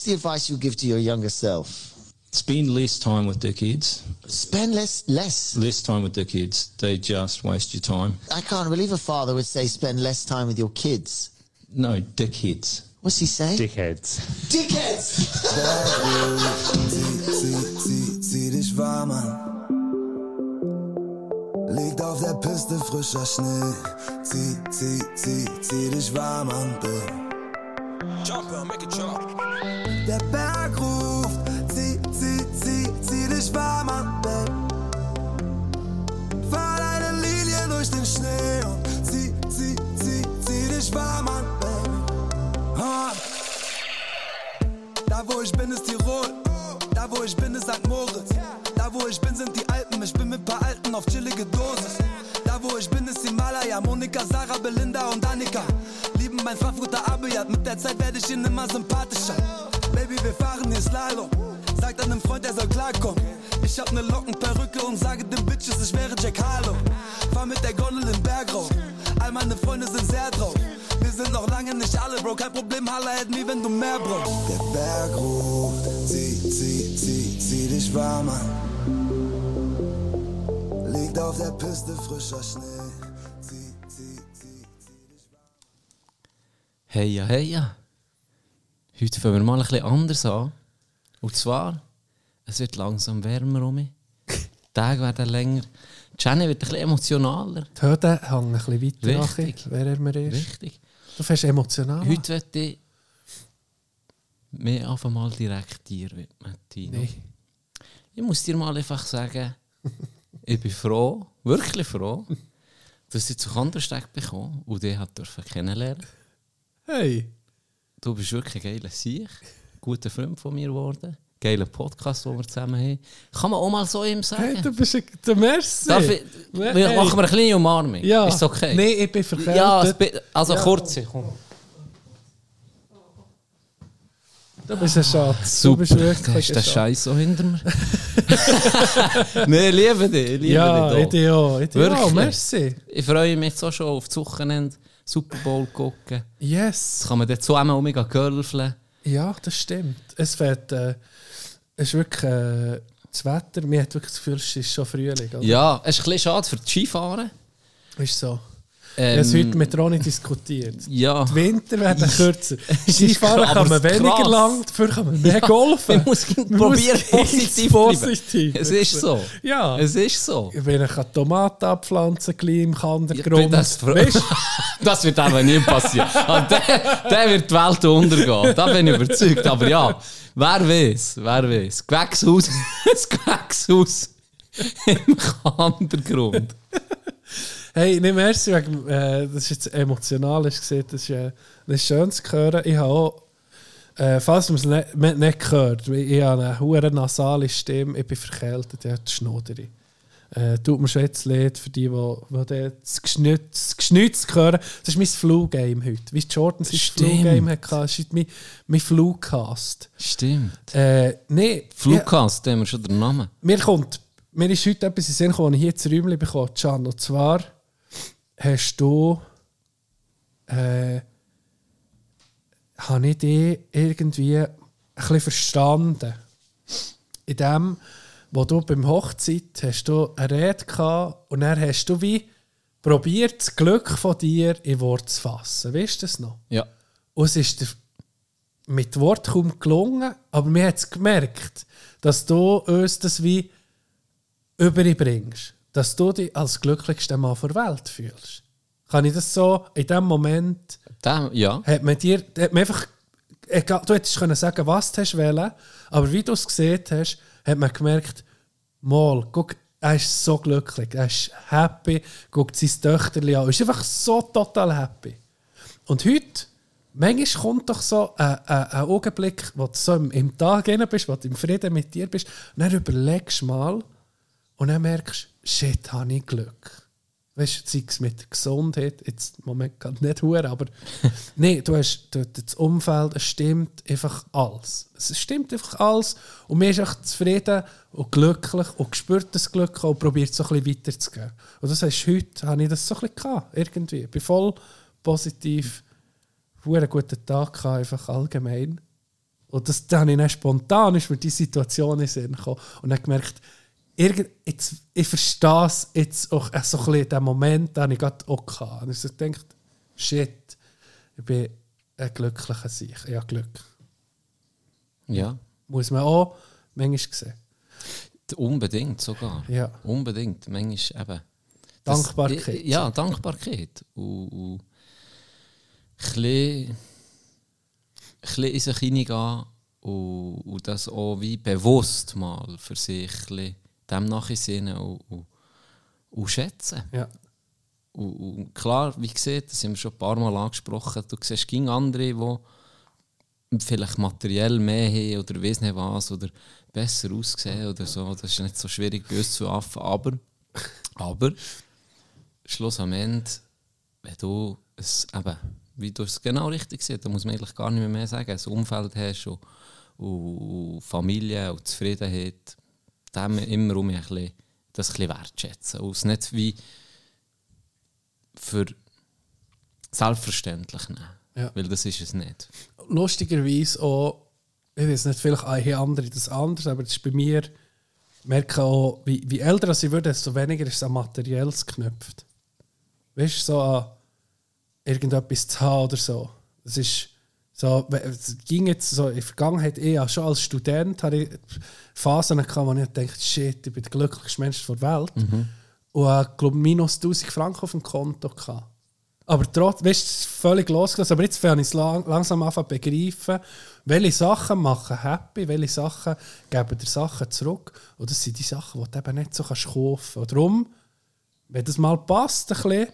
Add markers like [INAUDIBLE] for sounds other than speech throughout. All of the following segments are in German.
What's the advice you give to your younger self? Spend less time with their kids. Spend less, less. Less time with their kids. They just waste your time. I can't believe a father would say spend less time with your kids. No, dickheads. What's he saying? Dickheads. Dickheads! Zieh, zieh, zieh dich warm an. Liegt auf der Piste frischer Schnee. Zieh, zieh, zieh, zieh dich warm an, Bill. Der Berg ruft. Zieh, zieh, zieh, zieh dich warm an, Bill. Fahr deine Linie durch den Schnee und zieh, zieh, zieh, zieh dich warm an, Baby. Ah. Da wo ich bin ist Tirol, da wo ich bin ist St. Moritz. Da wo ich bin sind die Alpen, ich bin mit paar Alten auf chillige Dosis. Da wo ich bin ist Himalaya, Monika, Sarah, Belinda und Annika. Lieben mein Frankfurter Abiyat, mit der Zeit werde ich ihnen immer sympathischer. Wir fahren hier Slalom. Sag deinem Freund, er soll klarkommen. Ich hab ne Lockenperücke und sage den Bitches, ich wäre Jack Harlow. Fahr mit der Gondel den Berg rauf. All meine Freunde sind sehr drauf. Wir sind noch lange nicht alle, Bro. Kein Problem, holla at me, wenn du mehr brauchst. Der Berg ruft. Zieh, zieh, zieh, zieh dich warm an. Liegt auf der Piste frischer Schnee. Zieh, zieh, zieh, zieh dich Hey ja, hey ja. Heute fangen wir mal ein bisschen anders an. Und zwar, es wird langsam wärmer um mich. Die Tage werden länger. Jenny wird ein bisschen emotionaler. Die Hüte hängen ein bisschen weiter nach, Richtig. wer er mir ist. Richtig. Du fährst emotional. Heute möchte ich mir einfach mal direkt dir widmen, Tino. Nee. Ich muss dir mal einfach sagen, [LAUGHS] ich bin froh, wirklich froh, dass ich zu Kandersteg bekomme und dich kennenlernen. Hey. Du bist wirklich ein geiler Sieg, guter Freund von mir geworden, geiler Podcast, den wir zusammen haben. Kann man auch mal so ihm sagen? hey, du bist ein, der Merci. Darf ich, Hey. wir machen wir eine kleine Umarmung? Ja. Ist okay? Nein, ich bin verkältet. Ja, also kurze, komm. Du bist ein Schatz. Super, Du bist da ist der. Scheiß so hinter mir. [LAUGHS] Nein, liebe dich, ich liebe Ja, dich. auch. Ich dir auch. Wirklich? Merci. Ich freue mich auch schon auf das Wochenende Super Bowl gucken. Yes. Jetzt kann man dort zusammen um mich gürfeln. Ja, das stimmt. Es wird, äh, es ist wirklich äh, das Wetter. Mir hat wirklich das Gefühl, es ist schon Frühling. Oder? Ja, es ist ein bisschen schade für das Skifahren. Ist so. Ähm, es heute mit Ronny diskutiert. [LAUGHS] Ja. Die Winter werden kürzer. [LAUGHS] Skifahren kann man weniger krass. lang, dafür kann man mehr golfen. Man muss probieren, [LAUGHS] positiv positiv. Es ist so. Ja. Es ist so. Wenn ich eine Tomate abpflanzen kann, im Ja, Kandergrund. das, Weißt das wird aber nie passieren. Also der, der wird die Welt untergehen. Da bin ich überzeugt. Aber ja, wer weiß, wer weiß. Gewächshaus, das Gewächshaus im Untergrund. Hey, nicht merci wegen, äh, das ist jetzt emotional, du gesehen, das ist, äh, das ist schön zu hören. Ich habe auch, äh, falls man es nicht, nicht gehört, ich habe eine hohe nasale Stimme, ich bin verkältet, ich habe die Schnoderi. Äh, tut mir schon jetzt leid für die, die, die das Geschnütz, hören. Das ist mein Flu-Game heute. Wie Jordan sein. Flu-Game hatte, das ist mein, mein Flu-Cast. Stimmt. Äh, nee, Flugcast, da haben wir schon den Namen. mir kommt, mir ist heute etwas in den Sinn gekommen, ich hier ins Räumchen bekomme, Can. Und zwar hast du, äh, habe ich dich irgendwie ein bisschen verstanden. In dem, wo du beim Hochzeit hast du eine Rede gehabt und dann hast du wie probiert, das Glück von dir in Wort zu fassen. Weißt du das noch? Ja. Und es ist dir mit Wort kaum gelungen, aber mir hat es gemerkt, dass du uns das wie überbringst. Dass du dich als glücklichster Mann der Welt fühlst. Kann ich das so in dem Moment, Da, ja. hat man dir, hat man einfach, egal, du hättest können sagen, was du hast wollen, aber wie du es gesehen hast, hat man gemerkt, mal, guck, er ist so glücklich, er ist happy, guckt sein Töchterli an, er ist einfach so total happy. Und heute, manchmal kommt doch so ein, ein, ein Augenblick, wo du so im, im Tag drin bist, wo du im Frieden mit dir bist, und dann überlegst du mal und dann merkst du, shit, habe ich Glück. Weißt du, sei es mit der Gesundheit, jetzt im Moment gerade nicht hure, aber [LAUGHS] nein, du hast du, das Umfeld, es stimmt einfach alles. Es stimmt einfach alles und mir ist echt zufrieden und glücklich und spürt das Glück und probiert so ein bisschen weiterzugehen. Und das heißt, heute habe ich das so ein bisschen gehabt, irgendwie. Ich bin voll positiv, einen guten Tag gehabt, einfach allgemein. Und das, dann habe ich dann spontan ist mir die Situation in den Sinn gekommen und dann gemerkt, irgend, jetzt, ich verstehe es jetzt auch äh, so ein bisschen, den Moment, den ich gerade auch hatte. Und ich so gedacht, shit, ich bin ein glücklicher Sieg. Ich habe Glück. Ja, Muss man auch manchmal sehen. unbedingt sogar. Ja. Unbedingt. Manchmal eben. Das- Dankbarkeit. Ja, Dankbarkeit. Und, und ein bisschen in sich hineingehen und, und das auch wie bewusst mal für sich ein bisschen dem nachsehen und, und, und schätzen. Ja. Und, und klar, wie gesagt, das haben wir schon ein paar Mal angesprochen, du siehst ging andere, die vielleicht materiell mehr haben oder weiss nicht was oder besser aussehen oder so. Das ist nicht so schwierig bei uns zu affen. Aber, aber Schluss am Ende, wenn du es eben, wie du es genau richtig siehst, da muss man eigentlich gar nicht mehr, mehr sagen, ein Umfeld hast und, und Familie und Zufriedenheit, dem immer um ein bisschen, das ein bisschen wertschätzen. Und es nicht wie für selbstverständlich nehmen. Ja. Weil das ist es nicht. lustigerweise auch, ich weiß nicht, vielleicht haben andere das anders, aber das ist bei mir, merke auch, wie, wie älter ich werde, desto weniger ist es an Materielles geknüpft. Weißt du, so an irgendetwas zu haben oder so. Das ist so, es ging jetzt so in der Vergangenheit eher, schon als Student hatte ich Phasen gehabt, wo ich dachte, shit, ich bin der glücklichste Mensch der Welt. Und ich glaube, minus 1000 Franken auf dem Konto gehabt. Aber trotzdem, weißt du, völlig losgelassen. Aber jetzt fange ich es lang, langsam an zu begreifen, welche Sachen machen happy, welche Sachen geben dir Sachen zurück. Und das sind die Sachen, die du eben nicht so kannst kaufen kannst. Und darum, wenn das mal passt, ein bisschen,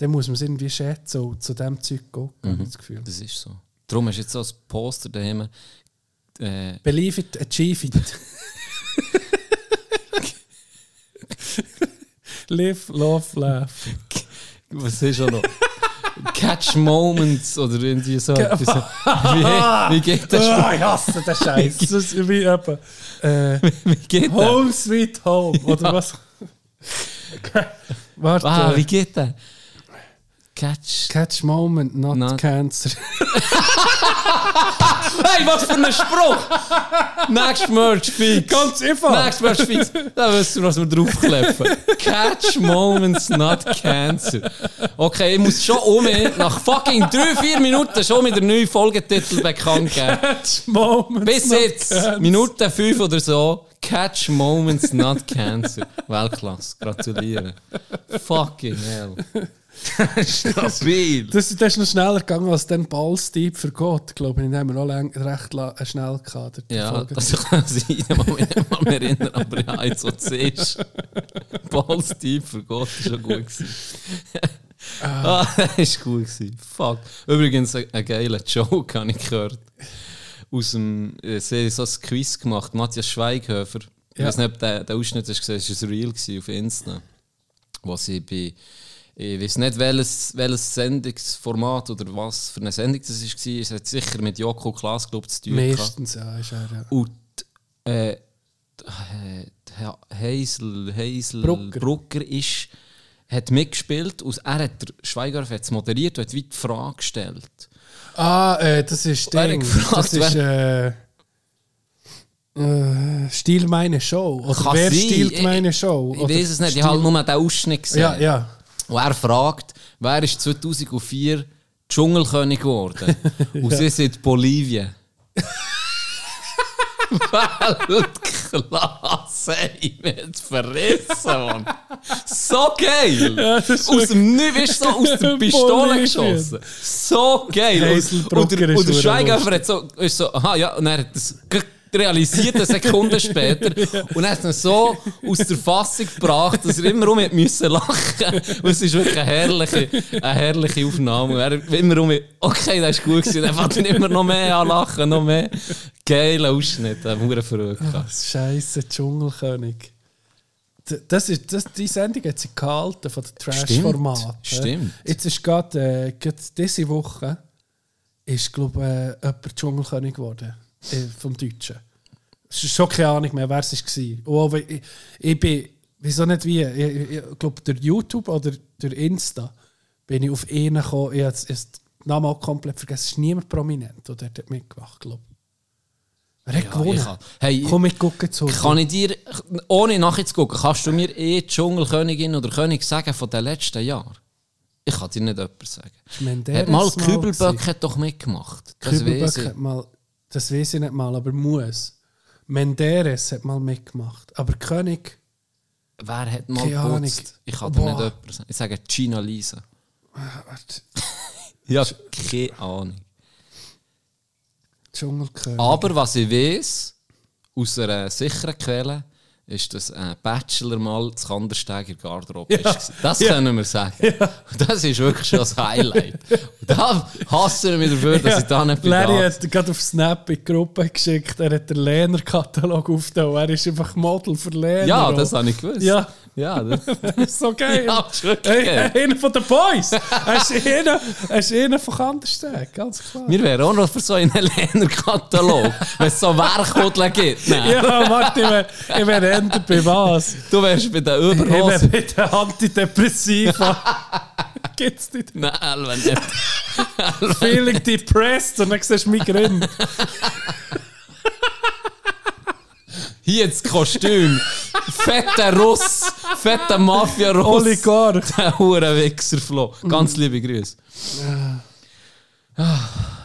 dann muss man es irgendwie schätzen und zu dem Zeug gucken, ich das Gefühl. Das ist so. Darum hast du jetzt so ein Poster daheim. Äh, Believe it, achieve it. [LAUGHS] Live, love, laugh. was ist auch noch? Catch Moments oder irgendwie so. etwas. [LAUGHS] wie, wie geht das? Oh, ich hasse den Scheiß. Das ist wie etwa, äh, Wie geht das? Home Sweet Home, oder was? [LAUGHS] Warte. Ah, wie geht das? Catch. Catch Moment, not, Not- Cancer. [LAUGHS] [LAUGHS] Hey, was für ein Spruch! Next Merch fix. Ganz einfach. Next Merch fix. Da wissen wir, was wir draufkleppen. Catch Moments, not Cancer. Okay, ich muss schon um nach fucking 3-4 Minuten schon mit der neuen Folgetitel bekannt geben. Catch Moment. Bis jetzt, Cancer. Minute 5 oder so, Catch Moments, not Cancer. Weltklasse, gratulieren. Fucking hell. [LAUGHS] Stabil. Das, das ist noch schneller gegangen als den Ballstieb für Gott, glaube ich. Den haben wir noch lang, recht la, äh, schnell gehabt. Ja, Folge. das kann sein, ich kann mich nicht mehr erinnern, aber ja, jetzt, was du siehst, Balls tief für Gott, ist schon gut gewesen. ah, [LAUGHS] das war gut gewesen. Fuck. Übrigens, ein, geiler Joke habe ich gehört. Aus dem, äh, sie haben so ein Quiz gemacht, Matthias Schweighöfer. Ich Ja. weiß nicht, ob der, der Ausschnitt hast gesehen hast, es gewesen auf Insta. Wo sie bei, ich weiß nicht, welches, welches Sendungsformat oder was für eine Sendung das war. Es hat sicher mit Joko Klaas, glaube ich, zu tun. Meistens, ja, ist er, ja. Und äh, äh, Hazel, Hazel Brucker. Brucker. ist, hat mitgespielt und er hat der Schweiger hat es moderiert und hat wie die Frage gestellt. Ah, äh, das ist Ding. gefragt, Das ist äh, äh, Stil meine Show. Oder wer sein. stiehlt Ich- meine Show? Ich Oder weiß es nicht, ich habe nur den Ausschnitt gesehen. Ja, ja. Und er fragt, wer ist 2004 Dschungelkönig geworden? [LAUGHS] Und sie sind Bolivien. Weltklasse, ich werde verrissen, Mann. So geil! Ja, aus dem Nichts, so aus der [LAUGHS] Pistole geschossen. So geil! Und, und, und der Schweighöfer hat so, ist so, aha, ja, und er hat das realisiert eine Sekunde [LAUGHS] später und er hat ihn so aus der Fassung gebracht, dass er immer um müssen lachen. Und es ist wirklich eine herrliche, eine herrliche Aufnahme. Und er immer um, okay, das ist gut gewesen. Dann er immer noch mehr an lachen, noch mehr. Geiler Ausschnitt, ein Huren verrückt. Scheiße, Dschungelkönig. Das ist, das, die Sendung hat sich gehalten von den Trash-Formaten. Stimmt. Jetzt ist gerade äh, gerade diese Woche ist, glaube äh, jemand Dschungelkönig geworden. Äh, vom Deutschen. Es ist schon keine Ahnung mehr, wer es war. Und ich, ich bin, wieso nicht wie, ich, ich glaube, durch YouTube oder durch Insta bin ich auf einen gekommen. Ich habe den Namen auch komplett vergessen. Es ist niemand prominent, der dort hat mitgemacht, glaube Wer hat Ja, gewonnen? hey, Komm mit gucken zu. Kann ich dir, ohne nachzugucken, kannst du mir eh Dschungelkönigin oder König sagen von den letzten Jahren? Ich kann dir nicht etwas sagen. Hat mal mal Kübelböck hat doch mitgemacht. Das Kübelböck hat mal, das weiß ich nicht mal, aber muss. Menderes hat mal mitgemacht. Aber König, Wer hat mal geputzt? Ich kann dir nicht etwas sagen. Ich sage Gina Lisa. warte, [LAUGHS] Ja, keine Ahnung. Dschungelkönig. Aber was ich weiß, aus einer sicheren Quelle, ist, dass ein Bachelor mal in der Garderobe Ja. Das können wir sagen. Und Das ist wirklich schon das Highlight. Und da hassen wir mich dafür, dass ich da nicht bin. Larry da. hat gerade auf Snap in die Gruppe geschickt, er hat den Lehner-Katalog aufgetan. Er ist einfach Model für Lehner. Ja, das habe ich gewusst. Ja. Ja [LAUGHS] das, Das ist so geil. Ja, Hey. Einer von den Boys. Er ist einer, er ist einer von Kandersteg, ganz klar. wir wären auch noch für so einen Lehner-Katalog, wenn es so Werkhodeln gibt. Nein. Ja, warte, ich wäre wär eher bei was? Du wärst bei den Ich wäre Überhosen. bei den Antidepressiva. [LAUGHS] Gibt's nicht? Nein, Elven nicht. Feeling depressed und dann siehst du mich grin. Hier das Kostüm. Fetter Russ. Fetter Mafia-Russ. Oligarch. Der Hurenwichser Flo. Ganz liebe Grüße.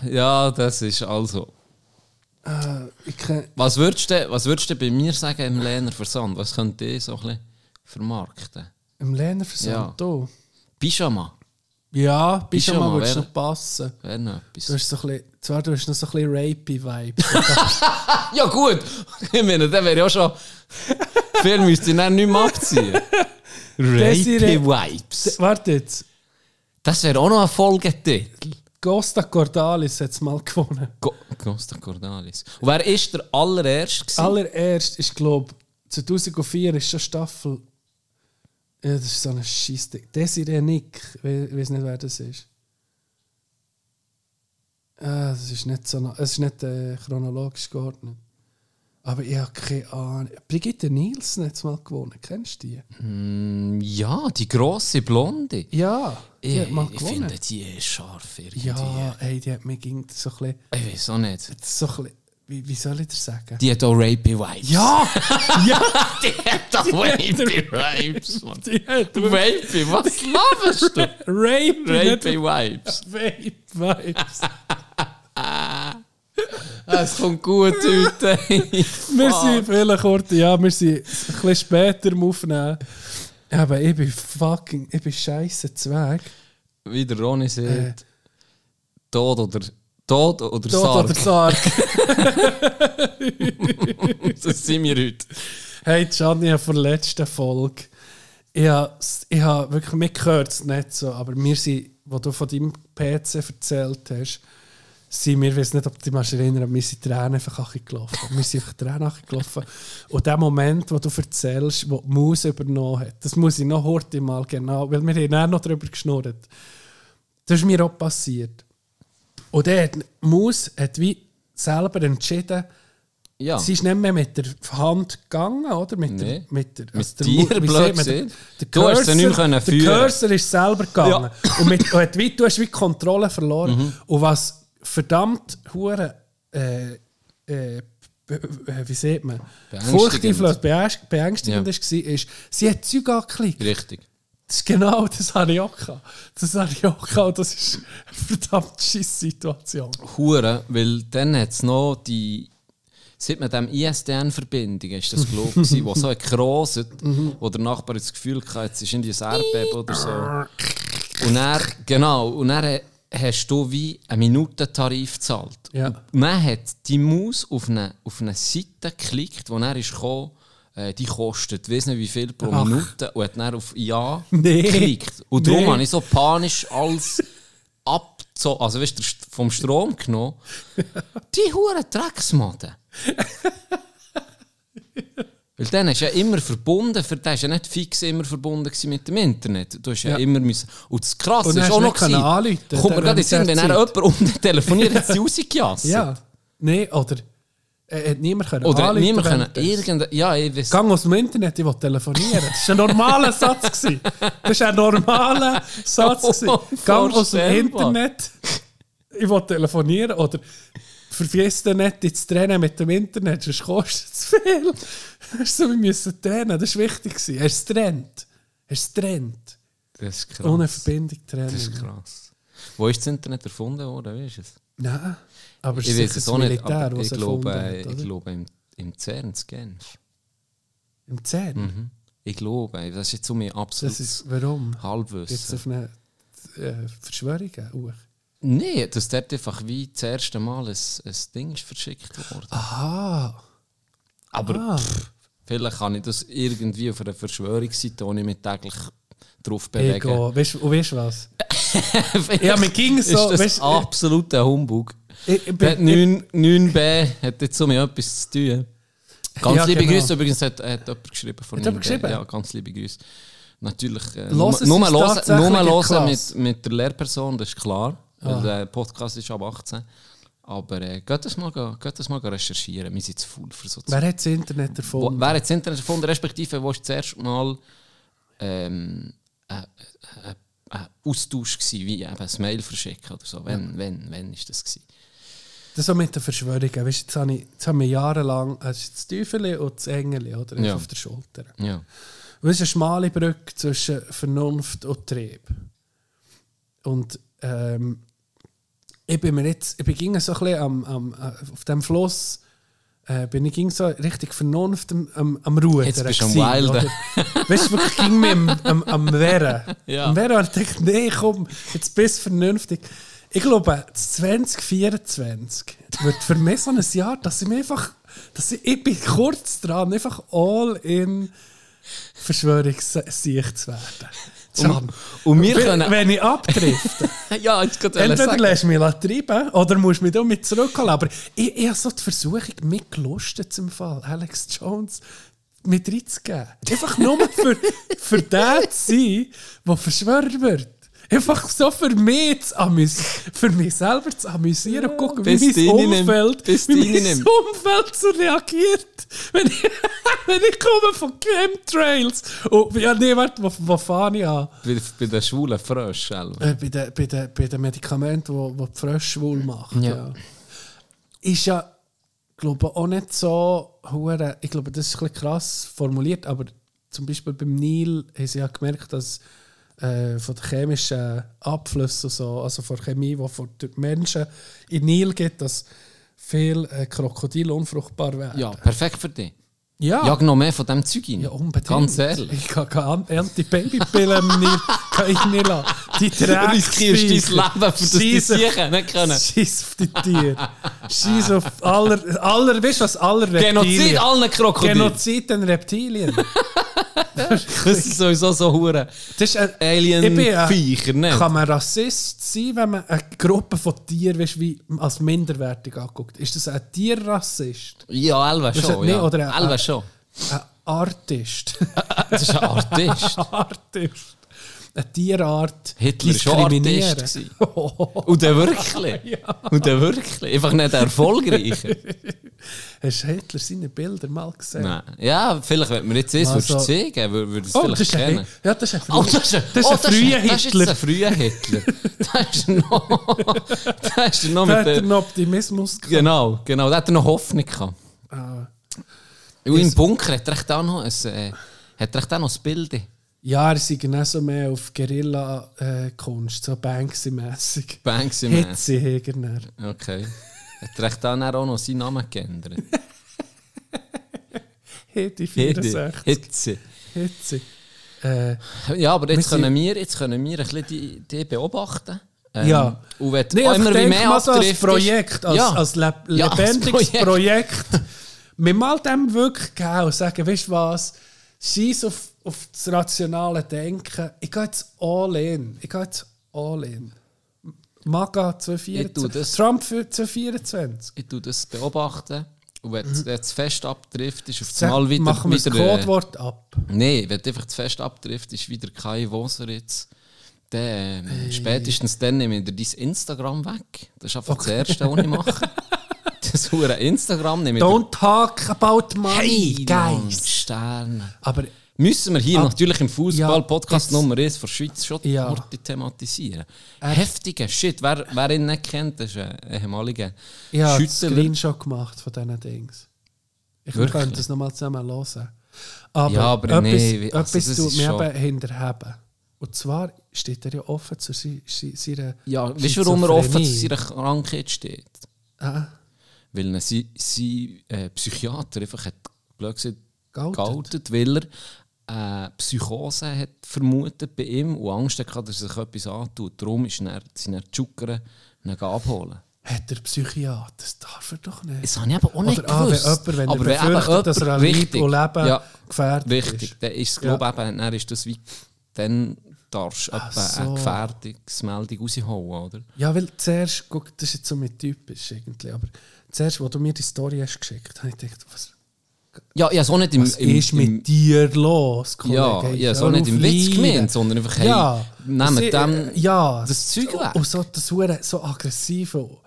Ja, das ist also. Kenn, Was würdest du, was würdest du bei mir sagen im Lehner Versand? Was könnte ich so ein bisschen vermarkten? Im Lehnerversand, Ja. du. Pyjama. Ja, Pyjama schon wäre- noch passen. Wäre noch Du etwas. hast so ein bisschen, zwar du hast noch so ein bisschen Rapey-Vibes. [LAUGHS] Ja, gut. Ich meine, der wäre ja schon. Viel müsste ich dann nicht mehr abziehen. Desiree- Rapey Vibes. Warte jetzt. Das wäre auch noch ein Folgetitel. Costa Cordalis hat es mal gewonnen. Go Costa Cordalis. Und wer ist der allererste? gewesen? Allererst ist, glaube ich, 2004 ist schon Staffel. Ja, das ist so ein Scheissding. Desiree Nick, ich weiß nicht, wer das ist. Ah, das ist nicht so. Es ist nicht äh, chronologisch geordnet. Aber ich habe keine Ahnung. Brigitte Nielsen hat es mal gewonnen. Kennst du die? Mm, Ja, die grosse Blonde. Ja, die Ich, hat mal ich finde, die ist scharf irgendwie. ja, hey, die hat mir ging so ein bisschen. Ich weiß auch nicht. So ein bisschen wie, wie soll ich das sagen? Die hat auch Rapey Vibes. ja! [LAUGHS] ja! die hat auch Rapey Vibes. Mann. Die hat Rapey, was laberst du? Rape, Rapey Vibes. Vape Vibes. Es kommt gut heute. Wir sind vielleicht kurz, ja, wir sind ein bisschen später am Aufnehmen. Aber ich bin fucking, ich bin scheiße Zweig. Wie der Ronny Äh. sagt, Tod oder Tod oder Tod Sarg. oder Sarg. [LAUGHS] Das sind wir heute. Hey, Gianni, von der letzten Folge. Ich habe, ich habe wirklich, mir gehört es nicht so, aber wir sind, wo du von deinem PC erzählt hast, sind wir, ich weiß nicht, ob du dich erinnern, wir sind Tränen einfach gelaufen. Wir sind einfach Tränen gelaufen. Und der Moment, wo du erzählst, wo die Maus übernommen hat, das muss ich noch heute mal genau, weil wir haben dann noch darüber geschnurrt. Das ist mir auch passiert. Und der hat, die Maus hat wie selber entschieden, Ja. Sie ist nicht mehr mit der Hand gegangen, oder? Mit der, Nee. mit der, Mit der dir, blöd gesehen. der Du hast sie nicht mehr können Der führen. Cursor ist selber gegangen. Und, mit, und hat wie, du hast wie die Kontrolle verloren. Mhm. Und was verdammt hure äh, äh, äh, wie sieht man? Beängstigend. Furchteinflößend, beängst- beängstigend Ja. ist, war, ist, sie hat Zeug angeklickt. Richtig. Das ist genau, das habe ich auch gehabt. Das habe ich auch gehabt. und Das ist eine verdammt scheisse Situation. Hure, weil dann hat es noch die. Seit mit dem ISDN-Verbindung ist das, glaube ich, wo so gekroset, wo der Nachbar das Gefühl hatte, jetzt ist irgendwie ein Erdbeben oder so. Und er, genau, und dann hast du wie einen Minutentarif gezahlt. Ja. Und dann hat die Maus auf eine, auf eine Seite geklickt, wo er ist gekommen, äh, die kostet, weiß nicht wie viel pro Ach. Minute, und hat dann auf Ja [LAUGHS] Nee. geklickt. Und darum Nee. habe ich so panisch alles [LAUGHS] abgezogen, also weißt du, vom Strom genommen. [LAUGHS] Die hure Drecksmaden. Weil dann ist ja immer verbunden, für den ist ja nicht fix immer verbunden mit dem Internet. Du hast ja, Ja. immer müssen. Und das krasse Und ist auch noch gewesen, anrufen, Kommt mir gerade in den Sinn, wenn er jemand unten telefoniert, hat sie [LAUGHS] rausgejasst. Ja. Nein, oder äh, hat niemand können Oder anrufen niemand können irgendein, ja, ich weiß. Gang aus dem Internet, ich will telefonieren. Das war ein normaler [LAUGHS] Satz. gewesen. Das war ein normaler [LAUGHS] Satz. gewesen. Gang aus dem. Internet, ich will telefonieren. Oder vergiss dann nicht, dich zu trennen mit dem Internet, sonst kostet es viel. Das ist so, wir müssen trennen, das war wichtig. gewesen. Hast du es getrennt? Hast du es getrennt? Das ist krass. Ohne Verbindung trennen. Das ist krass. Wo ist das Internet erfunden worden, weißt du es? Nein, aber es Ich ist das auch nicht, Militär, was ich glaube, äh, hat, ich glaube im, im CERN in Genf. Im CERN? Mhm. Ich glaube, das ist jetzt so mein Das absolutes ist, warum? Jetzt Halbwissen. auf eine äh, Verschwörung hoch. Nein, dass dort einfach wie das erste Mal ein, ein Ding ist verschickt worden. Aha. Aber Ah. pff, vielleicht kann ich das irgendwie auf einer Verschwörungsseite, wo ich mich täglich drauf bewege. Ego. Weißt, und weißt du was? [LAUGHS] ja, mir ging ist so. das weißt, absoluter Humbug. ich, ich, bin- 9, 9b hat jetzt so mit etwas zu tun. Ganz Ja, liebe genau. Grüße übrigens, hat, hat jemand geschrieben von Hat jemand 9B. geschrieben? Ja, ganz liebe Grüße. Natürlich, äh, nur, hören, nur hören mit, mit der Lehrperson, das ist klar. Ah. Weil der Podcast ist ab 18. Aber äh, geht das mal, geht das mal recherchieren. Wir sind zu faul für so wer hat das Internet erfunden? wer hat das Internet erfunden, respektive wo war das erste Mal ähm, ein ein- ein Austausch gewesen, wie eben ein Mail verschicken oder so? Wenn, wenn, wenn ist das gewesen? Das so mit den Verschwörungen. Weißt, jetzt, habe ich, jetzt haben wir jahrelang also das Teufel und das Engel oder, Ja. auf der Schulter. Ja. Und es ist eine schmale Brücke zwischen Vernunft und Trieb. Und ähm, ich bin mir jetzt, ich bin so ein bisschen am, am, äh, auf dem Fluss, äh, bin ich ging so richtig Vernunft am, am, am Ruhen. Jetzt bist du am Wilden. Weißt du, wirklich ging mir am, am, am Wehren. Ja. Am Wehren und ich dachte, nee, komm, jetzt bist du vernünftig. Ich glaube, das 2024 wird für mich so ein Jahr, dass ich mir einfach, dass ich, ich bin kurz dran, einfach all in Verschwörungssicht zu werden. Can. und wir können- wenn ich abdrifte, [LAUGHS] ja, jetzt entweder lässt du mich treiben oder musst mich damit zurückholen. Aber ich, ich habe so die Versuchung mitgelustet zum Fall, Alex Jones mit reinzugeben. Einfach nur für, für den zu sein, der verschwört wird. Einfach so für mich, zu amüs für mich selber zu amüsieren und gucken, wie mein. Umfeld, wie mein. Umfeld so reagiert. Wenn ich, [LAUGHS] wenn ich komme von Chemtrails. Und ja, nee, warte, wo, wo fahre ich an? bei, bei den schwulen Fröschen. Äh, bei den bei den- bei den Medikamenten, die die Frösche schwul macht. Ja. Ja. Ist ja, glaube auch nicht so. Ich glaube, das ist ein bisschen krass formuliert, aber zum Beispiel beim Nil haben sie ja gemerkt, dass äh, von den chemischen Abflüssen, so, also von der Chemie, die von den Menschen in Nil geht, dass viele äh, Krokodile unfruchtbar werden. Ja, perfekt für dich. Ja. Jag noch mehr von dem Zeug rein. Ja, unbedingt. Ganz ehrlich. Ich kann keine Anti-Baby-Pillen [LAUGHS] nicht, kann ich nicht lassen. Die Du riskierst dein Leben, für das die Scheiss sicher nicht können. Scheiß auf die Tiere. Scheiß auf aller, aller, weißt du was, aller Genozid Reptilien. allen Krokodilen. Genozid den Reptilien. Das ist sowieso so hure Das ist ein, Ich bin Alien-Viecher, nicht? Kann man Rassist sein, wenn man eine Gruppe von Tieren weißt, wie als minderwertig anguckt? Ist das ein Tierrassist? Ja, Elva schon. ja. oder ein- schon. Ein Artist? [LAUGHS] Das ist ein Artist. Artist. Eine Tierart Hitler war schon. Artist. Und der wirklich. [LAUGHS] Und der wirklich. Einfach nicht der Erfolgreiche. [LAUGHS] Hast du Hitler seine Bilder mal gesehen? Nein. Ja, vielleicht, wenn wir jetzt das Also- würdest zeigen, würde würde es Oh, vielleicht das ist, ein, kennen. ja, das ist ein, Oh, das ist ein, das ist oh, ein früher Das ist jetzt Hitler. ein früher Hitler. Das ist noch... Das ist noch Da mit hat er noch Optimismus gehabt. Genau, genau. Da hat er noch Hoffnung gehabt. Ah. Und im Bunker hat er auch noch ein... Äh, hat er noch das Bild. Ja, er sind genau so mehr auf Guerilla-Kunst, so Banksy-mässig. Banksy Hitze. Okay. Hat er dann auch noch seinen Namen geändert? Hitze 64. Hitze. Hitze. Äh, Ja, aber jetzt Wir können wir, jetzt können wir ein bisschen die, die beobachten. Ähm, Ja. Und wenn nee, immer wie mehr als Projekt, als, ja. als le Ja, als lebendiges Projekt. Projekt. [LAUGHS] Wir mal dem wirklich geben und sagen, weißt du was, scheiß auf, auf das rationale Denken. Ich gehe jetzt all in. Ich gehe jetzt all in. MAGA Ich tue 224. das- Trump für 224. Ich tue das beobachten. Und wenn es jetzt fest abtrifft, ist auf Sag, einmal wieder... machen wir das wieder äh, Codewort ab. Nein, wenn einfach zu fest abtrifft, ist wieder Kai Woser jetzt. Dann, ähm, Spätestens dann nehme ich dir dein Instagram weg. Das ist einfach das Erste, was ich mache. [LAUGHS] [LAUGHS] Das hure Instagram ich dir- Don't talk about money, Hey, guys. Sterne. Aber Müssen wir hier Ah, natürlich im Fußball-Podcast ja, jetzt- Nummer 1 von Schweiz schon Ja. Orte thematisieren. Er- Heftiger Shit. Wer, wer ihn nicht kennt, das ist ein ehemaliger Ich habe einen Schüttler. Screenshot gemacht von diesen Dings. Ich Wirklich? könnte das nochmal zusammen hören. Aber, Ja, aber etwas, nee, also etwas tut mir eben hinterheben. Und zwar steht er ja offen zu se- se- seiner Ja, weißt du, warum er offen zu seiner Krankheit steht? Ah, Weil sein, sein äh, Psychiater einfach hat, blöd gesagt, Geoutet. weil er äh, Psychose hat vermutet bei ihm und Angst hatte, dass er sich etwas antut. Darum ist er, sind er die Schuckern abholen. hat er Psychiater? Das darf er doch nicht. Das habe ich eben auch nicht Oder ah, wenn gewusst. jemand, wenn Aber er befürchtet, dass er an wichtig, Leben ja, gefährdet wichtig. ist. Dann ist es, Ja. glaube ich, dann ist das wie, dann darfst du so. eine Gefährdungsmeldung rausholen, oder? Ja, weil zuerst, guck, das ist jetzt so mit typisch irgendwie, aber zuerst, wo du mir die Story hast geschickt, habe ich gedacht, was, Ja, es auch nicht im, was im, ist mit im dir los, Kollege? Ja, hör auch nicht im Witz gemeint, sondern einfach, hey, ja, nehmen sie- dem ja, das Zeug weg. Und so, das hure so aggressiv und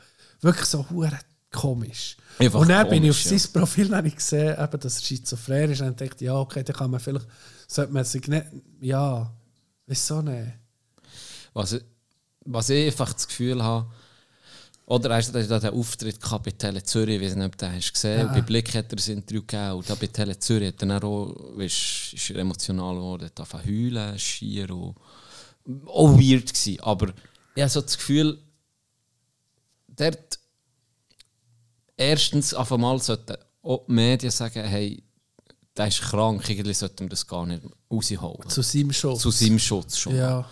wirklich so hure komisch. Einfach und dann bin ich auf komisch, sein Profil ich gesehen, eben, dass er schizophren ist und dann dachte ich, ja, okay, dann kann man vielleicht, sollte man sich nicht, ja, wieso nicht? Was, was ich einfach das Gefühl habe, oder hast du da den Auftritt gehabt bei Tele Zürich, ich weiß nicht, ob du den hast gesehen Ja. Bei Blick hat er ein Interview gegeben und da bei Tele Zürich hat er dann auch, weißt, ist er emotional geworden, hat angefangen heulen, schier und auch weird gewesen. Aber ich habe so das Gefühl, dort erstens auf einmal sollten auch die Medien sagen, hey, der ist krank, irgendwie sollten wir das gar nicht rausholen. Zu seinem Schutz. Zu seinem Schutz schon. Ja.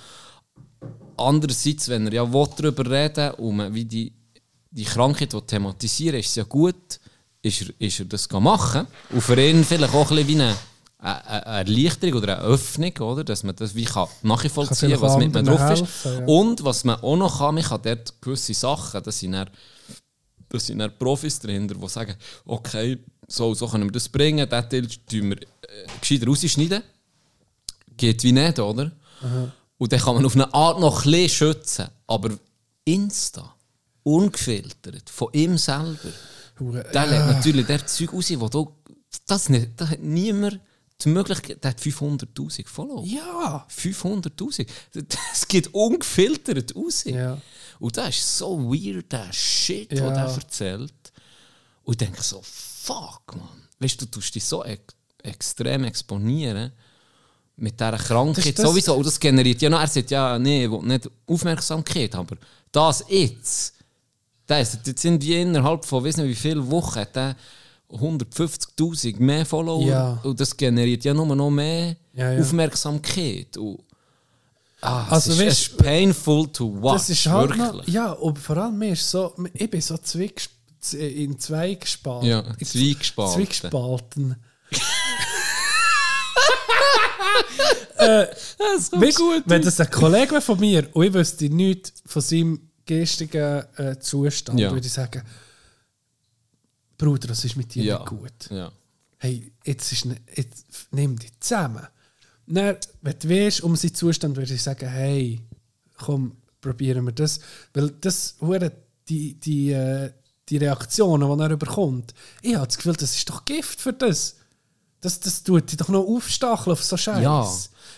Andererseits, wenn er ja will darüber reden und man wie die, die Krankheit thematisieren ist es ja gut, ist er, ist er das machen. Und für ihn vielleicht auch ein bisschen wie eine, eine, Erleichterung oder eine Öffnung, oder? dass man das wie kann nachvollziehen kann, was mit mir drauf ist. helfen, ja. Und was man auch noch kann, man kann dort gewisse Sachen, das sind dann, das sind dann Profis dahinter, die sagen, okay, so, so können wir das bringen, diesen Teil tun wir äh, gescheiter rausschneiden. Geht wie nicht, oder? Und dann kann man auf eine Art noch ein bisschen schützen. Aber Insta, ungefiltert, von ihm selber, Hure- der lädt natürlich der Zeug raus, wo du, das nicht, da hat niemand die Möglichkeit, der hat 500'000 Follower. Ja. 500'000. Das geht ungefiltert raus. Ja. Und das ist so weird, der Shit, Ja. den der erzählt. Und ich denke so, fuck, man. Weißt du, du tust dich so ex extrem exponieren mit dieser Krankheit Das- das- sowieso. Und das generiert ja noch, er sagt ja, nee, ich will nicht Aufmerksamkeit, aber das jetzt, das, jetzt sind die innerhalb von, weiß nicht wie vielen Wochen, der 150'000 mehr Follower Ja. und das generiert ja nur noch mehr Ja, ja. Aufmerksamkeit. Und, ah, Also, es, ist, es weißt- ist painful to watch, Das ist halt wirklich. noch, ja, und vor allem mir ist so, ich bin so in zwei gespalten. Ja, In zweigespalten. Zweigespalten. [LAUGHS] Das kommt Weißt, wenn das ein Kollege von mir und ich wüsste nichts von seinem geistigen äh, Zustand, Ja. würde ich sagen, Bruder, das ist mit dir Ja. nicht gut. Ja. Hey, jetzt, ist, ne- jetzt nimm dich zusammen. Dann, wenn du weißt, um seinen Zustand, würde ich sagen, hey, komm, probieren wir das. Weil das, die, die, äh, die Reaktionen, die er bekommt, ich habe das Gefühl, das ist doch Gift für das. Das, das tut dich doch noch aufstacheln auf so Scheiß. Ja.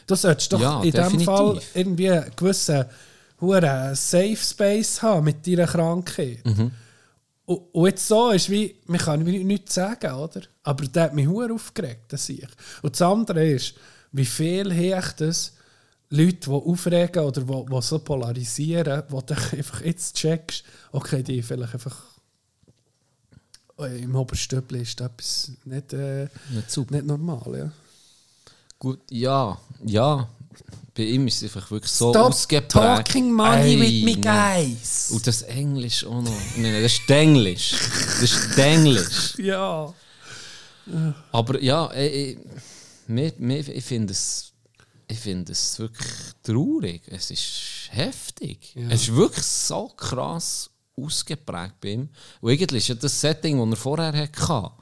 Du solltest doch Ja, in dem definitiv. Fall irgendwie einen gewissen hure Safe Space haben mit deiner Krankheit. Mhm. Und, und jetzt so ist wie, man kann nichts sagen, oder? Aber der hat mich hure aufgeregt, das ich. Und das andere ist, wie viel hecht es Leute, die aufregen oder die, die so polarisieren, wo du [LAUGHS] einfach jetzt checkst, okay, die vielleicht einfach äh, im Oberstübli ist etwas nicht, äh, Nicht nicht normal, ja. Gut, ja, ja. Bei ihm ist es einfach wirklich so Stop ausgeprägt. talking money Ey, with me, guys. Und das Englisch auch noch. Nein, das ist Englisch. Das ist Englisch. [LAUGHS] Ja. Aber ja, ich, mir, ich finde es, ich finde es wirklich traurig. Es ist heftig. Ja. Es ist wirklich so krass ausgeprägt bei ihm. Und eigentlich ist ja das Setting, das er vorher hatte,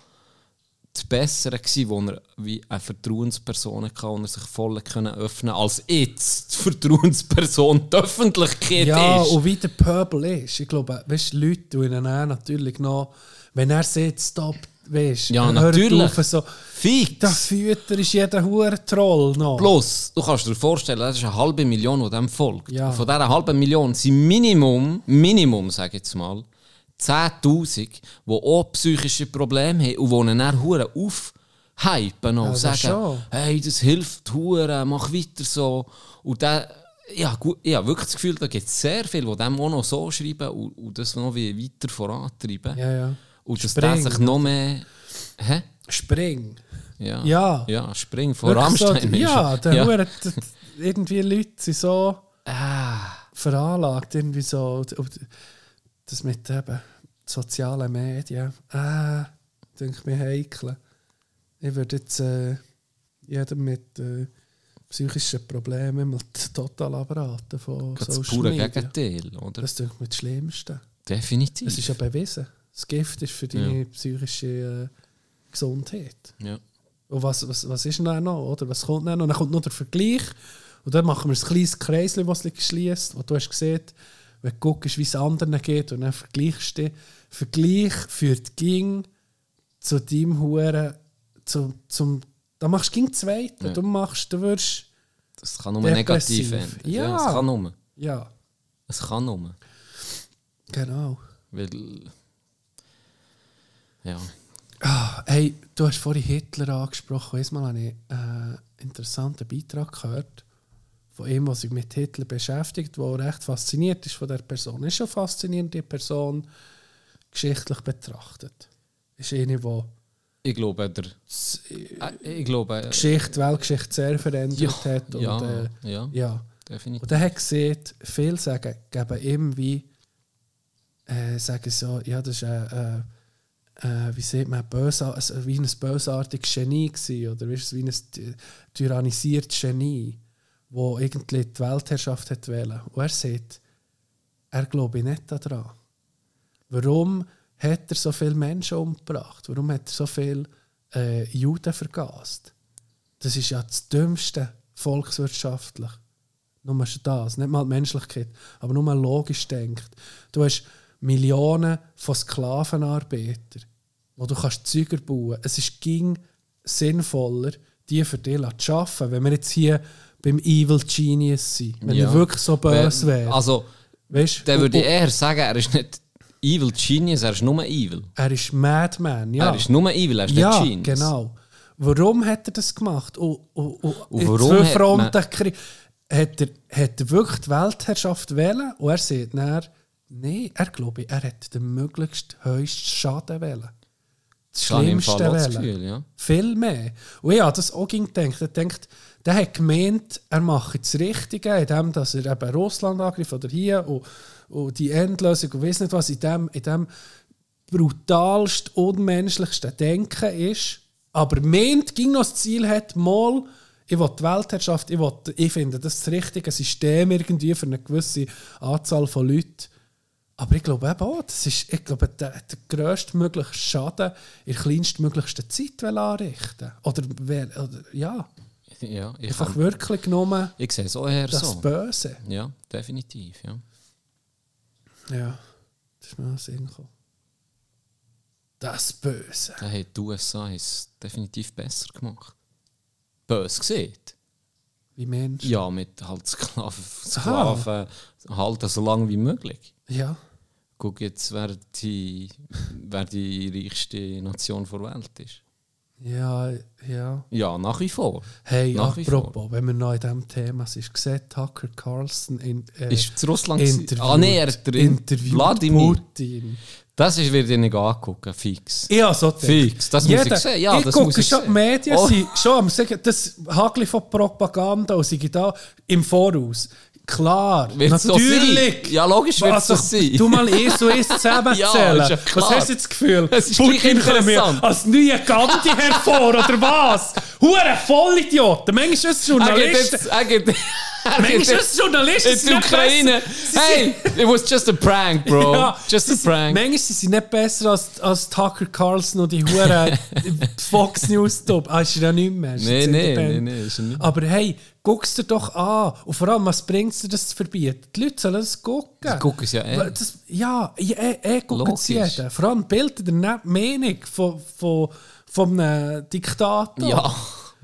das Bessere gewesen, wo er wie eine Vertrauensperson hatte und er sich voll können öffnen als jetzt die Vertrauensperson die Öffentlichkeit Ja, ist. und wie der Purple ist. Ich glaube, weißt Leute tun ihn natürlich noch, wenn er sagt, stop weißt Ja, natürlich. Auf, so, Fix! der Fütter ist jeder hure Troll noch. Plus, du kannst dir vorstellen, das ist eine halbe Million, die dem folgt. Ja. Von dieser halben Million sind Minimum, Minimum, sage ich jetzt mal, 10'000, die auch psychische Probleme haben und die ihn dann hure aufhypen und das sagen, schon. hey, das hilft hure, mach weiter so. Und dann, ja, gut, ich habe wirklich das Gefühl, da gibt es sehr viele, die dem auch noch so schreiben und, und das noch wie weiter vorantreiben. Ja, ja. Und dass Spring. der sich noch mehr... Hä? Spring. Ja. Ja. Ja, Spring Wirklich so, Rammstein. ist ja, er. der ja. hure- d- irgendwie Leute sind so Ah. veranlagt, irgendwie so. Das mit eben sozialen Medien. Ah, denke mir heikel. Ich würde jetzt äh, jedem mit äh, psychischen Problemen mal total abraten von Das Social pure Media. Gegenteil, oder? Das ich mir das Schlimmste. Definitiv. Es ist ja bewiesen. Das Gift ist für deine psychische äh, Gesundheit. ja. Und was, was, was ist denn noch? Oder? Was kommt dann noch? Dann kommt noch der Vergleich. Und dann machen wir ein kleines Kreisel, das sich schließt. Wo du hast gesehen, wenn du guckst, wie es anderen geht, und dann vergleichst du. Vergleich führt ging zu deinem Huren, zu, zum. Da machst du ging zweite. Ja. Du machst, du wirst. Das kann nur negativ enden. Ja. es kann nur. Ja, Es kann nur. genau. Weil. Ja. Ah, hey, du hast vorhin Hitler angesprochen. Einmal habe ich äh, einen interessanten Beitrag gehört von ihm, der sich mit Hitler beschäftigt, der recht fasziniert ist von der Person. Ist schon faszinierend, die Person geschichtlich betrachtet. Ist eine, die Ich glaube, der. Äh, Ich glaube. äh, Geschichte, Weltgeschichte sehr verändert Ja, hat. Und, ja, äh, ja. ja. Definitiv. Und er hat gesehen, viele sagen, geben ihm wie, äh, sagen so, ja, das ist ein, äh, äh, wie sieht man, bösa, also wie ein bösartiges Genie gewesen, oder wie, wie ein ty- tyrannisiertes Genie, wo irgendwie die Weltherrschaft hat wollen. Und er sagt, er glaube nicht daran. Warum hat er so viele Menschen umgebracht? Warum hat er so viele äh, Juden vergast? Das ist ja das Dümmste volkswirtschaftlich. Nur das, nicht mal die Menschlichkeit, aber nur mal logisch denkt. Du hast Millionen von Sklavenarbeitern, wo du kannst Züger bauen. Es ist ging sinnvoller, die für dich zu arbeiten, wenn wir jetzt hier beim Evil Genius sind. Wenn Ja. er wirklich so böse wäre. Also, weißt, dann würde und- ich eher sagen, er ist nicht Evil Genius, er ist nur Evil. Er ist Madman, ja. Er ist nur Evil, er ist ja, nicht Genius. genau. Warum hat er das gemacht? Und, und, und, Und in warum zwei hat Fronten krie- hat er, hat er wirklich die Weltherrschaft wählen und er sagt dann, nein, er glaube, er hat den möglichst höchsten Schaden wählen. Das ich Schlimmste auch das wählen. Gefühl, ja. Viel mehr. Und ich habe das auch gedacht. Er denkt, der hat gemeint, er mache das Richtige, indem dass er eben Russland angreift oder hier und, und die Endlösung und weiß nicht was, in dem, in dem brutalst, unmenschlichsten Denken ist. Aber meint, ging noch das Ziel hat, mal, ich will die Weltherrschaft, ich, will, ich finde das das richtige System irgendwie für eine gewisse Anzahl von Leuten. Aber ich glaube eben auch, das ist, ich glaube, der, der grösstmögliche Schaden in der kleinstmöglichsten Zeit anrichten. Oder, oder ja, ja ich, einfach kann, wirklich genommen ich sehe es auch eher das so. Böse. Ja, definitiv, ja. Ja, das ist mir auch Sinn gekommen. Das Böse. Da hat die USA es definitiv besser gemacht. Bös gesehen. Wie Mensch. Ja, mit halt Sklaven, Sklaven halten so lange wie möglich. Ja. Guck jetzt, wer die, wer die reichste Nation der Welt ist. Ja, ja. Ja, nach wie vor. Hey, Nach apropos, wenn wir noch in diesem Thema sind, gesehen, Tucker Carlson in, äh, Ist zu Russland interviewt, Ah, nee, er interviewt Vladimir. Putin. Das ist, wird ich nicht angucken, fix. Ja, so. Fix, das muss ich sehen. Ja, ich das gucke muss ich schon, die. Medien Oh. sind schon am sagen, das Hagli von Propaganda und sind da im Voraus. Klar, Wird's so natürlich. sein? Ja, logisch wird's so sein. Du mal eins zu eins [LAUGHS] zusammenzählen. Ja, ja was hast du jetzt das Gefühl? Es ist Putin kommt mir als neue Gandhi hervor, oder was? Hure Vollidioten. Manchmal ist es gibt, [LAUGHS] Manchmal ist es Journalisten, In der Ukraine. Hey, it was just a prank, bro. [LAUGHS] Ja, just a prank. Manchmal sind sie nicht besser als, als Tucker Carlson und die Huren Fox News Top. Ah, ist er ja nicht mehr. ist er nicht. Aber hey, guck's dir doch an. Und vor allem, was bringt es dir, das zu verbieten? Die Leute sollen das gucken. Sie gucken es ja eh. Das, ja, ja, eh, eh gucken es jeden. Vor allem bildet er nicht die Meinung von, von, von einem Diktator. Ja,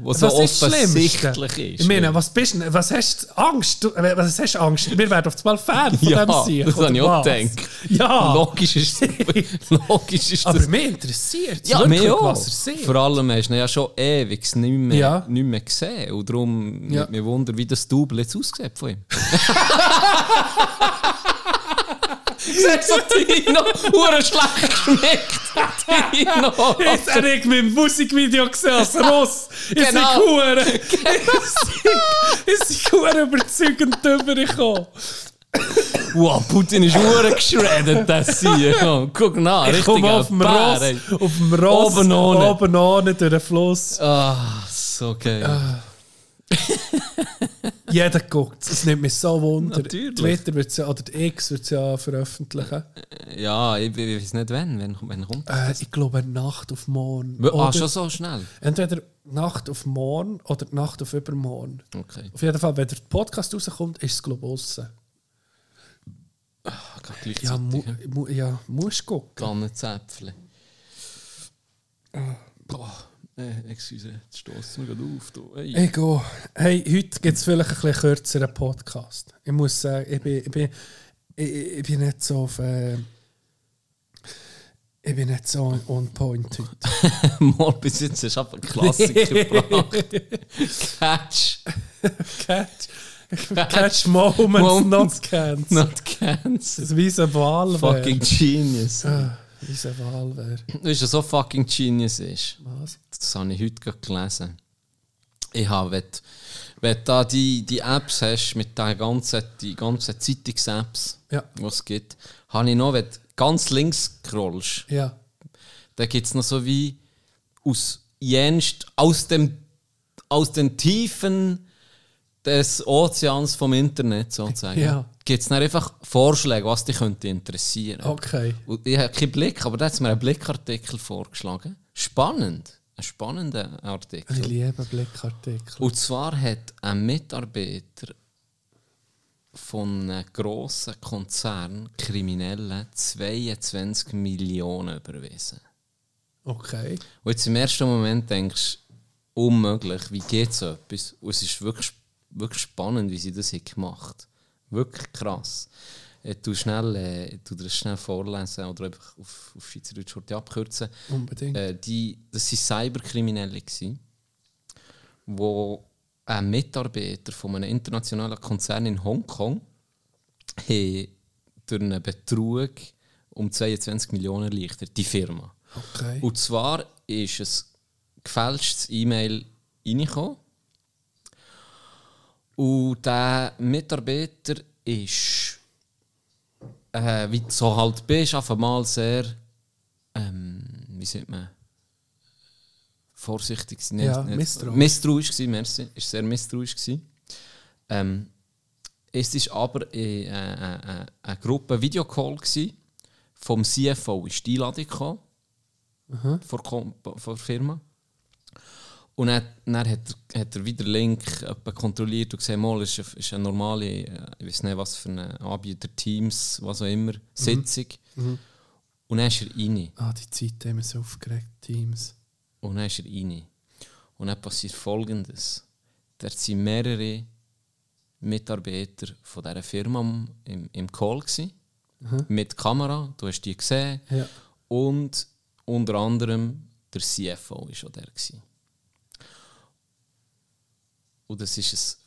was so offensichtlich ist. Ich meine, was bist was hast du Angst? Äh, was hast du Angst? Wir werden auf einmal Fan von [LAUGHS] Ja, dem Sieg. das habe ich auch gedacht. Ja, Logisch ist [LAUGHS] logisch ist aber das. mich interessiert Ja, wirklich, auch. was er sieht. Vor allem hast du ja schon ewig nicht mehr, Ja. nicht mehr gesehen. Und darum Ja. mich Wunder, wie das Double jetzt aussieht von ihm. [LAUGHS] Siehst du Tino? Hure schlecht geschmeckt. Tino. Jetzt habe ich mein Musikvideo gesehen als Ross. Ich Genau. bin Hure. Ich bin Hure überzeugend rübergekommen. Wow, Putin ist hure geschreddet, das hier. Guck nach, Ich komme auf dem Ross, auf dem Ross, Oben ohne. oben ohne durch den Fluss. Ah, so geil. Jeder guckt es nimmt mich so wunder. Natürlich. Twitter wird's ja, oder die X wird es ja veröffentlichen. Ja, ich, ich weiß nicht wann, wenn kommt. Äh, ich glaube, Nacht auf morgen. Ah, Oder schon so schnell? Entweder Nacht auf morgen oder Nacht auf übermorgen. Okay. Auf jeden Fall, wenn der Podcast rauskommt, ist es glaube ich draussen. Ja, mu, mu, ja, musst gucken. Tannenzäpfle. Boah, äh, excuse, jetzt stößt mir gerade auf. Du. Hey. Ich gehe. Hey, heute gibt es vielleicht ein bisschen kürzeren Podcast. Ich muss sagen, ich bin, ich bin, ich, ich bin nicht so auf. Äh, ich bin nicht so on point heute. [LAUGHS] Mal bis jetzt hast du aber einen Klassiker [LAUGHS] gebracht. Catch, Catch, catch moments, Moments. not cans. not cancel. Das wie ein Fucking genius. Ah, ein Wahl wäre. Weißt du, so fucking genius ist? Was? Das habe ich heute gerade gelesen. Ich habe, wenn, du- wenn du da die, die Apps hast, mit den ganzen, die ganzen Zeitungs-Apps, Ja. die es gibt, habe ich noch, wenn du ganz links scrollst, Ja. da gibt es noch so wie aus jenst, aus dem aus den Tiefen des Ozeans vom Internet sozusagen, Ja. Gibt es dann einfach Vorschläge, was dich könnte interessieren. Okay. Und ich habe keinen Blick, aber da hat mir einen Blickartikel vorgeschlagen. Spannend. Ein spannender Artikel. Ich liebe Blickartikel. Und zwar hat ein Mitarbeiter von einem grossen Konzern Kriminellen 22 Millionen überwiesen. Okay. Und jetzt im ersten Moment denkst du, unmöglich, wie geht so etwas? Und es ist wirklich, wirklich spannend, wie sie das gemacht haben. Wirklich krass. Ich tu schnell, äh, tu das schnell vorlesen oder einfach auf, auf Schweizerdeutsch abkürzen. Unbedingt. Äh, die, das waren Cyberkriminelle, wo ein Mitarbeiter von einem internationalen Konzern in Hongkong durch einen Betrug um 22 Millionen erleichtert, die Firma. Okay. Und zwar ist ein gefälschtes E-Mail reingekommen. Und der Mitarbeiter ist, äh, wie du so halt bist, auf einmal sehr, ähm, wie sagt man, vorsichtig. Nicht- Ja, nicht- misstrauisch. Misstrauisch gewesen, merci. Ist sehr misstrauisch gewesen. Ähm, es ist aber äh, äh, äh, eine Gruppe Videocall gewesen. Vom CFO ist die Einladung gekommen vor, Kom- vor der Firma. Und dann, dann hat, er, hat er wieder Link kontrolliert und gesehen, mal ist, eine- ist eine normale, äh, ich weiß nicht was für eine Anbieter, Teams, was auch immer, Sitzung. Und dann ist er rein. Ah, die Zeit haben wir so aufgeregt, Teams. Und dann ist er rein. Und dann passiert Folgendes. Dort sind mehrere Mitarbeiter von dieser Firma im, im Call gewesen, mit Kamera, du hast die gesehen. Ja. Und unter anderem der CFO war auch der. Gewesen. Und das ist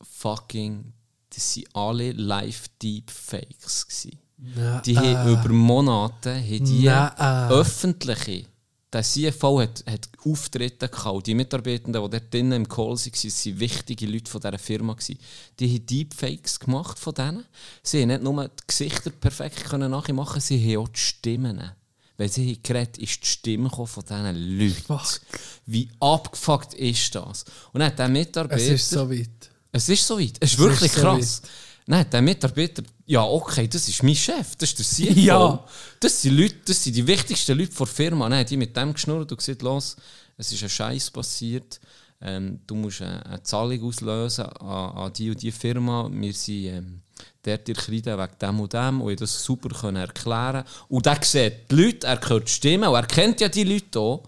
ein fucking, das sind alle Live-Deepfakes gewesen. Nein. Die haben über Monate haben die Nein. öffentliche. Der CFO hat, hat Auftritte gehabt. Die Mitarbeitenden, die dort drinnen im Call waren, waren wichtige Leute von dieser Firma. gewesen. Die haben Deepfakes gemacht von denen. Sie haben nicht nur die Gesichter perfekt können nachmachen, sie haben auch die Stimmen. Wenn sie haben geredet ist die Stimme von diesen Leuten. Fuck. Wie abgefuckt ist das? Und dann hat der Mitarbeiter... Es ist so weit. Es ist so weit. Es ist wirklich so krass. Nein, der Mitarbeiter, ja, okay, das ist mein Chef, das ist der CFO. Ja. Das sind Leute, das sind die wichtigsten Leute der Firma. Nein, die mit dem geschnurrt und gesagt, los, es ist ein Scheiß passiert. Ähm, du musst eine, eine Zahlung auslösen an, an die und die Firma. Wir sind ähm, dort in Kreide wegen dem und dem und ich das super können erklären. Und er sieht die Leute, er hört Stimmen und er kennt ja die Leute auch.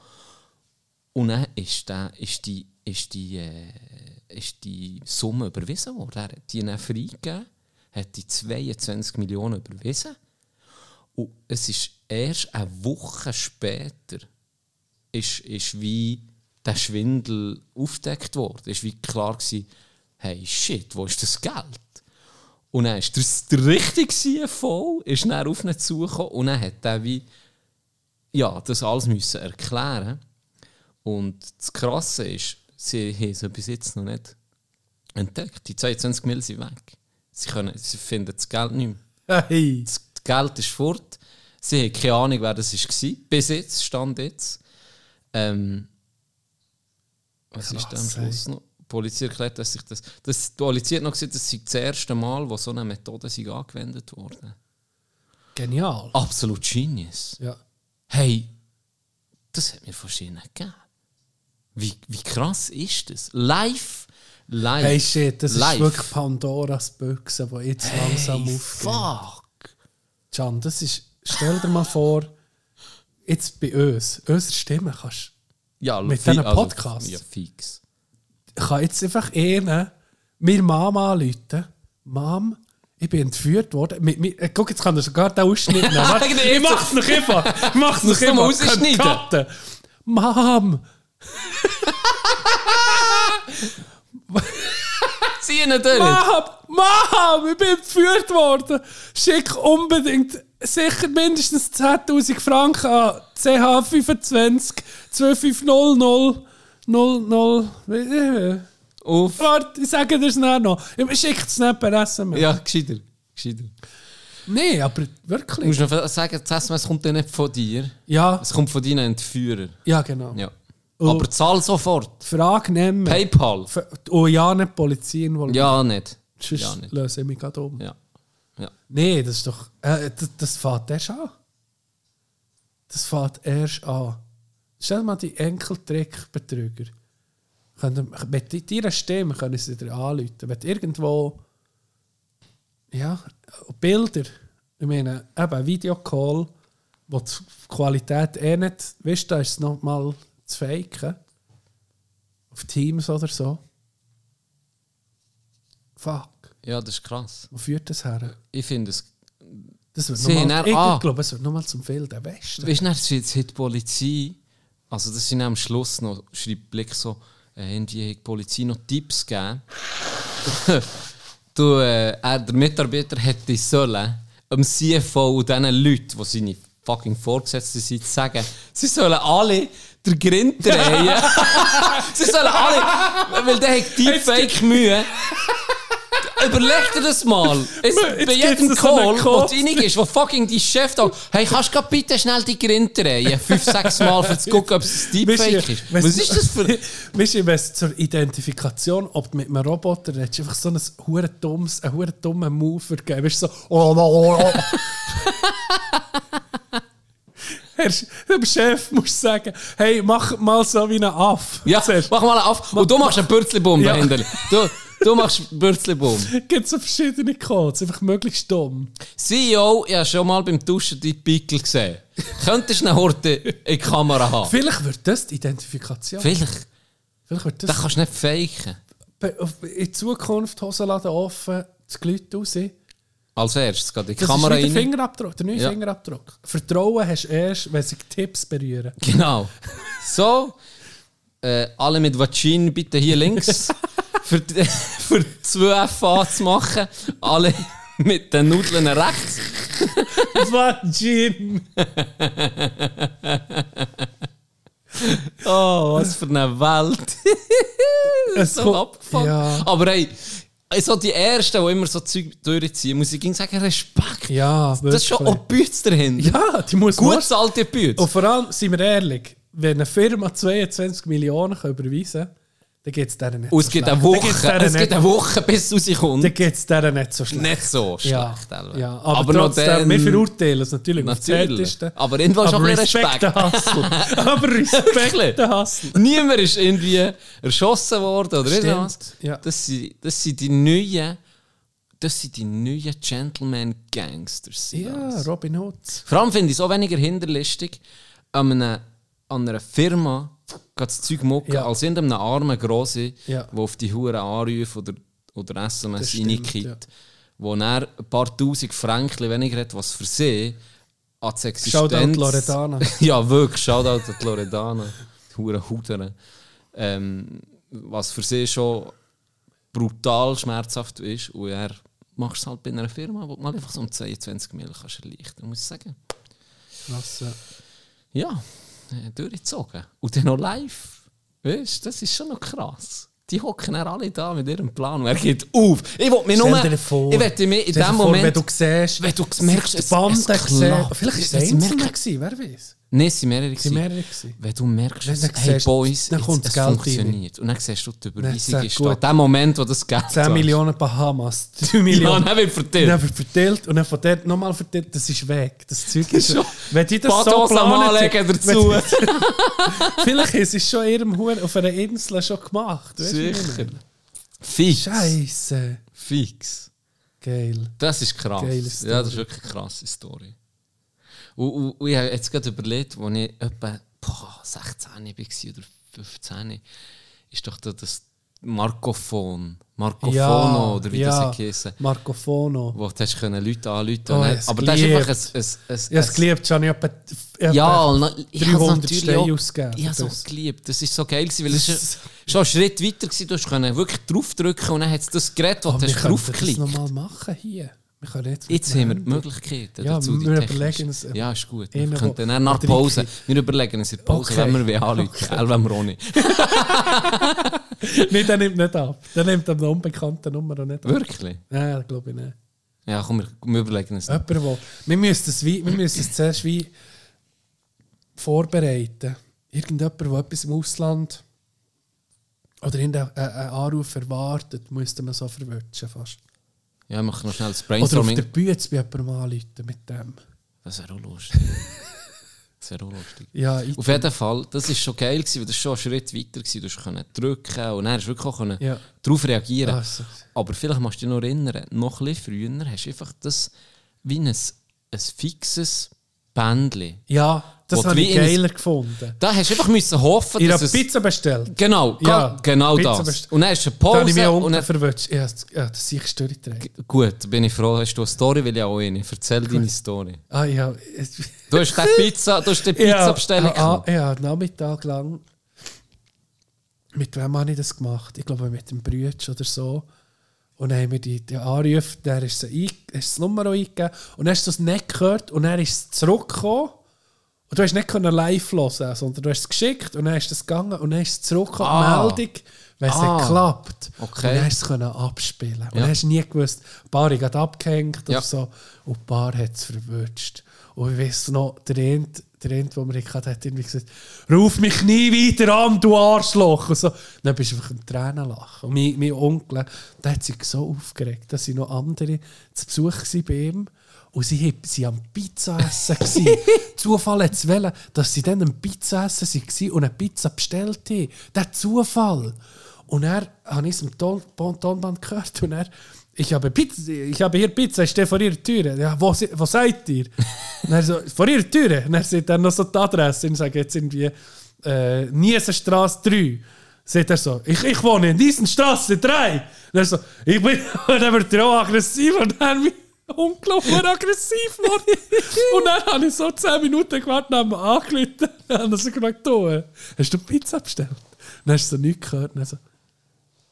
Und dann ist, der, ist die, ist die, äh, ist die Summe überwiesen worden. Er hat dann freigegeben, hat die 22 Millionen überwiesen. Und es ist erst eine Woche später, ist, ist wie der Schwindel aufgedeckt worden. Ist wie klar gewesen, hey, shit, wo ist das Geld? Und dann ist der, der richtige CFO ist dann auf ihn zugekommen und dann hat er wie, ja, das alles müssen erklären Und das Krasse ist, sie haben es bis jetzt noch nicht entdeckt. Die 22 Mil sind weg. Sie, können, sie finden das Geld nicht mehr. Hey. Das Geld ist fort. Sie haben keine Ahnung, wer das war. Bis jetzt, stand jetzt. Ähm, was ist da am Krass, Schluss noch? Die Polizei erklärt, dass sich das. das die Polizei hat noch gesagt, das sei das erste Mal, wo so eine Methode sei angewendet wurde. Genial. Absolut genius. Ja. Hey, das hat mir verschieden gegeben. Wie, wie krass ist das? Live, live. Hey shit, das live. ist wirklich Pandoras Büchse, die jetzt langsam hey, aufgehen. fuck. Can, das ist, stell dir mal vor, jetzt bei uns, unsere Stimme kannst Ja, Mit fi- diesen Podcasts? ja, fix. Ich kann jetzt einfach ihnen, mir Mama anrufen. Mom, ich bin entführt worden. Mit, mit, äh, guck, jetzt kann er sogar den Ausschnitt [LAUGHS] nehmen. Ich mach's noch einfach. Ich mach's noch einfach. rausschneiden? Mom, [LAUGHS] Zieh ihn durch. Mom, Mom, ich bin entführt worden. Schick unbedingt sicher mindestens 10.000 Franken an CH25 2500 00. äh, Auf. Warte, ich sage dir es nachher noch. Ich schicke es nicht per SMS. Ja, gescheiter. gescheiter. Nein, aber Du wirklich. musst noch sagen, das SMS kommt ja nicht von dir. Ja, Es kommt von deinen Entführern. ja genau. Ja. Oh. Aber zahl sofort. Frage nehmen. PayPal. F- Oh ja, nicht Polizei involviert. Ja, nicht. Sonst Ja, nicht. löse ich mich gerade um. Ja. ja. Nein, das ist doch. Äh, das, das fängt erst an. Das fängt erst an. Stell dir mal die Enkeltrickbetrüger. Mit deiner Stimme können sie dir anrufen. Wenn irgendwo. Ja, Bilder. Ich meine, eben Videocall, wo die Qualität eh nicht. Weißt du, da ist es noch mal zu faken. Auf Teams oder so. Fuck. ja, das ist krass. Wo führt das her? Ich finde es. Das wird nochmal, ich ah. glaube, es wird nochmal zum Wilden Westen. Weißt du, jetzt hat die Polizei. Also, das sind am Schluss noch. Schreibt Blick so. Äh, irgendwie hat die Polizei noch Tipps gegeben. [LAUGHS] du, äh, er, der Mitarbeiter hätte sollen, dem CFO und diesen Leuten, die seine fucking Vorgesetzten sind, sagen, sie sollen alle den Grind drehen. [LAUGHS] sie sollen alle, weil der hat Deepfake Mühe. Überleg dir das mal. Es, bei jedem so einen Call, wo Code. du reingehst, wo fucking dein Chef da, hey, kannst du bitte schnell die Grind drehen? Fünf, sechs Mal, um zu gucken, ob es ein Deepfake ist. Was ist das für... [LAUGHS] Weißt du, zur Identifikation, ob du mit einem Roboter redest, einfach so ein hure dummes, einen hure dummen Move geben. Weißt du, so. Oh, oh, oh, oh. [LAUGHS] Herr, dem Chef musst du sagen, hey, mach mal so wie ein Aff. Ja, Zuerst. mach mal auf. Und du machst einen Bürzlibum Ja. Du, du machst Bürzlibum. [LAUGHS] Gibt so verschiedene Codes, einfach möglichst dumm. CEO, ich habe schon mal beim Duschen die Pickel gesehen. Könntest du eine Horte in die Kamera haben? Vielleicht wird das die Identifikation. Vielleicht. Vielleicht wird das Das kannst du nicht faken. In Zukunft Hosenladen offen, das Glüt raus. Als erstes geht die Das Kamera ist wie der rein. Fingerabdruck, der neue Ja. Fingerabdruck. Vertrauen hast du erst, wenn sich Tipps berühren. Genau. So, äh, alle mit Vagin bitte hier links. [LAUGHS] für, die- [LAUGHS] für 2 FA zu machen. Alle mit den Nudeln rechts. [LAUGHS] Vagin! Oh, was für eine Welt. Es so kommt- abgefuckt. Ja. Aber hey, so die Ersten, die immer so Zeug durchziehen, muss ich sagen, Respekt. Ja, Das ist schon auch Bütz dahinter. Ja, die muss Gut man. zahlte Bütz. Und vor allem, seien wir ehrlich, wenn eine Firma 22 Millionen kann überweisen kann, dann geht es denen nicht Und es so gibt schlecht. eine Woche, es gibt nicht- eine Woche, bis es rauskommt. Dann geht es denen nicht so schlecht. Nicht so schlecht. ja, ja, aber, noch trotzdem, dann- wir verurteilen es natürlich, Natürlich. Härteste. Aber irgendwo schon aber ein Respekt Respekt. [LAUGHS] aber Respekt den Hustle. Niemand ist irgendwie erschossen worden oder irgendwas. ja. Das, sind, das sind die neuen, das sind die neuen Gentleman Gangsters. sind Ja, das. Robin Hoods. Vor allem finde ich es auch weniger hinterlistig, an einer, an einer Firma das Zeug mucken, Ja. als in einem armen Grosse, Ja. der auf die Huren anruft oder, oder SMS reinkippt, ja. wo er ein paar tausend Franken weniger hat, was für sie an die Existenz... Shoutout Loredana. [LAUGHS] ja, wirklich, Shoutout an Loredana. [LAUGHS] Hure Hudere. Ähm, was für sie schon brutal schmerzhaft ist. Und er macht es halt bei einer Firma, wo du mal einfach so um 22 Mil kannst erleichtern muss ich sagen. Krass, ja. Äh, durchgezogen. Und dann noch live. Weißt du, das ist schon noch krass. Die hocken dann alle da mit ihrem Plan und er geht auf. Ich will mir nur... Vor, ich will mir in dem vor, Moment... wenn du siehst, wenn du merkst, es- es klappt. vielleicht ist es Wenn sie einzelne merken- gewesen, wer weiß. Nein, es waren mehrere. Es waren mehrere. Wenn du merkst, Wenn du hey Boys, dann jetzt, es Geld funktioniert. Und dann siehst du, die Überweisung ist da. Der Moment, wo das Geld 10 Millionen Bahamas, 3 [LAUGHS] Ja, Millionen. dann wird verteilt. dann wird verteilt und dann von dort nochmal verteilt, das ist weg. Das Zeug ist [LAUGHS] Schon. Wenn die das so Badhose am planen, dazu. [LAUGHS] Vielleicht ist es schon in ihrem Huren auf einer Insel schon gemacht. Sicher. Fix. Scheisse. Fix. Geil. Das ist krass. Geile Story. Ja, das ist wirklich eine krasse Story. Und, und, und ich habe jetzt gerade überlegt, als ich etwa boah, 16 war oder 15, ist doch da das Markophon. Markofono, oder wie ja, das geheißen Marco Fono. wo du hast können Leute anrufen Oh, Aber das ist einfach ein... ein, ein, Ich habe es geliebt, schon ich etwa Ja, und na- ich habe 300 natürlich Steine ausgegeben. Ich habe es geliebt. Das war so geil, gewesen, weil es ist schon ein Schritt weiter war. Du können wirklich draufdrücken und dann hat es das Gerät, das Aber du wir hast können das draufgeklickt. nochmal machen hier. Wir können jetzt Jetzt haben wir die Handy- Möglichkeiten Ja, dazu. wir überlegen uns, äh, Ja, ist gut. Wir einen, wo- dann nach Pause. Wir überlegen uns in der Pause, Okay. wenn wir wie anrufen. Okay. Elf am Ronny. Nein, der nimmt nicht ab. Der nimmt eine unbekannte Nummer auch nicht ab. Wirklich? Nein, glaube ich nicht. Ja, komm, wir, wir überlegen uns. Jemand, wo, wir, müssen es wie, wir müssen es zuerst wie vorbereiten. Irgendjemand, der etwas im Ausland oder irgendeinen äh, einen Anruf erwartet, müsste man so verwünschen fast. Ja, machen noch schnell das Oder auf Brainstorming. der Bühne bei jemandem anrufen mit dem. Das wäre auch lustig. [LAUGHS] Das wäre auch lustig. Ja, Auf jeden Fall, das war schon geil, gewesen, weil das schon ein Schritt weiter war. Du konntest drücken und dann wirklich auch Ja. darauf reagieren Also. Aber vielleicht musst du dich noch erinnern, noch ein bisschen früher hast du einfach das wie ein, ein fixes Bändchen. ja, das habe ich geiler gefunden. Da hast du einfach müssen hoffen, Ich dass habe es... Pizza bestellt. Genau, Ja, genau Pizza das. best- Und dann hast du eine Da habe ich mich Pause unten dann, verwünscht. Ja, das, ja, das ich durchgetragen. Gut, bin ich froh, hast du eine Story, will ich auch eine. Erzähl deine Story. Ah, ja. Du hast die Pizza, du hast die Pizza [LAUGHS] bestellt. Ja, ah, ja, Nachmittag lang. Mit wem habe ich das gemacht? Ich glaube mit dem Brütsch oder so. Und dann haben wir die, die Anrufe, der ist das Nummer eingegeben und dann hast du das nicht gehört und dann ist es zurückgekommen. Und du hast nicht können live hören, sondern du hast es geschickt und dann ist es gegangen und dann ist es zurückgekommen, Ah. Meldung, wenn es Ah. nicht klappt. Okay. Und dann hast du es können abspielen. Und Ja. dann hast du nie gewusst, paar hat abgehängt Ja. oder so und ein paar hat es verwünscht. Und ich weiss noch, der eine, der eine, den wir hatten, hat irgendwie gesagt, ruf mich nie wieder an, du Arschloch. Und so. Dann bist du einfach im Tränen lachen. Und mein, mein Onkel, der hat sich so aufgeregt, dass noch andere zu Besuch waren bei ihm. Und sie, sie am Pizza essen. [LAUGHS] Zufall hat es wollen, dass sie dann am Pizza essen waren und eine Pizza bestellt haben. Der Zufall. Und er habe ich es im Ton, Ton, Tonband gehört und er, ich habe, Pizza, ich habe hier Pizza, ich stehe vor ihrer Tür. Ja, wo, wo seid ihr? und er so, vor ihrer Tür. Und er sieht dann noch so die Adresse und sage jetzt irgendwie äh, Niesenstraße 3. Sagt er so, ich, ich wohne in Niesenstraße 3. Und er so, ich bin, [LAUGHS] und dann wird er auch aggressiv und dann unglaublich aggressiv geworden. und dann habe ich so 10 Minuten gewartet, dann haben wir angerufen. Dann haben sie gefragt, du, äh, hast du Pizza bestellt? Dann hast du so nichts gehört. Und dann so,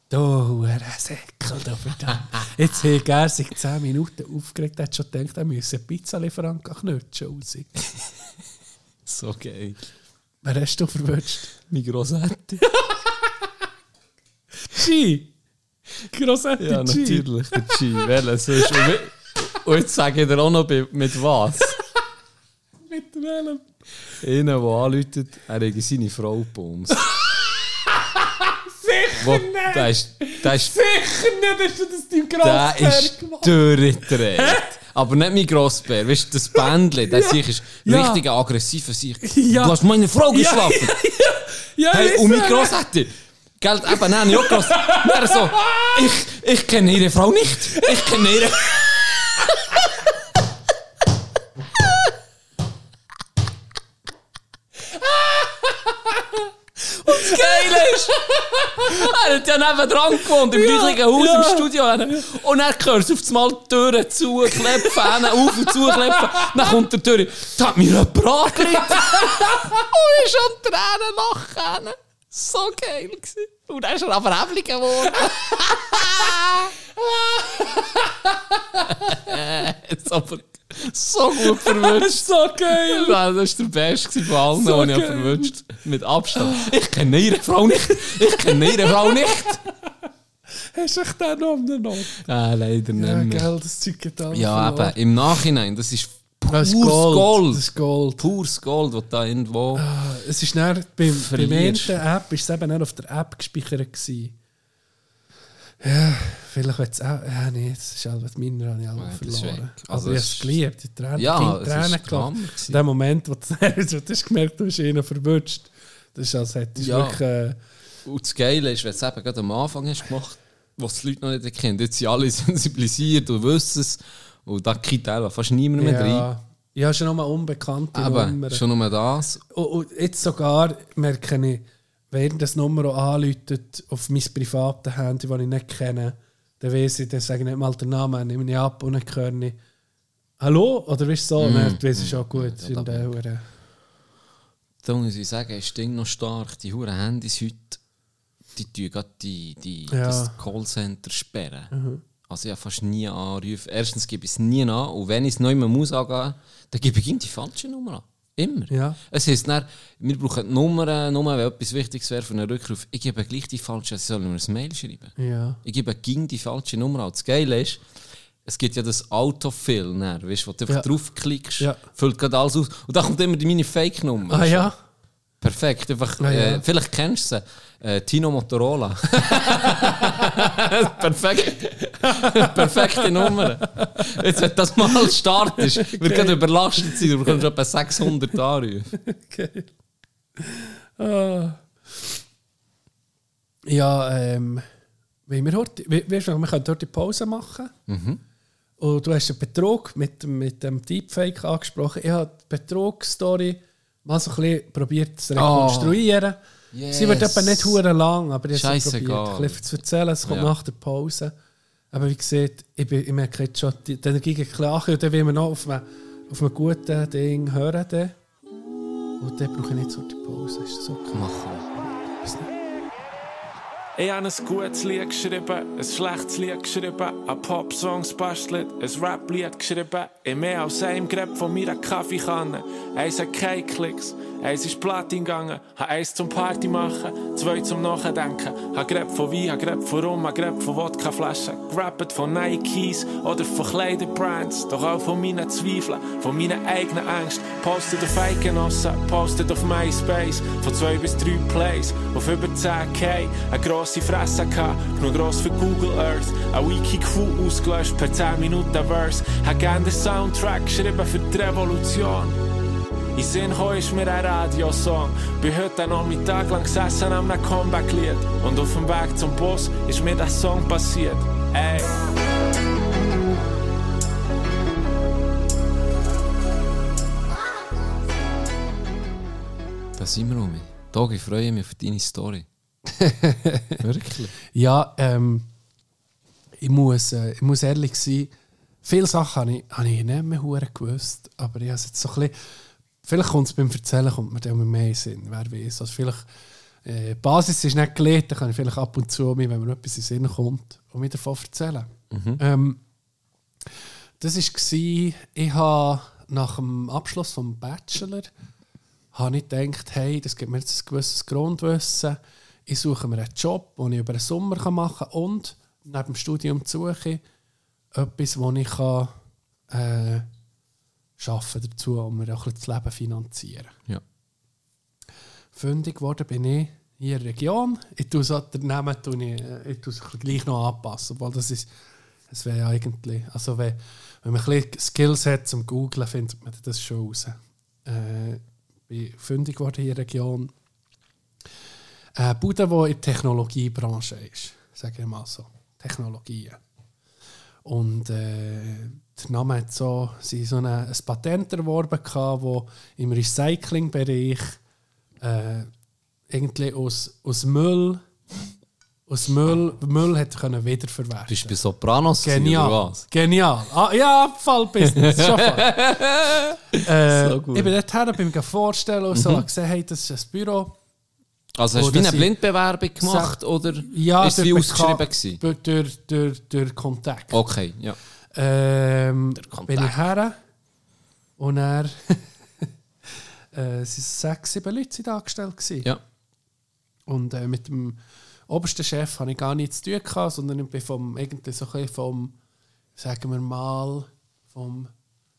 Du, er Säckel verdammt. Jetzt hat er sich 10 Minuten aufgeregt, er hat schon gedacht, er müsse einen Pizzalieferant knutschen raus. So geil. Wer hast du verwünscht? Mein Grossetti. G! Grossetti Ja, G! natürlich, der G. Welches ist? Und, jetzt sage ich dir auch noch mit was. [LAUGHS] Mit welchem? Einer, der anläutet, er hat seine Frau bums. [LAUGHS] Sicher Wo, der ist, der ist, Sicher nicht, hast du das deinem der Grossbär ist gemacht. durchgedreht. Aber nicht mein Grossbär. Weißt du, das Bändchen, der sich ist Ja. richtig aggressiv. Sich. Ja. Du hast meine Frau Ja, geschlafen. [LAUGHS] Ja, Hey, und mein so. Gross hätte. Gell, eben, nein, ich auch Gross. So, ich, ich kenne ihre Frau nicht. Ich kenne ihre. Und das Geile ist, er hat ja neben dran gewohnt, im gleichen Haus, ja. im Studio. Und er hört auf einmal die Türen zu, klepfen, auf und zu, klepfen. Dann kommt der Tür, da hat mir jemand angelegt. und ist an Tränen lachen. So geil gewesen. Und dann ist er aber häblig geworden. [LAUGHS] Jetzt aber so gut verwünscht. [LAUGHS] So geil. Ja, das war der Beste von allen, So den ich geil. verwünscht Mit Abstand. Ich kenne ihre Frau nicht. Ich kenne ihre Frau nicht. Hast du echt den noch um den Not? Ah, leider nicht Ja, mehr. gell, das Zeug geht Ja, eben, im Nachhinein, Das ist pures Gold. Gold. Das ist Gold. Pures Gold, das da irgendwo... Es ist dann, beim, beim ersten App ist es eben auf der App gespeichert gewesen. Ja, vielleicht wird es auch... Ja, nee, das ist alles, meine habe ich das ist verloren. Also, Also ich es habe es ist- geliebt. Die Tränen, Ja, die Tränen. Hammer In dem Moment, [LAUGHS] wo du, hast gemerkt, du hast ihn verwünscht. Das ist, als hättest du Ja. wirklich... Äh, Und das Geile ist, wenn du es eben gerade am Anfang hast gemacht, was die Leute noch nicht kennen. Jetzt sind alle [LAUGHS] sensibilisiert und wissen es. Und da kriegt einfach fast niemand mehr rein. ja, ja, schon nochmal unbekannte Aber Nummern. schon nur das. Und, und jetzt sogar merke ich, wenn das Nummer auch anläutet auf mein privates Handy, das ich nicht kenne, dann weiß ich, dann sage ich nicht mal den Namen, nehme ich ab und dann höre ich «Hallo?» oder du so, mm, dann weiß ich schon gut. ja, in der Hure. Da muss ich sagen, ist Ding noch stark. Die huren Handys heute, die tun gerade die, die, Ja. das Callcenter sperren. Also ich habe fast nie anrufen. Erstens gebe ich es nie an. Und wenn ich es neu muss angehen, dann gebe ich die falsche Nummer an. Immer. Ja. Es heisst dann, wir brauchen die Nummer, Nummer, wenn etwas Wichtiges wäre für einen Rückruf. Ich gebe gleich die falsche, sie sollen mir ein Mail schreiben. Ja. Ich gebe ging die falsche Nummer an. Das Geile ist, es gibt ja das Autofill, weißt, wo du einfach Ja. draufklickst, Ja. füllt gerade alles aus. Und da kommt immer die meine Fake-Nummer. Ah ja? Perfekt, einfach, Ah, ja. äh, vielleicht kennst du sie. Äh, Tino Motorola. [LAUGHS] Perfekt. Perfekte Nummer. Jetzt, wenn das mal startest, wird gerade überlastet sein, du bekommst etwa 600 Anrufe. Geil. Ah. Ja, ähm, wenn wir heute, we- weißt du, wir können dort die Pause machen. Und du hast den Betrug mit, dem- mit dem Deepfake angesprochen. Ich habe die Betrugsstory mal so ein bisschen probiert zu rekonstruieren. Sie wird Yes. etwa nicht hure lang, aber ich habe probiert, ein bisschen zu erzählen. Es kommt Ja. nach der Pause. Aber wie gesagt, ich, bin, ich merke jetzt schon, die, die Energie geht ein bisschen an. Und dann will man noch auf einem, auf einem guten Ding hören. Dann. Und dann brauche ich nicht so die Pause. Ist das okay? Ich habe ein gutes Lied geschrieben, ein schlechtes Lied geschrieben, ein Popsongs bastelt, ein Rap-Lied geschrieben. In mehr als einem Grab von meiner Kaffeekanne. Eins hat keine Klicks, eins ist Platin gegangen. Hab eins zum Party machen, zwei zum Nachdenken. Hab Grab von Wein, hab Grab von Rum, hab Grab von Wodkaflaschen. Gerappt von Nikes oder von Kleiderbrands. Doch auch von meinen Zweifeln, von meinen eigenen Ängsten. Postet auf Eidgenossen, postet auf MySpace. Von zwei bis drei Plays, auf über 10k. Eine grosse Fresse gehabt, genug gross für Google Earth. Ein Wiki-Crew ausgelöscht per 10 Minuten Verse. Hab gern den Soundtrack geschrieben für die Revolution. In Sinn kam ist mir ein Radiosong. Bin heute noch Mittag lang gesessen an einem Comeback-Lied. Und auf dem Weg zum Bus ist mir der Song passiert. Ey. Da sind wir um. Tag, ich freue mich auf deine Story. [LAUGHS] Wirklich? Ja, ähm, ich, muss, äh, ich muss ehrlich sein, viele Sachen habe ich, habe ich nicht mehr gewusst, aber ich habe es jetzt so ein bisschen, vielleicht kommt es beim Erzählen kommt mir dann mehr Sinn, wer weiß. Also vielleicht, äh, die Basis ist nicht gelegt, dann kann ich vielleicht ab und zu, wenn mir etwas in den Sinn kommt, und mir davon erzählen. Ähm, das war, ich habe nach dem Abschluss vom Bachelor habe ich gedacht, hey, das gibt mir jetzt ein gewisses Grundwissen. Ich suche mir einen Job, den ich über den Sommer machen kann und neben dem Studium suche ich etwas, wo ich kann, äh, arbeiten dazu, um mir auch ein bisschen das Leben finanzieren. Ja. Fündig geworden bin ich hier in der Region. Ich tue so den Namen tue ich, äh, ich tue es gleich noch anpassen, obwohl das ist, das wäre ja eigentlich, also wenn, wenn man ein bisschen Skills hat zum Googlen, findet man das schon raus. Äh, bin fündig geworden hier in der Region. Eine Bude, die in der Technologiebranche ist, sage ich mal so. Technologien. Und äh, der Name hat so, sie so eine, ein Patent erworben, gehabt, wo im Recyclingbereich äh, irgendwie aus, aus Müll, aus Müll, Müll hat können wiederverwerten. Bist du bei Sopranos gewesen, oder Genial. was? Genial. Ah, ja, Abfallbusiness. schon voll. [LAUGHS] äh, So gut. Ich bin dorthin, bin mir vorstellen und so, mhm. gesehen, hey, das ist ein Büro. Also hast du eine sie- Blindbewerbung gemacht oder Ja, ist durch ausgeschrieben gewesen? Durch, durch, durch, durch Kontakt. Okay, ja. Ähm, bin ich her und er [LAUGHS] äh, es sind sechs, sieben Leute sind angestellt gewesen. Ja. Und äh, mit dem obersten Chef hatte ich gar nichts zu tun, gehabt, sondern ich bin vom, irgendwie so ein vom, sagen wir mal, vom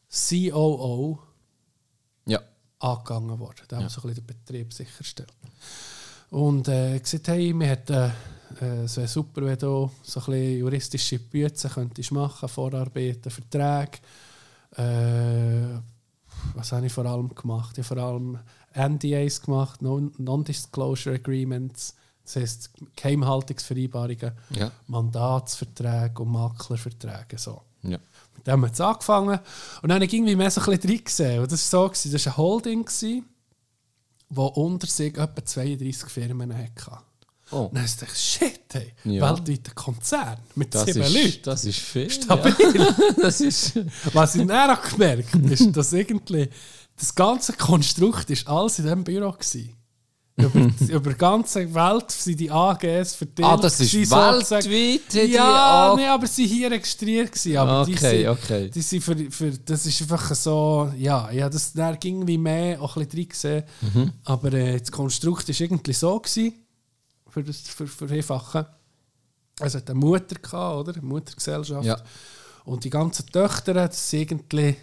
COO Ja. angegangen worden. Der ja. so ein bisschen den Betrieb sicherstellt. Und äh, gesagt, hey, wir hätten äh, es wäre super, wenn du so ein bisschen juristische Bücher könntest machen, Vorarbeiten, Verträge. Äh, was habe ich vor allem gemacht? Ich habe vor allem NDAs gemacht, Non- Non-Disclosure Agreements, das heisst Geheimhaltungsvereinbarungen, Ja. Mandatsverträge und Maklerverträge. So. Ja. Mit dem hat es angefangen. Und dann habe ich irgendwie mehr so ein bisschen drin gesehen. Und das war so, das war ein Holding, das unter sich etwa 32 Firmen hatte. Oh, Und dann dachte ich, shit, hey, Ja. weltweiter Konzern mit das sieben ist, Leuten. das ist viel. Stabil. Ja. [LAUGHS] Das ist... Was ich dann auch gemerkt habe, ist, dass irgendwie das ganze Konstrukt ist alles in diesem Büro war. Über, [LAUGHS] über die ganze Welt sind die AGs verteilt. Ah, das ist weltweit, die Ja, nee, aber sie hier registriert gewesen. Aber die Okay, sind, okay. Die sind für, für, das ist einfach so, ja, ja das da ging wie mehr auch ein bisschen drin gesehen. Mhm. Aber äh, das Konstrukt war irgendwie so gewesen, für das für, Einfache. Also hat eine Mutter gehabt, oder? Eine Muttergesellschaft. Ja. Und die ganzen Töchter, das waren irgendwie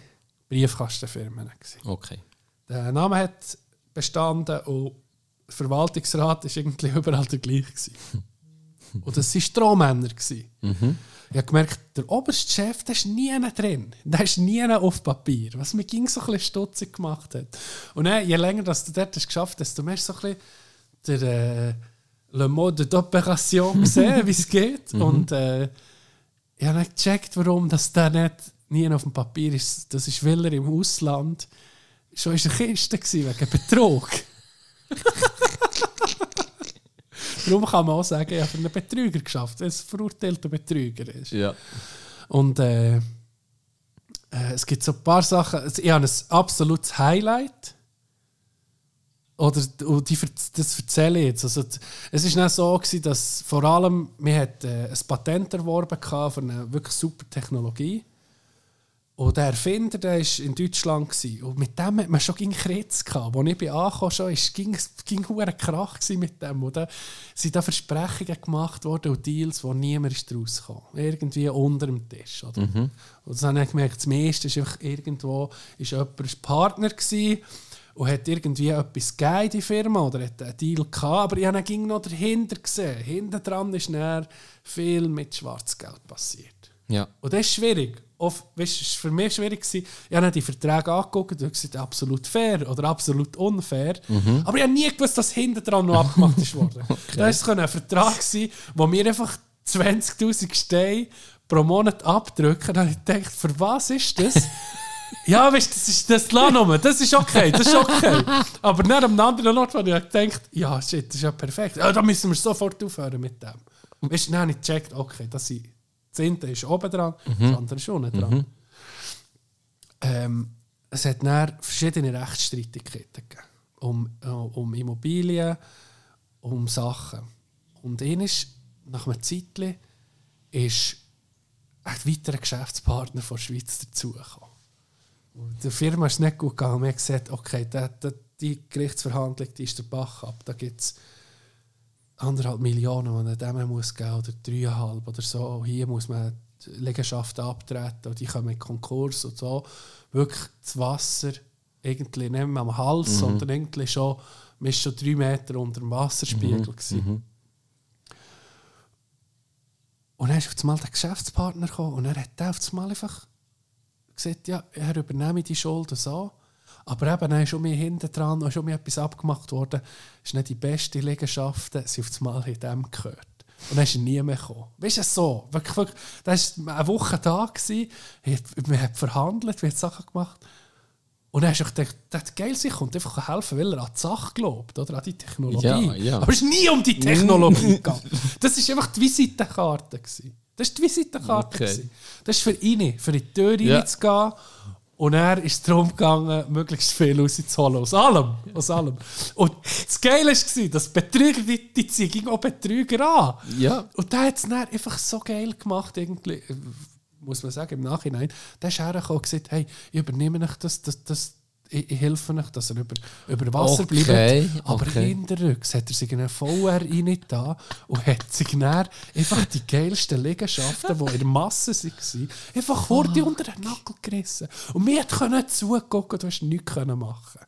Briefkastenfirmen. gewesen. Okay. Der Name hat bestanden und der Verwaltungsrat war irgendwie [LAUGHS] überall der gleiche. [LAUGHS] Und das waren Strohmänner. gewesen. Ich habe gemerkt, der oberste Chef, der ist nie drin. Der ist nie auf Papier. Was mir ging so ein bisschen stutzig gemacht hat. Und dann, je länger dass du dort hast geschafft hast, desto mehr so ein bisschen der, äh, le mode d'opération [LAUGHS] gesehen, wie es geht. Und äh, ich habe nicht gecheckt, warum das der nicht nie auf dem Papier ist. Das ist, weil er im Ausland schon in der Kiste war, wegen Betrug. [LAUGHS] Darum kann man auch sagen, ich habe für einen Betrüger geschafft, weil es ein verurteilter Betrüger ist. Ja. Und äh, äh, es gibt so ein paar Sachen. Also ich habe ein absolutes Highlight. Oder die, das erzähle ich jetzt. Also, es war nicht so, gewesen, dass vor allem wir hat, äh, ein Patent erworben für eine wirklich super Technologie. Und der Erfinder der war in Deutschland. Gewesen. Und mit dem hat man schon gegen Kretz gehabt. Als ich bin angekommen schon, ist, ging es ging ein Krach mit dem. Und da sind da Versprechungen gemacht worden und Deals, wo niemand ist gekommen. Irgendwie unter dem Tisch. Oder? Und das habe ich gemerkt, das meiste ist irgendwo ist jemand Partner gewesen und hat irgendwie etwas gegeben in die Firma oder hat einen Deal gehabt, aber ich habe dann ging noch dahinter gesehen. Hinten dran ist dann viel mit Schwarzgeld passiert. Ja. Und das ist schwierig. Oft, weißt, es war für mich schwierig. Gewesen. Ich habe die Verträge angeguckt und gesagt, absolut fair oder absolut unfair. Aber ich habe nie gewusst, dass hinten dran noch abgemacht ist worden. [LAUGHS] Das war ein Vertrag, gewesen, wo mir einfach 20'000 Steine pro Monat abdrücken. Dann habe ich gedacht, für was ist das? Ja, weißt du, das ist das Lahnummer, das ist okay, das ist okay. Aber nicht am anderen Ort, wo ich gedacht ja, shit, das ist ja perfekt. Ja, da müssen wir sofort aufhören mit dem. Weißt du, dann habe ich gecheckt, okay, das, sind, das eine ist oben dran, das andere ist unten dran. Ähm, es hat dann verschiedene Rechtsstreitigkeiten gegeben. Um, äh, um Immobilien, um Sachen. Und einer ist, nach einem Zeitchen, ist ein weiterer Geschäftspartner von der Schweiz dazugekommen. Und Der Firma ist nicht gut gegangen. Wir haben gesagt, okay, der, der, die Gerichtsverhandlung die ist der Bach ab. Da gibt es anderthalb Millionen, die man dem muss geben oder dreieinhalb oder so. Hier muss man die Liegenschaften abtreten und die kommen in Konkurs und so. Wirklich das Wasser irgendwie nicht mehr am Hals, sondern irgendwie schon Man war schon drei Meter unter dem Wasserspiegel. gewesen. Und dann ist auf einmal der Geschäftspartner gekommen und er hat auf einmal einfach gesagt, ja, er übernehme die Schulden so. Aber eben, dann ist schon mir hinten dran noch schon mir etwas abgemacht worden. Es ist nicht die beste Liegenschaften, sie auf einmal in dem gehört. Und dann ist er nie mehr gekommen. Weißt du, so. Wirklich, wirklich, das war eine Woche da, gewesen, man hat verhandelt, wir haben Sachen gemacht. Und dann hast du gedacht, das ist geil, sie kommt einfach helfen, weil er an die Sache glaubt, oder? An die Technologie. Ja, ja. Aber es ist nie um die Technologie gegangen. Das war einfach die Visitenkarte. Gewesen. Das war die Visitenkarte. Okay. gewesen. Das ist für ihn, für die Tür Ja. reinzugehen. Und er ist darum gegangen, möglichst viel rauszuholen. Aus allem. Aus allem. Und das Geile war, dass Betrüger, die, die ziehen auch Betrüger an. Ja. Und der hat es dann einfach so geil gemacht, irgendwie, muss man sagen, im Nachhinein. Der ist hergekommen und gesagt, hey, ich übernehme euch das, das, das ich, ich helfe euch, dass er über, über Wasser Okay, bleibt. Aber okay. hinterrücks hat er sich einen VR rein da und hat sich dann einfach die geilsten Liegenschaften, die in der Masse waren, einfach vor die unter den Nagel gerissen. Und wir konnten zugucken, du hast nichts machen.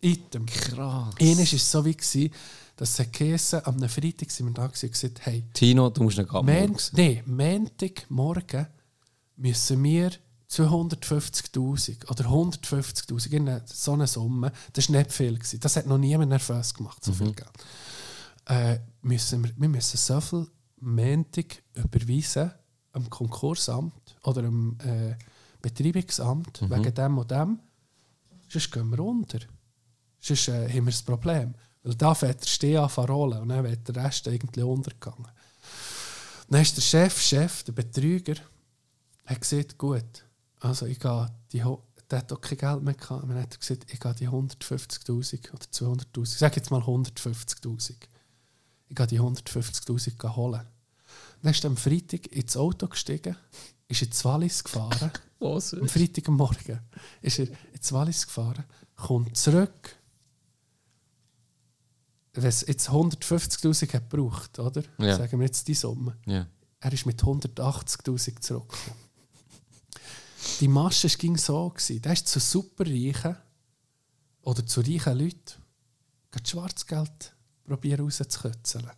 Item. Krass. Einmal war es so wie, gewesen, dass es geheißen, am Freitag sind wir da gewesen und gesagt, hey, Tino, du musst nicht. Mont nee, Montagmorgen müssen wir 250'000 oder 150'000, irgendeine- so eine Summe, das war nicht viel. Gewesen. Das hat noch niemand nervös gemacht, so viel Geld. Äh, müssen wir, wir müssen so viel Montag überweisen am Konkursamt oder am äh, Betreibungsamt wegen dem und dem. Sonst gehen wir unter. Sonst äh, haben wir das Problem. Weil da fährt der Steh an rollen und dann wird der Rest irgendwie untergegangen. Dann ist der Chef, Chef, der Betrüger, hat gesagt, gut, also ich gehe die, der hat auch kein Geld mehr gehabt. Dann hat gesagt, ich gehe die 150'000 oder 200'000, ich sage jetzt mal 150'000. Ich gehe die 150'000 holen. Dann ist er am Freitag ins Auto gestiegen, ist ins Wallis gefahren. [LAUGHS] Was? Am Freitag am Morgen ist er ins Wallis gefahren, kommt zurück. Wenn es jetzt 150'000 hat gebraucht, oder? Ja. Sagen wir jetzt die Summe. Ja. Er ist mit 180'000 zurückgekommen. Die Masche ging so. Gewesen. Der ist zu superreichen oder zu reichen Leuten gerade Schwarzgeld probieren rauszukitzeln.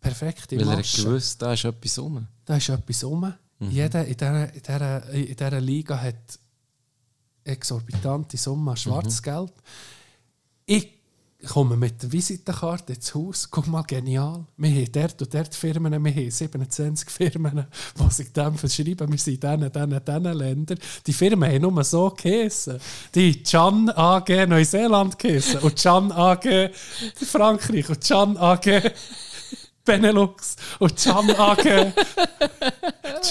Perfekte Weil er hat Masche. gewusst, da ist etwas rum. Da ist etwas rum. Jeder in dieser, in, dieser, in dieser Liga hat exorbitante Summen an Schwarzgeld. Ich komme mit der Visitenkarte ins Haus. Guck mal, genial. Wir haben dort und dort Firmen, wir haben 27 Firmen, [LAUGHS] die sich dem verschreiben. Wir sind in diesen, diesen, diesen Ländern. Die Firmen haben nur so geheissen. Die Can AG Neuseeland geheissen und Can AG Frankreich und Can AG Benelux und Can AG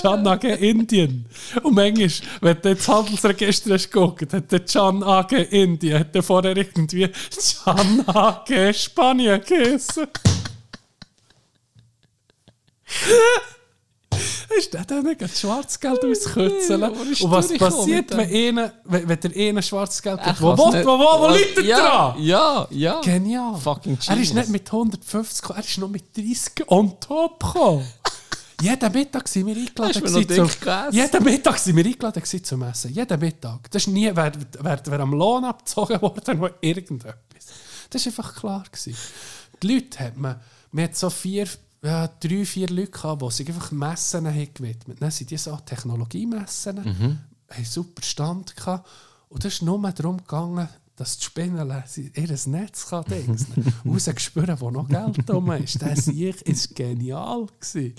Can [LAUGHS] AG Indien. Und manchmal, wenn du ins Handelsregister hast geguckt, hat der Can AG Indien hat der vorher irgendwie Can AG Spanien geheißen. Ist der dann nicht Schwarzgeld auskützeln? aber ist Und was passiert, mit wenn, dem? einer, wenn, wenn der eine Schwarzgeld hat? Wo, wo, wo, wo, wo liegt er ja, dran? Ja, ja. Genial. Fucking er ist nicht mit 150 gekommen, er ist noch mit 30 on top gekommen. [LAUGHS] Jeden Mittag sind wir eingeladen. Du gegessen? jeden Mittag sind wir eingeladen zum Essen. Jeden Mittag. Das ist nie, wer, wer, wer am Lohn abgezogen worden oder irgendetwas. Das war einfach klar. Gewesen. Die Leute hat man, man hat so vier, ja, drei, vier Leute gehabt, die sich einfach Messen haben gewidmet. Dann sind die so Technologiemessen, Mhm. haben super Stand gehabt. Und das ist nur darum gegangen, dass die Spinnen ihr Netz kann [LAUGHS] rausgespüren, wo noch Geld drum ist. Der Sieg ist genial. Gewesen.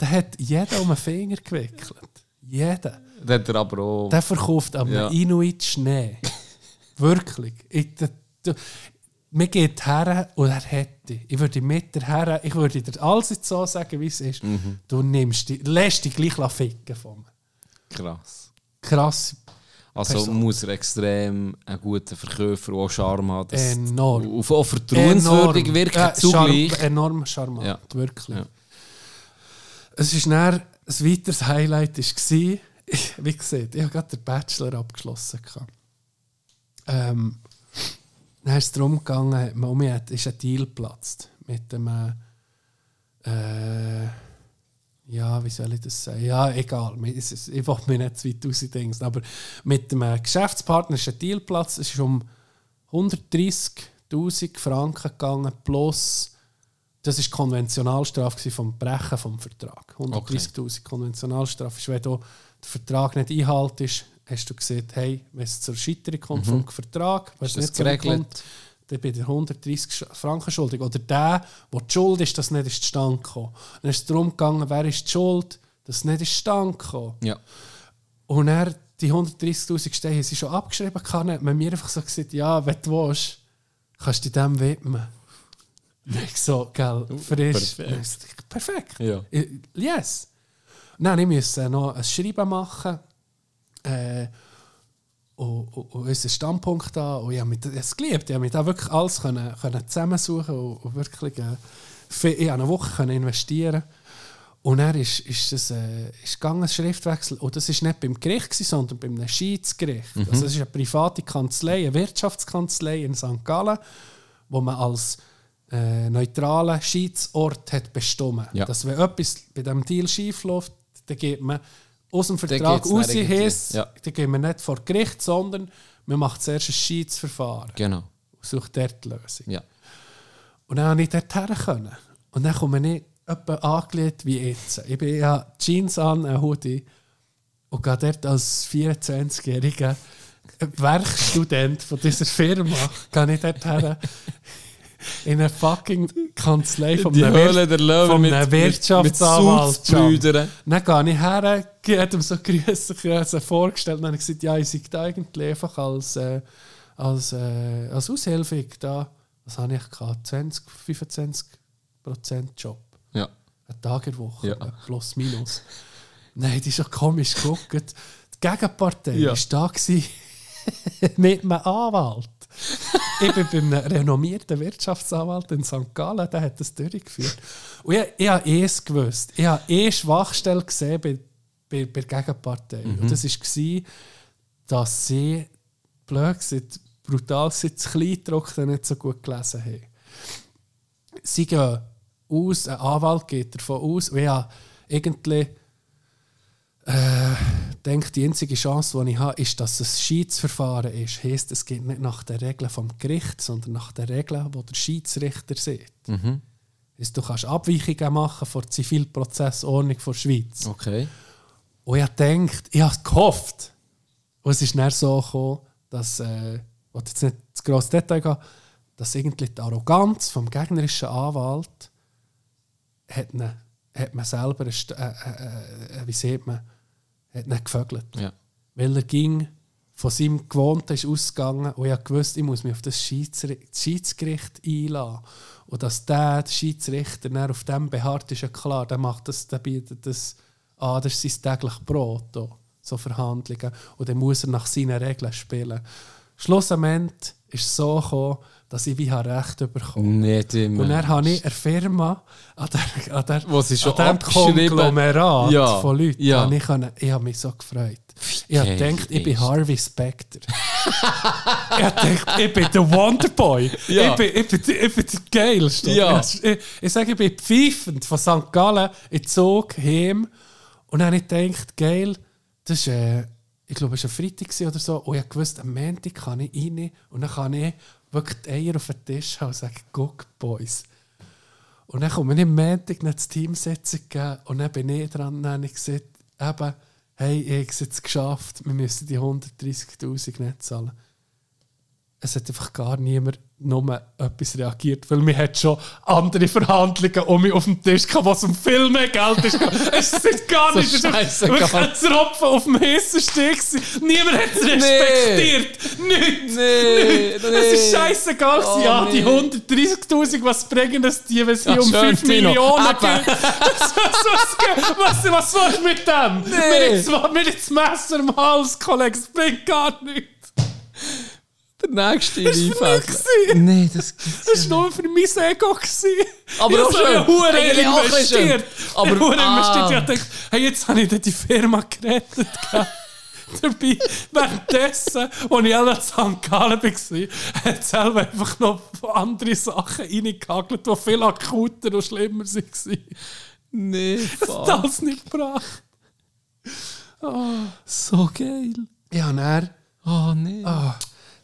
Der hat jeder um den Finger gewickelt. Jeder. Das hat er aber auch. Der verkauft am Ja. Inuit Schnee. [LAUGHS] Wirklich. Ich, da, da, mir geht her und er hätte. Ich würde mit der her, ich würde dir alles jetzt so sagen, wie es ist. Mhm. Du nimmst die, lässt dich gleich ficken von mir. Krass. Krass. Also Person. muss er extrem ein guter Verkäufer und auch Charme haben. dass- Enorm. Und auch vertrauenswürdig Enorm. wirken Ja, zugleich. charm- enorm charmant, Ja. wirklich. Ja. Es ist dann, ein weiteres Highlight war, [LAUGHS] wie gesagt, ich habe gerade den Bachelor abgeschlossen. Ähm, dann ist es darum gegangen, mal, mir hat, ist ein Deal geplatzt mit dem, äh, ja, wie soll ich das sagen? Ja, egal, ist ich will mir nicht zu weit rausdenken, aber mit dem äh, Geschäftspartner ist ein Deal geplatzt, es ist um 130 1000 Franken gegangen, plus, das war die Konventionalstrafe vom Brechen vom Vertrag. 130'000 Konventionalstrafe ist, wenn du den Vertrag nicht einhaltest, hast du gesagt, hey, wenn es zur Scheiterung kommt vom Vertrag, wenn es Mhm. nicht geregelt? dann bin ich 130 Sch- Franken schuldig. Oder der, der die Schuld ist, dass nicht ist zustande gekommen. Dann ist es darum gegangen, wer ist die Schuld, dass es nicht ist zustande gekommen. Ja. Und er die 130'000 Steine sie schon abgeschrieben, kann hat man mir einfach so gesagt, ja, wenn du willst, kannst du dem widmen. Ich so, gell, frisch. perfekt. Perfekt. Ja. Yes. Nein, ich musste noch ein Schreiben machen. Äh, und, und, und unseren Standpunkt da. Und ich habe das geliebt. Ich habe da wirklich alles können, können zusammensuchen und, und wirklich äh, viel- ich eine Woche können investieren und dann ist, ist es äh, ist gegangen, ein Schriftwechsel. Und das war nicht beim Gericht, gewesen, sondern beim einem Schiedsgericht. Also es ist eine private Kanzlei, eine Wirtschaftskanzlei in St. Gallen, wo man als äh, neutralen Schiedsort hat bestimmt. Ja. Dass wenn etwas bei diesem Deal schief läuft, dann geht man aus dem Vertrag raus, heisst, Ja. dann gehen wir nicht vor Gericht, sondern man macht zuerst ein Schiedsverfahren Genau. und sucht dort die Lösung. Ja. Und dann konnte ich dort her. Können. Und dann komme ich etwa angelegt wie jetzt. Ich bin ja Jeans an, ein Hoodie und gehe dort als 24-jähriger Werkstudent von dieser Firma [LAUGHS] gehe ich dort her in eine fucking Kanzlei von einem, Höhle der Löwen von mit- einem mit- Wirtschaftsanwalt. mit Suitsbrüdern. Dann gehe ich her, jedem so [LAUGHS] grüßig also vorgestellt und dann habe ich gesagt, ja, ich sei da eigentlich einfach als, äh, als, äh, als Aushilfe da. Was habe ich gehabt? 20, 25 Prozent Job. Ja. Eine Tag in der Woche, Ja. äh, plus minus. Nein, die ist schon komisch geguckt. Die Gegenpartei Ja. war da gewesen, [LAUGHS] mit einem Anwalt. Ich bin bei einem renommierten Wirtschaftsanwalt in St. Gallen, der hat das durchgeführt. Und ich, ich habe es gewusst. Ich habe eh Schwachstelle gesehen bei, bei, bei der Gegenpartei. Und das war, dass sie, blöd gesagt, brutal gesagt, das Kleindruck nicht so gut gelesen haben sie gehen aus, ein Anwalt geht davon aus, und ich habe irgendwie äh, denke, die einzige Chance, die ich habe, ist, dass es ein Schiedsverfahren ist. Heißt, es geht nicht nach den Regeln vom Gericht, sondern nach den Regeln, die der Schiedsrichter sieht. Heisst, du kannst Abweichungen machen von der Zivilprozessordnung der Schweiz. Okay. Und ich gedacht, ich habe gehofft. Und es ist dann so gekommen, dass, äh, ich will jetzt nicht zu gross Detail gehen, dass irgendwie die Arroganz vom gegnerischen Anwalt hat, ihn, hat man selber, eine äh, äh, äh, wie sieht man, hat ihn gefögelt. Ja. Weil er ging von seinem Gewohnten ist ausgegangen und ich gewusst, ich muss mich auf das Schiedsgericht einladen. Und dass der, der Schiedsrichter dann auf dem beharrt, ist ja klar, der macht das, der bietet das an, das ist sein täglich Brot, da, so Verhandlungen. Und dann muss er nach seinen Regeln spielen. Schlussendlich ist es so gekommen, dass ich wie Recht bekommen Nicht immer. und dann habe ich eine Firma an der, an der, sie schon an dem Konglomerat Ja, von Leuten. ja. Ich, können, ich habe mich so gefreut. Ich habe gedacht, ich bin ist- Harvey Specter. [LAUGHS] ich habe gedacht, ich bin der Wonderboy. Ja. Ich, bin, ich, bin, ich bin der Geilste. Ja. Ich, ich, ich sage, ich bin pfeifend von St. Gallen in den Zug heim. Und dann habe ich gedacht, geil, das ist, äh, ich glaube, es war ein Freitag oder so. Und ich wusste, am Montag kann ich rein und dann kann ich wirklich die Eier auf den Tisch haben und sagen, guck, Boys. Und dann kommen wir am Montag Teamsitzung geben und dann bin ich dran und dann habe ich gesagt, eben, hey, ich habe es jetzt geschafft, wir müssen die 130'000 nicht zahlen. Es hat einfach gar niemand nur etwas reagiert, weil wir hat schon andere Verhandlungen um mich auf dem Tisch gehabt, was um viel mehr Geld ist. es ist gar So nicht, es ist wirklich ein Tropfen auf dem heißen Steg. Niemand hat es respektiert. Nichts. Nee, Nichts. Es ist scheißegal. Oh, ja, die nee. 130.000, was bringen das die, wenn sie Ja, um schön, 5 Tino. Millionen gehen? was, was, was, was, willst du mit dem? Nee. Mir mir jetzt das Messer im Hals, Kollege, das bringt gar nichts. Der nächste Das gewesen. Nee, das gibt's Das war nur für mein Ego. gewesen. Aber ich auch habe schön. eine Hure schön. investiert. Aber- Hure ah. investiert. Ich dachte, hey, jetzt habe ich die Firma gerettet. [LAUGHS] Dabei, währenddessen, als ich alle in St. Gallen war, hat selber einfach noch andere Sachen reingehagelt, die viel akuter und schlimmer waren. Nee, Das fuck. hat alles nicht gebracht. So geil. Ja, und er, Oh, nee. ah,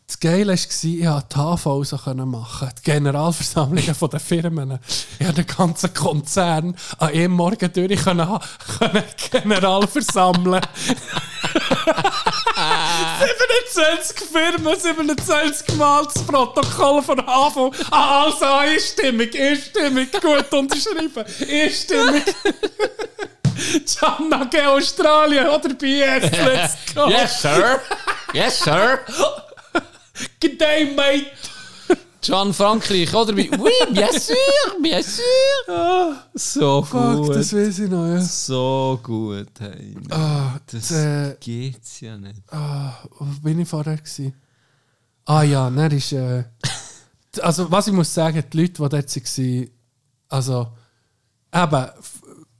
das Geile war, ich konnte die HV so machen. Die Generalversammlungen den Firmen. Ich habe den ganzen Konzern an einem Morgen durch können, [LAUGHS] können General versammeln. [LAUGHS] 27 Firmen, 27 Mal das Protokoll von HV. Ah, also einstimmig, einstimmig, gut unterschrieben. Einstimmig. [LAUGHS] Gianna G. Australien oder BS, let's go. sir. Yes, sir. Good day, mate. John Frankreich, oder? wie- Oui, bien sûr, bien sûr. So Fuck, gut. das weiß ich noch, ja. So gut, hey. Ah, Das äh, geht's ja nicht. ah, wo bin ich vorher gewesen? Ah ja, dann ist, äh, also was ich muss sagen, die Leute, die dort waren, also, eben,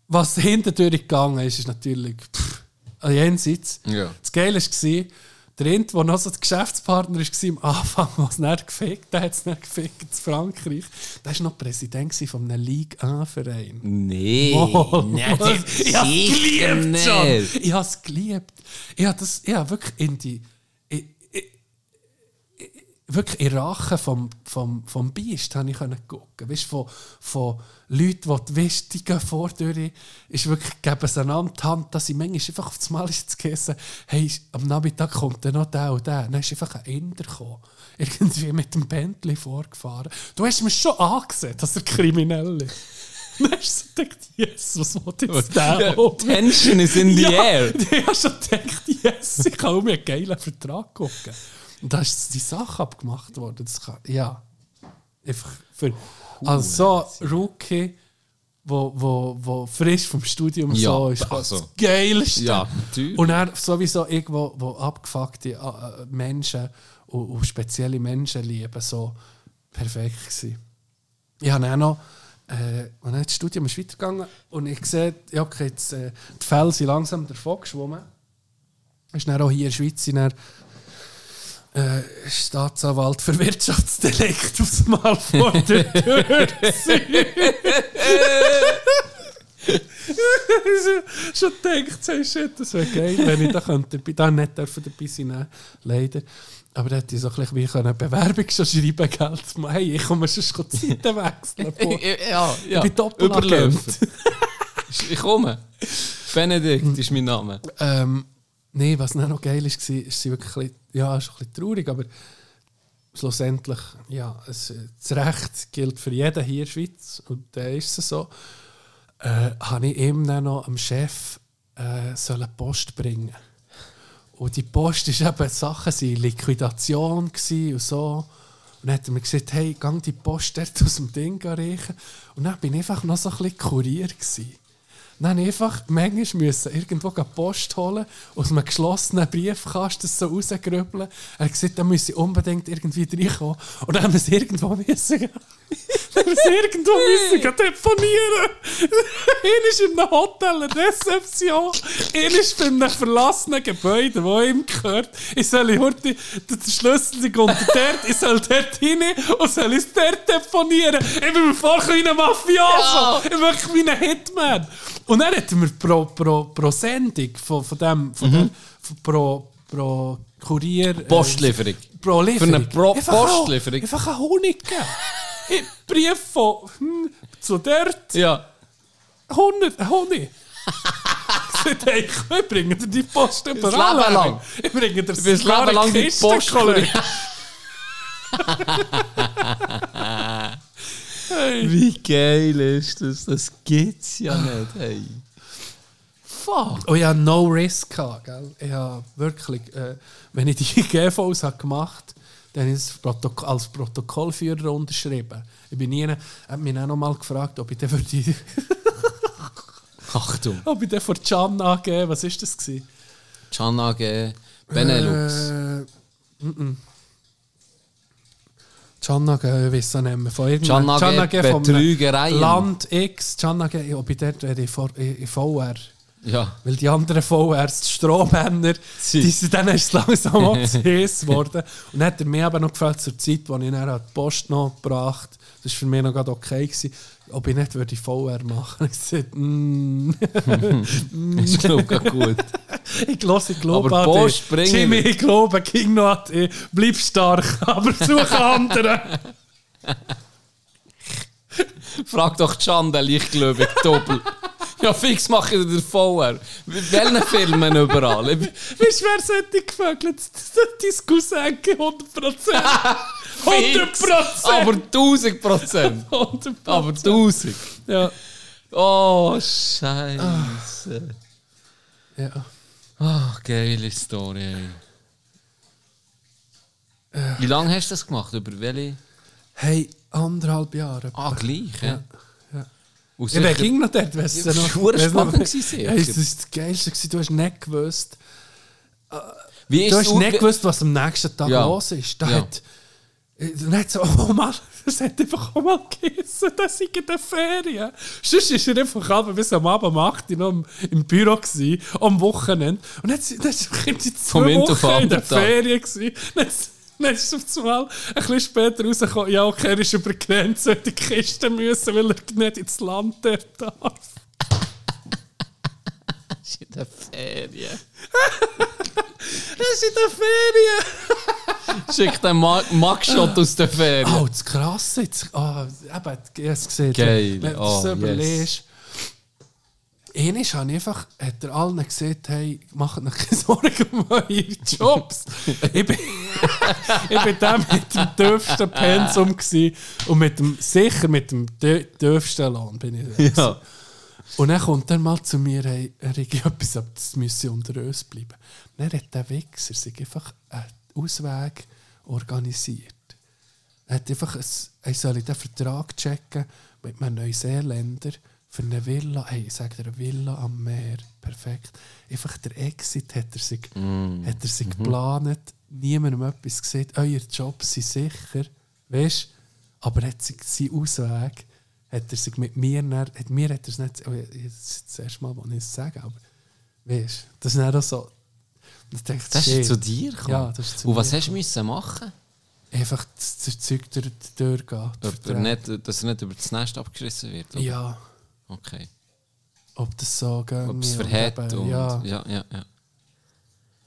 was hinterher gegangen ist, ist natürlich, pff, an jenseits. Ja. Das Geile war, der eine, der noch so der Geschäftspartner war am Anfang, der es nicht gefickt der hat es nicht gefickt in Frankreich, der war noch Präsident von einem Ligue 1-Verein. Nee. Oh, Nein, [LAUGHS] ich hab's sicher geliebt, John. Ich hab's geliebt. Ich das, ich hab wirklich in die, wirklich in Rache vom, vom, vom Biest habe ich gucken. Weißt, von, von Leuten, die, die gehen vor durch, ist wirklich, geben sie einander die Hand, dass sie manchmal einfach auf das Mal ist gegessen, hey, am Nachmittag kommt dann noch der und der. Dann ist einfach ein Inder gekommen. [LAUGHS] Irgendwie mit dem Bentley vorgefahren. Du hast mir schon angesehen, dass er kriminell ist. [LAUGHS] Dann hast du so gedacht, yes, was will jetzt [LAUGHS] der? Ja? Tension is in the ja, air. Ich habe schon gedacht, yes, ich kann auch mir einen geilen Vertrag gucken. Und da ist die Sache abgemacht worden. Das kann, ja. Einfach für, also so Rookie, wo, wo, wo frisch vom Studium Ja, so ist, also. das Geilste. Ja, natürlich. Und dann sowieso irgendwo wo abgefuckte äh, Menschen und, und spezielle Menschen lieben, so perfekt gewesen. Ich habe dann noch, äh, und dann das Studium ist weitergegangen und ich sehe, ja, okay, jetzt, äh, die Fälle sind langsam davon geschwommen. Ist dann auch hier in der Schweiz dann, äh, Staatsanwalt für Wirtschaftsdelikt aufs Mal vor der Tür gewesen. [LAUGHS] Schon gedacht, hey, shit, das wäre geil, wenn ich da könnte. Ich da nicht dürfen dabei sein, nein, leider. Aber da hätte ich so ein bisschen wie eine Bewerbung schon schreiben, gell? Hey, ich komme schon die Seiten wechseln. [LAUGHS] Ja, ja. bin Doppelagent. Überläuft. [LAUGHS] ich komme. Benedikt ist mein Name. Ähm, nee, was dann noch geil war, ist sie wirklich bisschen, ja, ist ein bisschen traurig, aber schlussendlich, ja, es, das Recht gilt für jeden hier in der Schweiz und da ist es so. Äh, habe ich ihm dann noch am Chef äh, Post bringen. Und die Post ist eben Sachen, sie Liquidation und so. Und dann hat er mir gesagt, hey, gang die Post dort aus dem Ding reichen. Und dann bin ich einfach noch so ein bisschen Kurier gsi. Dann einfach manchmal müssen irgendwo Post holen, aus einem geschlossenen Briefkasten so rausgrübeln. Er hat gesagt, da müsse ich unbedingt irgendwie reinkommen. Und dann haben wir es irgendwo [LAUGHS] müssen. [LAUGHS] wir es irgendwo müssen gehen deponieren. [LAUGHS] Einer ist in einem Hotel, eine Rezeption. Einer ist bei einem verlassenen Gebäude, wo ihm gehört. Ich soll heute den Schlüssel unter dort, ich soll dort rein und soll es dort deponieren. Ich bin vorher wie ein Mafioso. Ich bin wirklich wie ein Hitman. Und dann hätten wir pro, pro, pro Sendung von, von dem, von dem von pro, pro Kurier... äh, Postlieferung. Pro Lieferung. Für eine Pro- Einfach auch- Postlieferung. Einfach einen Honig geben. Ich- Brief von hm, zu dort, Ja. 100 Honig. Ich hey, ich bringe dir die Post überall. Leben her. lang. Ich bringe dir sogar Leben lang die Post. Hey. Wie geil ist das? Das gibt's ja nicht, hey. Fuck. Oh ja, no risk gehabt, gell? Ich habe wirklich, äh, wenn ich die [LAUGHS] GVs habe gemacht dann ich es Protok als Protokollführer unterschrieben. Ich bin nie, hat mich auch noch mal gefragt, ob ich den würde, [LAUGHS] Achtung. ob ich den vor Can angeben, was ist das gewesen? Can AG, Benelux. Äh, mm-mm. Can AG, ich weiß es nicht mehr. Von irgendeinem- Can AG, Can AG vom Betrügereien. Land X, Can AG, ob ich dort wäre, in VR. Ja. Weil die anderen VRs, die Strohmänner, Sie- die sind dann ist es langsam auch [LAUGHS] heiß geworden. Und dann hat er mich aber noch gefragt, zur Zeit, als ich dann die Post noch gebracht das war für mich noch gerade okay, gewesen, ob ich nicht würde VR machen würde. Ich sagte, mm. [LAUGHS] Ist, glaube ich, gut. [LAUGHS] Ich glaube, ich glaube Aber an Post dich. Jimmy, ich glaube, ging noch an dich. Bleib stark, aber suche andere. Frag doch die Chandel, ich glaube, ich doppel. Ja, fix mache ich den VR. Mit welchen Filmen überall? Ich- [LAUGHS] Weißt du, wer sollte gefögelt? Dein Cousin, 100%. 100%. Aber 1000 Prozent. 100%. Aber 1000. Ja. Oh, Scheiße. ja. Ah, geile Story. ey. Wie lange hast du das gemacht? Über welche? Hey, anderthalb Jahre. Ah, gleich, ja. ja. Und Ja, wer ging noch dort? Weißt Ja, du das noch? war Weißt spannend gewesen. Hey, das war das Geilste. gewesen. Du hast nicht gewusst. Wie ist Du hast nicht gewusst, was am nächsten Tag Ja. los ist. Da Ja. hat, äh, hat so, oh mal, [LAUGHS] das hat einfach auch mal gegessen, das sind in den Ferien. Sonst war er einfach abends bis am Abend um 8 Uhr noch im, im Büro, gewesen, am Wochenende. Und dann sind dann sind sie zwei Wochen in den. Ferien. Gewesen. [LAUGHS] Dann, ist es auf einmal ein bisschen später rausgekommen, ja, okay, er ist über die Grenze in die Kiste müssen, weil er nicht ins Land darf. [LAUGHS] in der Ferien. [LAUGHS] Er ist in den Ferien. Schick den Ma Mugshot aus der Ferien. Oh, das Krasse. Jetzt, oh, eben, ich hab's gesehen. Geil. Wenn du Oh, das yes. Einmal habe ich einfach, hat er allen gesagt, hey, macht euch keine [LAUGHS] Sorgen um eure Jobs. ich, bin, [LAUGHS] ich bin der mit dem tiefsten Pensum gewesen und mit dem, sicher mit dem tiefsten Lohn bin ich da. Ja. Und dann kommt er mal zu mir, hey, er hat etwas, aber das müsse unter uns bleiben. Dann hat der Wichser sich einfach einen Ausweg organisiert. Er hat einfach, ein, er soll den Vertrag checken mit einem Neuseeländer für eine Villa, hey, ich sage dir, eine Villa am Meer, perfekt. Einfach der Exit hat er sich, hat er sich geplant, niemandem etwas gesagt, eure Jobs sind sicher, weißt aber er hat sich seinen Ausweg, hat er sich mit mir, dann, hat, mir hat er es nicht, oh, das ist das erste Mal, wo ich es sage, aber weißt das ist dann so, ich denke, Das ist zu dir gekommen? Ja, das ist zu Und was hast du müssen machen? Einfach das, das Zeug durch die Tür nicht, dass er nicht über das Nest abgeschissen wird? oder? Ja, Okay. ob das so geht. Ob es verhält und... Ja. ja, ja, ja.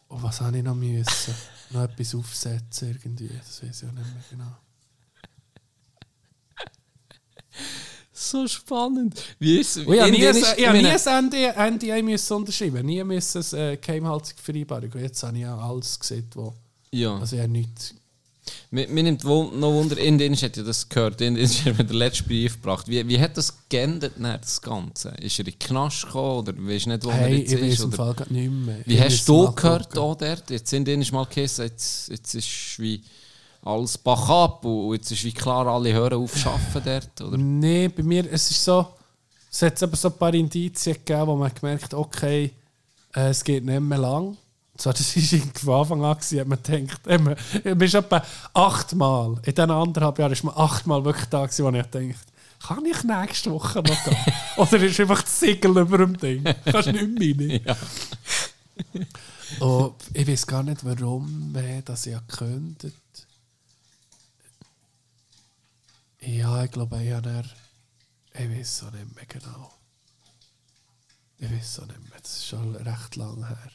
Und was habe ich noch müssen? [LAUGHS] noch etwas aufsetzen irgendwie. Das weiß ich auch nicht mehr genau. [LAUGHS] So spannend. Wie ist es? Und ich nie, ist- ich nie ein NDA, NDA müssen unterschreiben. Nie müssen eine äh, Geheimhaltungsvereinbarung. Und jetzt habe ich ja alles gesehen, wo... Ja. Also ich habe nichts... Mir, mir nimmt noch Wunder, Indien hat ja das gehört, Indien hat mir den letzten Brief gebracht. Wie, wie hat das geändert, dann, das Ganze? Ist er in den Knast gekommen oder weisst nicht, wo er Hey, jetzt ich weiß ist? im Oder? Fall nicht mehr. Wie Ich hast du gehört auch dort? Jetzt in ist mal geheißen, jetzt, jetzt ist wie alles bach ab und jetzt ist wie klar, alle hören auf arbeiten dort, oder? Nee, bei mir, es ist so, es hat aber so ein paar Indizien gegeben, wo man gemerkt okay, äh, es geht nicht mehr lang. So, das war irgendwie von Anfang an, gewesen, hat man gedacht, man, man ist etwa achtmal, in diesen anderthalb Jahren ist man achtmal wirklich da gewesen, wo ich dachte, kann ich nächste Woche noch gehen? [LAUGHS] Oder ist einfach das Siegel über dem Ding? Kannst du nicht mehr rein. Ja. Und [LAUGHS] ich weiß gar nicht, warum wer das ja könnte. Ja, ich glaube, ich habe er. Ich weiß auch nicht mehr genau. Ich weiß auch nicht mehr. Das ist schon recht lang her.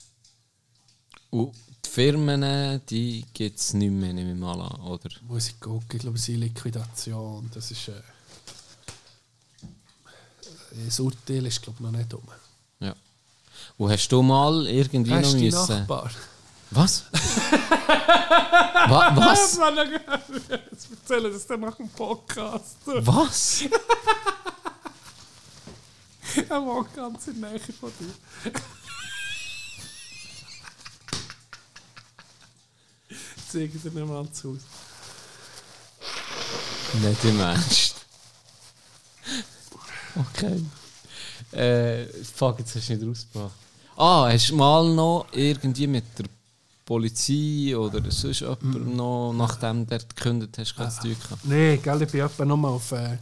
Und die Firmen, die gibt es nicht mehr, nehme ich mal an, oder? Muss ich gucken. Ich glaube, es ist Liquidation. Das ist. Äh, das Urteil ist, glaube ich, noch nicht um. Ja. Und hast du mal irgendwie Hast noch müssen... Nachbar? Was? Wa [LAUGHS] was? Jetzt erzählen das dann nach dem Podcast. Was? [LAUGHS] Er wohnt ganz in der Nähe von dir. Nicht mal zu. Nicht im Ernst. Okay. Äh, fuck, jetzt hast du nicht rausgebracht. Ah, hast du mal noch irgendwie mit der Polizei oder sonst jemand noch, nachdem der gekündigt hast, ah. zu tun gehabt? Nein, gell, ich bin etwa nochmal auf, äh,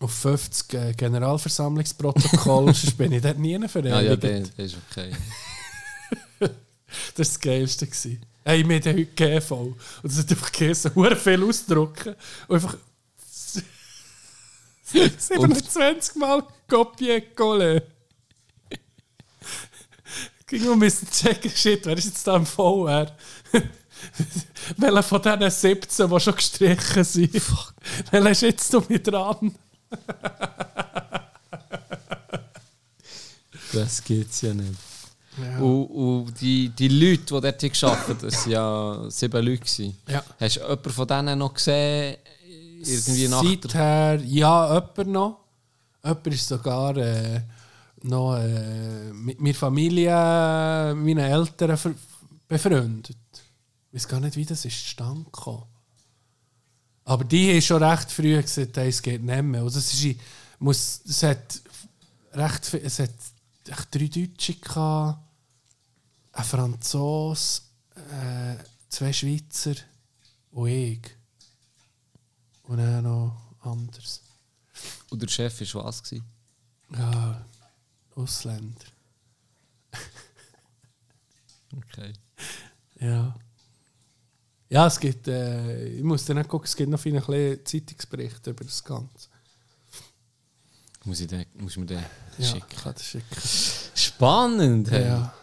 auf 50 äh, Generalversammlungsprotokoll, [LAUGHS] sonst bin ich dort nie Ah, verewigt. ja, der, der ist okay. Das war das Geilste. Gewesen. Hey, wir haben heute GV. Und es hat einfach geheißen, [LAUGHS] viel ausdrucken. Und einfach [LAUGHS] 27 Mal Copier Colle. Ging um müssen checken, shit, wer ist jetzt da im VR? [LAUGHS] Welcher von diesen 17, die schon gestrichen sind? Welcher ist jetzt du mit dran? Das geht's ja nicht. Und, und die, die Leute, die dort gearbeitet haben, das waren ja sieben Leute. gewesen. Ja. Hast du jemanden von denen noch gesehen? Irgendwie nach. Seither, ja, jemand noch. Jemand ist sogar äh, noch äh, mit meiner Familie, meinen Eltern befreundet. Ich weiß gar nicht, wie das ist zustande gekommen. Aber die haben schon recht früh gesagt, es geht nicht mehr. Also es, ist, muss, es hat recht es hat echt drei Deutsche gehabt, ein Franzose, äh, zwei Schweizer und ich. Und dann noch anders. Und der Chef war was? Gewesen? Ja, Ausländer. [LAUGHS] Okay. Ja. Ja, es gibt, äh, ich muss dann auch gucken, es gibt noch viele kleine Zeitungsberichte über das Ganze. Muss, ich den, muss mir den Ja, schicken? ich kann das schicken. Spannend! Hey. Ja,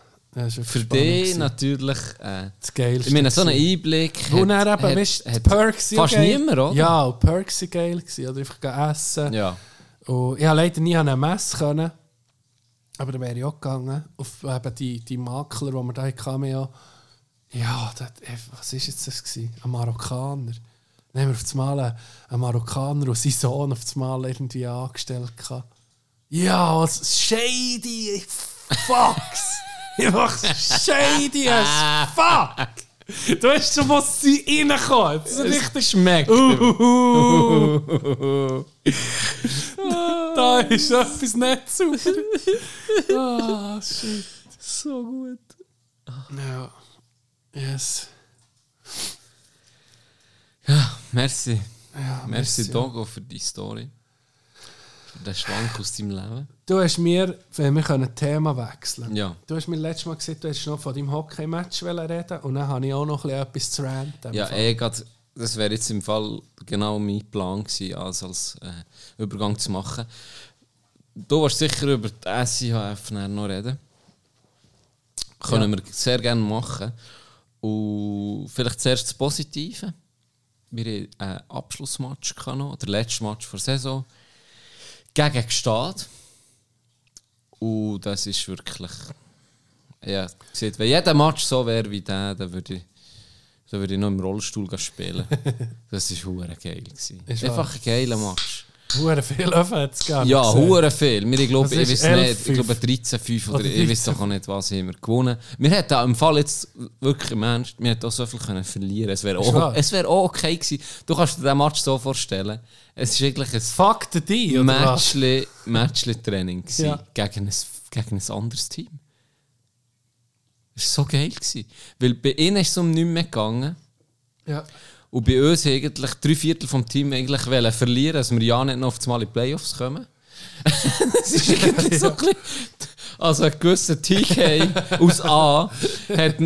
Für dich natürlich... Äh, das Geilste. ich meine, so einen. Einblick Und dann hat- eben, hat- Perks Fast geil. niemand, oder? Ja, und Perks sind geil gewesen. Oder einfach essen. Ja. Und ich konnte leider nie an eine Messe können. Aber da wäre ich auch gegangen. Auf eben die, die Makler, die wir da hatten. Ja, ja das, eh, was war jetzt das? Gewesen? Ein Marokkaner. Haben wir auf das Mal einen, Marokkaner und seinen Sohn auf das Mal irgendwie angestellt. gehabt. Ja, was shady fucks. Einfach shady as [LAUGHS] fuck. Du weißt schon, was sie reinkommen. Das ist richtig schmeckt. [LAUGHS] Da ist etwas nicht super. Ah, shit. so gut. Ja. Yes. Ja, merci. Ja, Merci, merci, Dogo, für die Story. Für den Schwank aus deinem Leben. Du hast mir, wenn wir können Thema wechseln Ja. Du hast mir letztes Mal gesagt, du hast noch von deinem Hockey-Match reden und dann habe ich auch noch ein bisschen etwas zu ranten. Ja, eh, das wäre jetzt im Fall genau mein Plan gewesen, als, als äh, Übergang zu machen. Du wirst sicher über die SIHF noch reden. Können wir sehr gerne machen. Und vielleicht zuerst das Positive. Wir hatten einen Abschlussmatch, noch, der letzte Match der Saison, gegen Gstaad. Und das ist wirklich. Ja, sieht, wenn jeder Match so wäre wie der, dann würde ich, dann würde ich noch im Rollstuhl spielen. [LAUGHS] das war geil. Gewesen. Ist Einfach ein geiler Match. Hure viel es gar nicht Ja, hure viel. Wir, ich glaube, ich weiß nicht, 11-5. ich glaube 13-5 oder, Oder ich weiß doch auch nicht, was haben wir gewonnen. Wir hätten im Fall jetzt wirklich im Ernst, wir hätten auch so viel können verlieren. Es wäre auch, es wäre auch okay gewesen. Du kannst dir den Match so vorstellen. Es ist eigentlich ein Fuck the D? Matchli, Matchli-Training gewesen Ja. gegen, ein, gegen ein anderes Team. Das war so geil. Gewesen. Weil bei ihnen ist es um nichts mehr gegangen. Ja. Und bei uns eigentlich drei Viertel vom Team eigentlich wollen verlieren, dass wir ja nicht noch auf Mal in die Playoffs kommen. [LAUGHS] das ist irgendwie so ein bisschen, Also ein gewisser TK aus A hat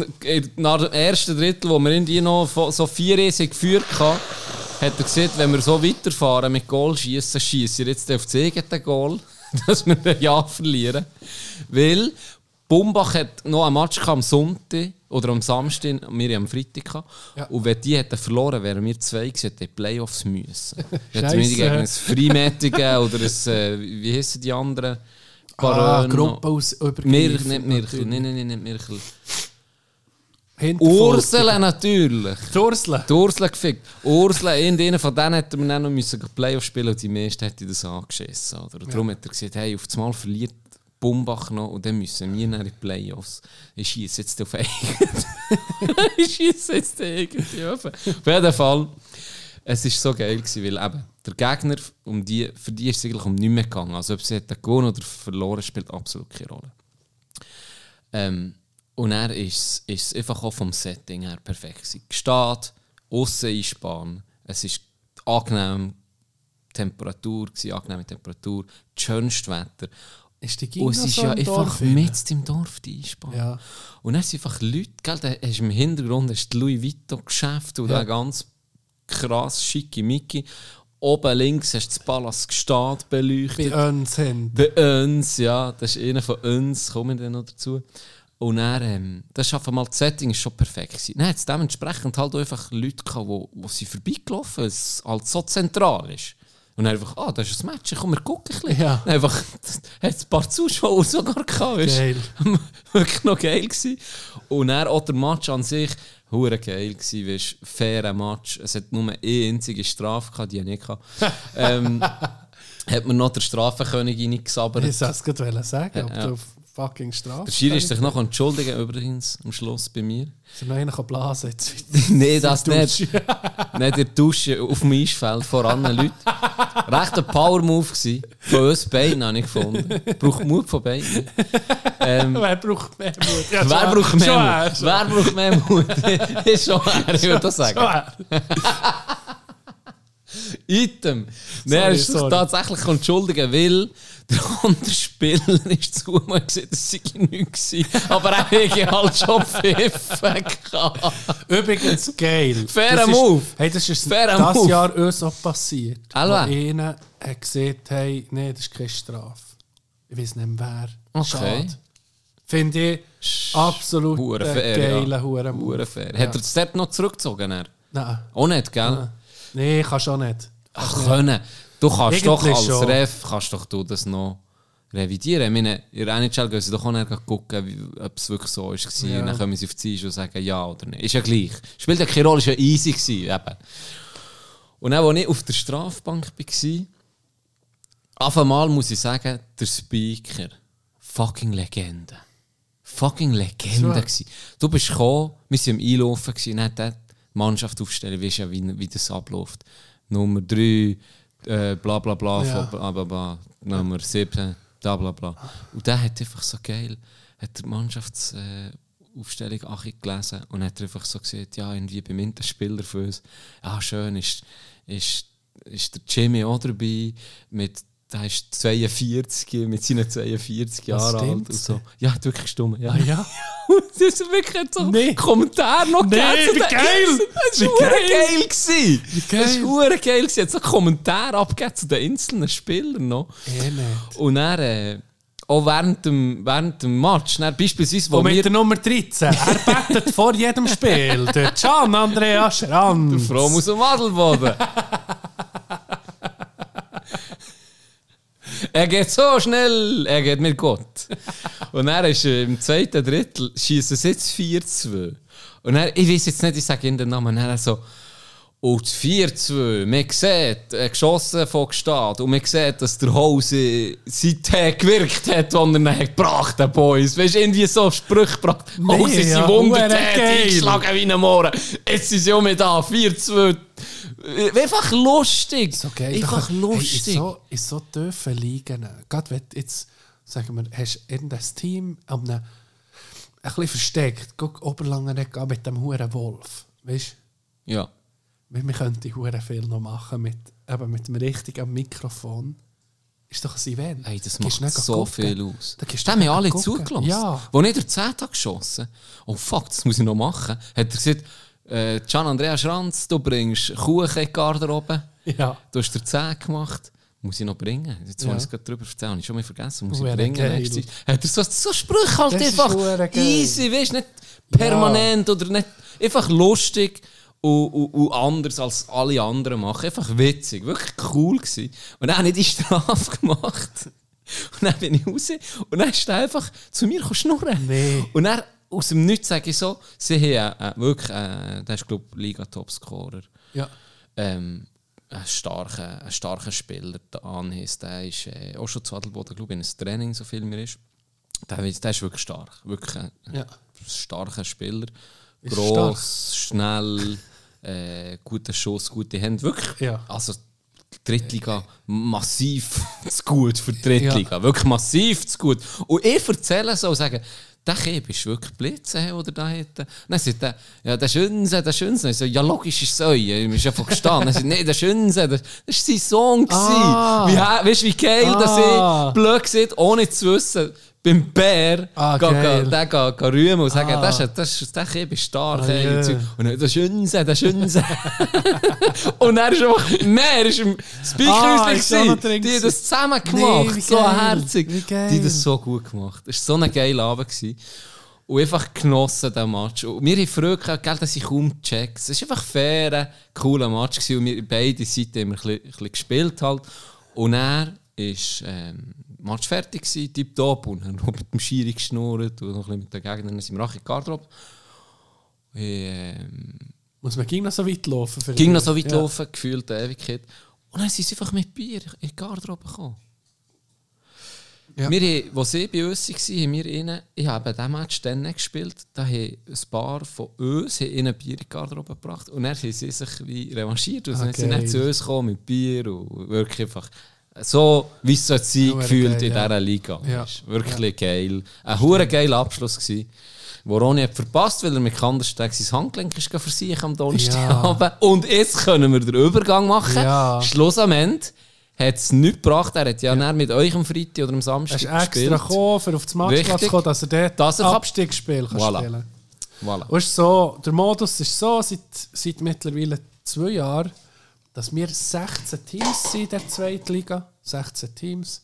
nach dem ersten Drittel, wo wir irgendwie noch so vier Riesen geführt hatten, hat er gesagt, wenn wir so weiterfahren mit Goal schießen, schießen jetzt auf das eigene Goal, [LAUGHS] dass wir Ja verlieren. Weil Bumbach hat noch ein Match am Sonntag oder am Samstag, wir haben am Freitag. gehabt. Ja. Und wenn die hätten verloren, wären wir zwei gewesen, hätten die Playoffs müssen. [LAUGHS] Wir hätten Scheisse. gegen ein Freimätige oder ein, äh, wie heissen die anderen? Ah, Gruppe aus Mirch, übergreifend nicht Mirchel. natürlich. Nein, nein, nein, nicht. Ursula natürlich. Die Ursula. Die Ursula gefickt. Ursula, irgendeinen von denen hätten wir dann noch müssen Playoff spielen und die meisten hätten das angeschissen. Oder? Und darum hat er gesagt, hey, auf das Mal verliert Bumbach noch und dann müssen wir nach die Playoffs. Ich schieße jetzt auf [LAUGHS] ich schieße jetzt den eigenen Auf jeden Fall, es war so geil, gewesen, weil eben der Gegner, um die, für die ist es eigentlich um nichts mehr gegangen. Also ob sie hätten gewonnen oder verloren, spielt absolut keine Rolle. Ähm, und er ist es einfach auch vom Setting her perfekt. gewesen. Gestaat, aussen einspannen, es ist angenehm Temperatur, angenehme Temperatur, das schönste Wetter. Ist die Und Gina es ist ja einfach mit im Dorf die Einspann. Ja. Und dann sind einfach Leute, gell, da hast im Hintergrund hast Louis Vuitton-Geschäft und Ja. ganz krass schicke Mickey. Oben links hast du das Palast Gstaad beleuchtet. Bei uns hin. Bei uns, ja, das ist einer von uns, kommen wir dann noch dazu. Und dann, ähm, das einfach mal, das Setting ist schon perfekt gewesen. Dann hat es dementsprechend halt auch einfach Leute gehabt, wo, wo sie vorbeigelaufen, weil es halt so zentral ist. Und dann einfach, ah, das ist ein Match, komm, wir gucken ein bisschen. Ja. Dann einfach, [LAUGHS] hat ein paar Zuschauer sogar gehabt, weisst du. Geil. [LAUGHS] Wirklich noch geil gewesen. Und dann auch der Match an sich, hure geil gewesen, weisst du, fairer Match. Es hat nur eine einzige Strafe gehabt, die ich nicht gehabt. [LAUGHS] ähm, hat mir noch der Strafenkönig reingesabbert. Ich sollte es gerade sagen, ob Ja. du fucking Strafe Der Schiri ist sich noch entschuldigen übrigens am Schluss bei mir. [LAUGHS] Ist noch einer blasen Nein, das nicht. nicht der Dusche auf [LAUGHS] dem Eisfeld vor anderen Leuten. Recht ein Power-Move gewesen. Von uns beiden habe ich gefunden. Braucht Mut von beiden. Ähm, Wer braucht mehr Mut? Ja, wer braucht mehr Mut? er, Wer braucht mehr Mut? ist schon er, ich würde das sagen. Item. Nein, er ist sich tatsächlich entschuldigen, weil der [LAUGHS] andere Spieler ist zu mir gesagt, das sei nichts gewesen. Aber er hätte halt schon pfiffen gehabt. Übrigens geil. Fairer Das ist- Move. Hey, das ist Fairer das Move. Jahr uns auch passiert. Alva. Wo einer hat gesagt, hey, nee, das ist keine Strafe. Ich weiß nicht wer. Okay. Schade. Finde ich absolut Hure fair, geiler ja. Hure Hure fair. Hat er das dort noch zurückgezogen? Er? Nein. Auch nicht, gell? Nee, kannst auch nicht. Ach, können. Du kannst doch als schon. Ref kannst doch du das noch revidieren. Ich meine, in der NHL gehen sie doch auch nicht gucken, ob es wirklich so ist. Ja. Und dann können sie auf die Eis und sagen ja oder nein. Ist ja gleich. Spielt ja keine Rolle, ist ja easy gewesen. Eben. Und dann, als ich auf der Strafbank war, auf einmal muss ich sagen, der Speaker, fucking Legende. Fucking Legende. So. gewesen. Du bist gekommen, wir waren am Einlaufen, gewesen, dann hat Mannschaft aufstellen, weißt ja, wie, wie das abläuft. Nummer 3, äh, bla bla bla, Ja. bla bla bla, Nummer 7, bla bla bla. Und der hat einfach so geil, hat die Mannschaftsaufstellung äh, gelesen und hat einfach so gesagt, ja, irgendwie beim Interspieler für uns, ja, schön, ist, ist, ist der Jimmy auch dabei, mit der ist 42, mit seinen 42 Jahren alt und so. Ja, wirklich gestummt. Ja. Ah ja? [LAUGHS] das ist wirklich so Nee. Kommentar noch Nee, wie geil! Das war geil! geil. gewesen. geil! Das war hure geil. gewesen. hat so Kommentar abgegeben zu den einzelnen Spielern noch. Eh nicht. Und dann, äh, auch während dem, während dem Match, dann beispielsweise, wo Und mit wir... der Nummer 13. Er bettet vor jedem Spiel. Der Can Andreas Schranz. Frau aus dem Adelboden. [LAUGHS] er geht so schnell, er geht mit Gott. Und er ist im zweiten Drittel, schießt es jetzt 4-2. Und er, ich weiß jetzt nicht, ich sage ihn den Namen, er so, und das 4-2, man sieht, äh, geschossen von Gestad, und man sieht, dass der Hose seither gewirkt hat, als er hat gebracht hat, Boys. Weißt du, irgendwie so Sprüche gebracht. Nee, Hose sind ja, wundertätig, hure geil. eingeschlagen wie ein Mohren. Jetzt sind sie auch mit da, 4-2. Einfach lustig. So geil. Einfach Doch, lustig. Hey, in, so, in so tiefen Ligen. Gerade wenn jetzt, sagen wir, hast irgendein Team an einem, ein bisschen versteckt. Guck, Oberlangen mit dem Huren Wolf. Weißt du? Ja. Wir, wir könnten hure viel noch machen mit, eben mit dem richtigen Mikrofon. Ist doch ein Event. Hey, das macht nicht so gucken. viel aus. Da gehst haben wir alle zugelassen. Ja. Wo ich der 10 hat geschossen oh fuck, das muss ich noch machen, hat er gesagt, äh, Gian Andrea Schranz, du bringst Kuchen in die Garderobe. Ja. Du hast der 10 gemacht. Muss ich noch bringen. Jetzt Ja. muss ich es gerade drüber erzählen. Habe ich schon mal vergessen. Muss Hure ich bringen. Hat er so, so Sprüche halt Das einfach easy, weißt du, nicht permanent oder nicht. Einfach lustig und, und, und anders als alle anderen machen. Einfach witzig. Wirklich cool gewesen. Und dann habe ich die Strafe [LAUGHS] gemacht. Und dann bin ich raus und dann ist er einfach zu mir schnurren. Nee. Und dann aus dem Nichts sage ich so, sie haben äh, wirklich, äh, der ist glaube ich Liga-Topscorer. Ja. Ähm, ein starker, ein starker Spieler, der Anhis, der ist äh, auch schon zu Adelboden, glaube ich, in einem Training, so viel mir ist. Der, ist- der ist wirklich stark. Wirklich ein Ja. starker Spieler. Ist Gross, schnell, äh, guter Schuss, gute Hände. Wirklich. Ja. Also, Drittliga massiv [LAUGHS] zu gut für die Drittliga. Wirklich massiv zu gut. Und ich erzähle so und sage, der Keb ist wirklich Blitze oder da hätte. Dann sagt er, ja, der Schönse, der Schönse. Ich so, ja, logisch ist es euer. Ich bin einfach gestanden. Er sagt, nein, der Schönse, das war sein Sohn. Ah. Wie, weißt du, wie geil, Ah. dass ich blöd gesagt, ohne zu wissen, beim Bär, Ah, der ga rühmen und sagen, Ah. das ist, das ist, der Keb ist stark. Ah, ja. und Zeug. Und dann, der Schönse, der Schönse. [LAUGHS] und er ist einfach, nein, er ist im Ah, ist gewesen. drin Die haben das zusammen gemacht. Nee, so herzig. Die haben das so gut gemacht. Es war so ein geiler Abend. Gewesen. und einfach genossen, den Match. Und wir haben früher gehabt, gell, dass ich kaum checks. Es war einfach ein cooler Match gewesen, und wir beide Seiten haben wir ein bisschen, ein bisschen gespielt halt. Und er ist ähm, Match fertig gewesen, tipptopp, und dann [LAUGHS] mit dem Schiri geschnurrt und noch ein bisschen mit den Gegnern sind wir auch in die Garderobe. Ähm, Muss man ging noch so weit laufen? für- ging noch so weit Ja. laufen, gefühlt eine Ewigkeit. Und dann sind sie einfach mit Bier in die Garderobe gekommen. Ja. Wir, haben- als sie bei uns waren, haben wir ihnen, ich habe diesen Match dann nicht gespielt, da haben ein paar von uns ihnen Bier in die Garderobe gebracht und dann haben sie sich wie revanchiert. Und Ah, dann sind geil. nicht zu uns gekommen mit Bier und wirklich einfach so, wie es sein, Hure gefühlt geil, in ja. dieser Liga. Ja. Ist wirklich geil. Ein hure geiler Abschluss gewesen. Wo Ronny hat verpasst, weil er mit Kandersteg sein Handgelenk ist für sich am Donnerstagabend. Und jetzt können wir den Übergang machen. Ja. Schluss am Ende hat es nichts gebracht. Er hat ja, dann mit euch am Freitag oder am Er Samstag ist extra gespielt. gekommen, um auf das Matchplatz Richtig. zu kommen, dass er dort er kann- Abstiegsspiel kann Voilà. spielen Voilà. Und es ist so, der Modus ist so, seit, seit mittlerweile zwei Jahren, dass wir 16 Teams sind in der zweiten Liga. 16 Teams.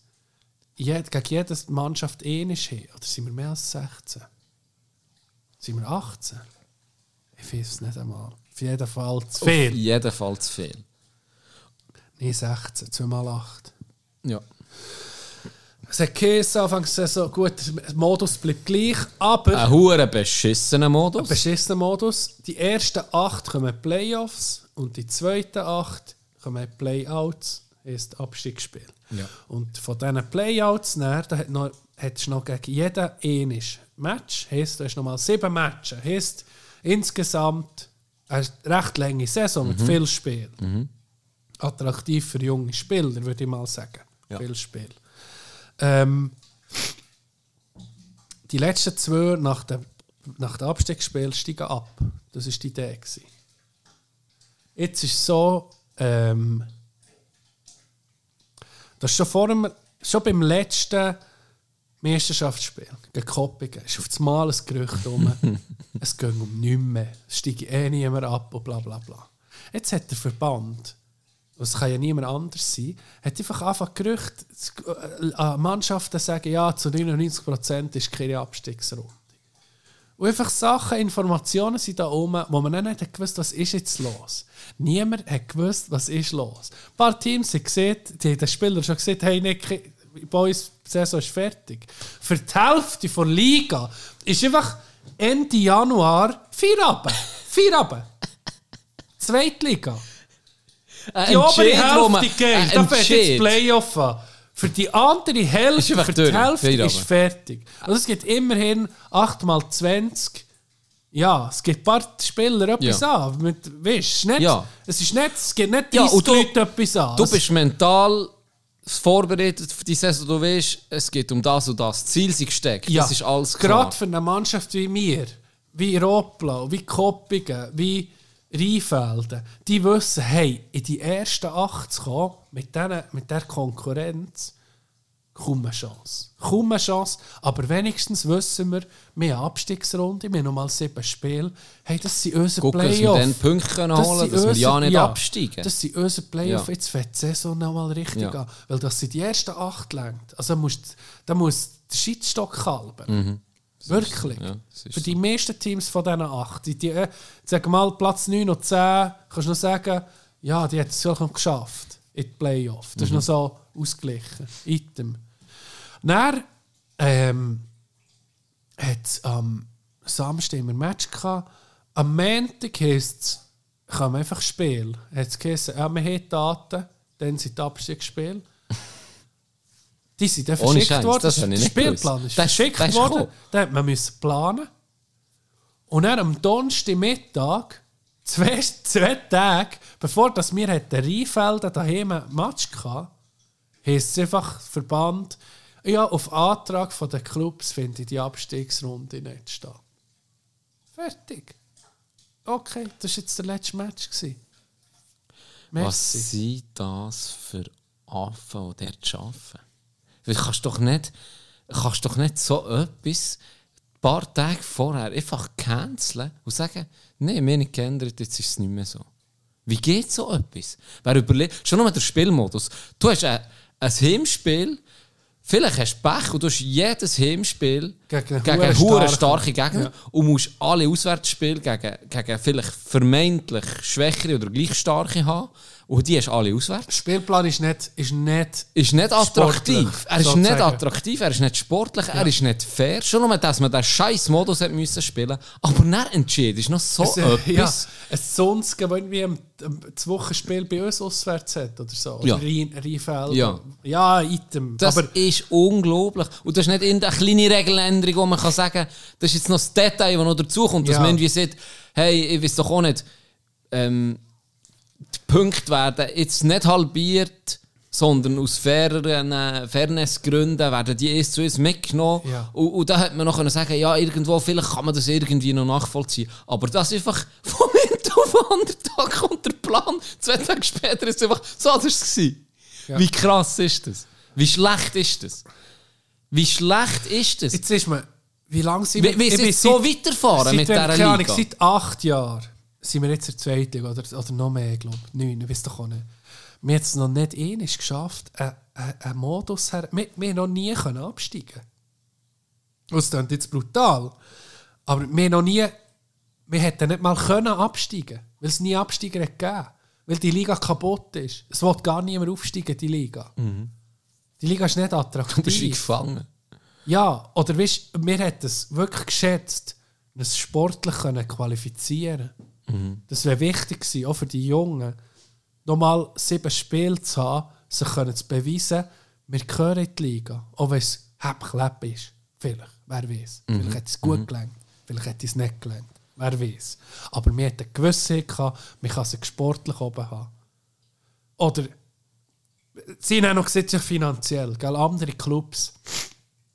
Jed, gegen jede Mannschaft ähnlich haben. Oder sind wir mehr als 16? Sind wir 18? Ich weiß es nicht einmal. Auf jeden Fall zu Auf viel. jeden Fall zu viel. Nein, 16. 2 mal 8. Ja. Es hat geheißen, Anfangs Saison, gut, der Modus bleibt gleich, aber... Ein hure beschissener Modus. beschissener Modus. Die ersten acht kommen Playoffs und die zweiten acht kommen Playouts, heisst Abstiegsspiel. Ja. Und von diesen Playouts nachher, da hat noch, hättest du noch gegen jeden ähnliches Match, heisst, du hast nochmal sieben Matches, heisst insgesamt eine recht lange Saison mit viel Spiel. Attraktiv für junge Spieler, würde ich mal sagen. Ja. Viel Spiel. Ähm, die letzten zwei nach dem, nach dem Abstiegsspiel steigen ab. Das war die Idee. Gewesen. Jetzt ist es so, ähm, dass schon, vor dem, schon beim letzten Meisterschaftsspiel gegen Koppingen ist auf das Mal ein Gerücht um, [LAUGHS] es ging um nichts mehr, es steige eh niemand ab und bla bla bla. Jetzt hat der Verband, und es kann ja niemand anders sein, hat einfach angefangen Gerüchte äh, an Mannschaften sagen, ja, zu 99% ist keine Abstiegsrunde. Und einfach Sachen, Informationen sind da oben, wo man dann nicht hat gewusst, was ist jetzt los. Niemand hat gewusst, was ist los. Ein paar Teams haben gesehen, die haben den Spieler schon gesagt, hey, Nick, Boys, die Saison ist fertig. Für die Hälfte der Liga ist einfach Ende Januar vier Abend. Vier Abend. Zweitliga. Die obere Hälfte geht, da fängt jetzt Playoff an. Für die andere Hälfte, für die. Hälfte ist fertig. Also es gibt immerhin 8 mal 20. Ja, es gibt ein paar Spieler etwas Ja. an. Mit, weißt, es ist nicht, Ja. es ist nicht, es gibt nicht 30 Ja, und du- Leute etwas an. Du bist mental vorbereitet für die Saison. Du weißt, es geht um das und das. Ziel sind gesteckt. Ja, Das ist alles klar. Gerade für eine Mannschaft wie wir, wie Roplau, wie Koppingen, wie Rheinfelden, die wissen, hey, in die ersten acht zu kommen, mit, denen, mit der Konkurrenz, kaum eine Chance. Kaum eine Chance, aber wenigstens wissen wir, wir haben Abstiegsrunde, wir haben nochmal sieben Spiele. Hey, das sind unsere Gucken, dass wir dann Punkte können holen sind dass wir ja nicht absteigen. Das sind unsere Playoffs. Ja. Jetzt fängt die Saison nochmal richtig Ja. an. Weil das sind die ersten acht lenkt. Also da muss der Schiedsstock halten. Wirklich. Mhm. ja, Für so. die meisten Teams von diesen acht. Die, die, äh, sag mal, Platz 9 und 10, kannst du noch sagen, ja, die hat es noch geschafft in die Playoff. Mhm. Das ist noch so ausgeglichen. Item. Dann ähm, hat es am Samstag immer ein Match gehabt. Am Montag heisst es, kann man einfach spielen. Hat es geheißen, ja, wir haben Daten, dann sind die Abstiegsspiele. Die sind dann Ohne verschickt Scheiß, worden. das ich der Spielplan gewusst. ist Das- verschickt das ist worden. gekommen. Da hat man müssen planen. Und dann am Donnerstagmittag, zwei, zwei Tage, bevor das wir hätten Rheinfelden daheim ein Match hatten, heisst es einfach Verband, ja, auf Antrag der Clubs finde ich die Abstiegsrunde nicht statt. Fertig. Okay, das war jetzt der letzte Match. gewesen. Was Merci. sind das für Affen, die dort arbeiten? Du kannst doch nicht, kannst doch nicht so etwas ein paar Tage vorher einfach canceln und sagen, nein, wir haben nicht geändert, jetzt ist es nicht mehr so. Wie geht so etwas? Wer überlegt, schon nur der Spielmodus. Du hast ein, ein Heimspiel, Vielleicht hast du Pech und du hast jedes Heimspiel Gegen gegen, einen starken- starke Gegner Ja. und musst alle Auswärtsspiele gegen, gegen vielleicht vermeintlich schwächere oder gleich starke haben. Und die hast alle auswärts. Der Spielplan ist nicht, ist nicht Ist nicht attraktiv. Er ist sozusagen. nicht attraktiv, er ist nicht sportlich, er ist nicht fair. Schon nur, dass man den scheiß Modus hat müssen spielen. Aber dann entschieden ist noch so Es, äh, ja, etwas. ein Sonske, der irgendwie am- am- das Wochenspiel bei uns auswärts hat oder so. Oder Ja. Rhein, Rheinfeld. Ja. ja, Item. Das aber ist unglaublich. Und das ist nicht irgendeine kleine Regeländerung, wo man kann sagen, das ist jetzt noch das Detail, das noch dazukommt, dass Ja. man irgendwie sieht, hey, ich weiß doch auch nicht, ähm, Punkte werden jetzt nicht halbiert, sondern aus faireren äh, Fairnessgründen werden die erst zu uns mitgenommen. Ja. Und, und da hätte man noch können sagen ja, irgendwo, vielleicht kann man das irgendwie noch nachvollziehen. Aber das ist einfach [LAUGHS] vom einen auf den anderen Tag kommt der Plan. Zwei Tage später ist es einfach so anders gewesen. Ja. Wie krass ist das? Wie schlecht ist das? Wie schlecht ist das? jetzt ist man, wie lange sind Wie, wie bin jetzt so weiterfahren mit dieser Liga? Seit acht Jahren sind wir jetzt in der zweiten Liga oder, oder noch mehr, glaube ich. Neun, ich weiß doch auch nicht. Wir haben es noch nicht einmal geschafft, einen, einen, einen Modus her... Wir, wir noch nie können absteigen Das klingt jetzt brutal. Aber wir haben noch nie... Wir hätten nicht mal können absteigen weil es nie Absteiger hat gegeben Weil die Liga kaputt ist. Es will gar niemand aufsteigen, die Liga. Die Liga ist nicht Du bist attraktiv. gefangen. Ja, oder weißt wir hätten es wirklich geschätzt, uns sportlich können qualifizieren Das wäre wichtig gewesen, auch für die Jungen. Nochmal sieben Spiele zu haben, sich können zu beweisen, wir gehören in die Liga. Auch wenn es Hepp ist. Vielleicht, wer weiß. Vielleicht hat es gut gelernt, vielleicht hat es nicht gelernt. Wer weiß. Aber wir hatten eine Gewissheit, gehabt, man kann sich sportlich oben haben. Oder sie haben auch noch gesagt, finanziell. Gell? Andere Clubs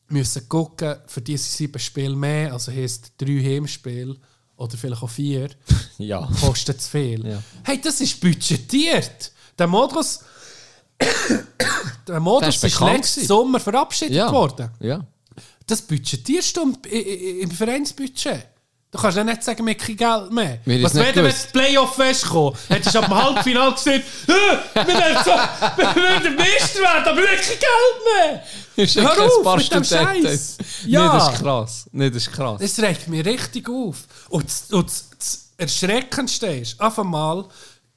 müssen gucken, für diese sieben Spiele mehr, also heisst drei Heimspiele oder vielleicht auch vier, [LAUGHS] Ja. kostet zu viel. Ja. Hey, das ist budgetiert. Der Modus, [COUGHS] der Modus ist ist, letzten. Sommer verabschiedet Ja. worden. ja. Das budgetierst du im, Vereinsbudget. Du kannst ja nicht sagen, wir haben kein Geld mehr. Wir Was wäre, wenn gewusst. das Playoff festkommt? Hättest du ab dem Halbfinale gesagt, [LAUGHS] «Hä, wir werden so, [LAUGHS] wir werden Meister werden, aber wir haben kein Geld mehr. Ich Hör schicke auf ein Studenten. Scheiß. Nee, Ja. das ist krass. Nee, das ist krass. Das regt mich richtig auf. Und das, und das, das Erschreckendste ist, auf einmal,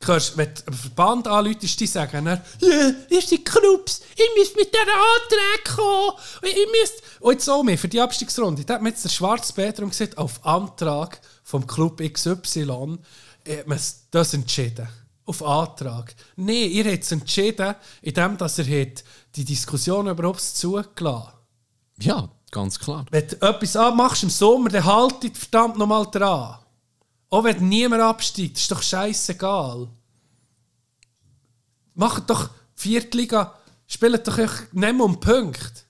hörst, wenn du einen Verband anläutest, die sagen dann, ja, ihr seid Clubs, ihr müsst mit diesen Anträgen kommen. Ihr müsst, und jetzt auch mehr, für die Abstiegsrunde, da hat mir jetzt der Schwarzpeter gesagt, auf Antrag vom Club XY, hat man das entschieden. Auf Antrag. Nein, ihr habt es entschieden, indem dass ihr habt die Diskussion überhaupt zugelassen Ja, ganz klar. wenn du etwas machst im Sommer, dann halt dich verdammt nochmal dran. Auch wenn niemand absteigt, ist doch scheißegal. Macht doch Viertliga, spielt doch euch nicht um Punkte.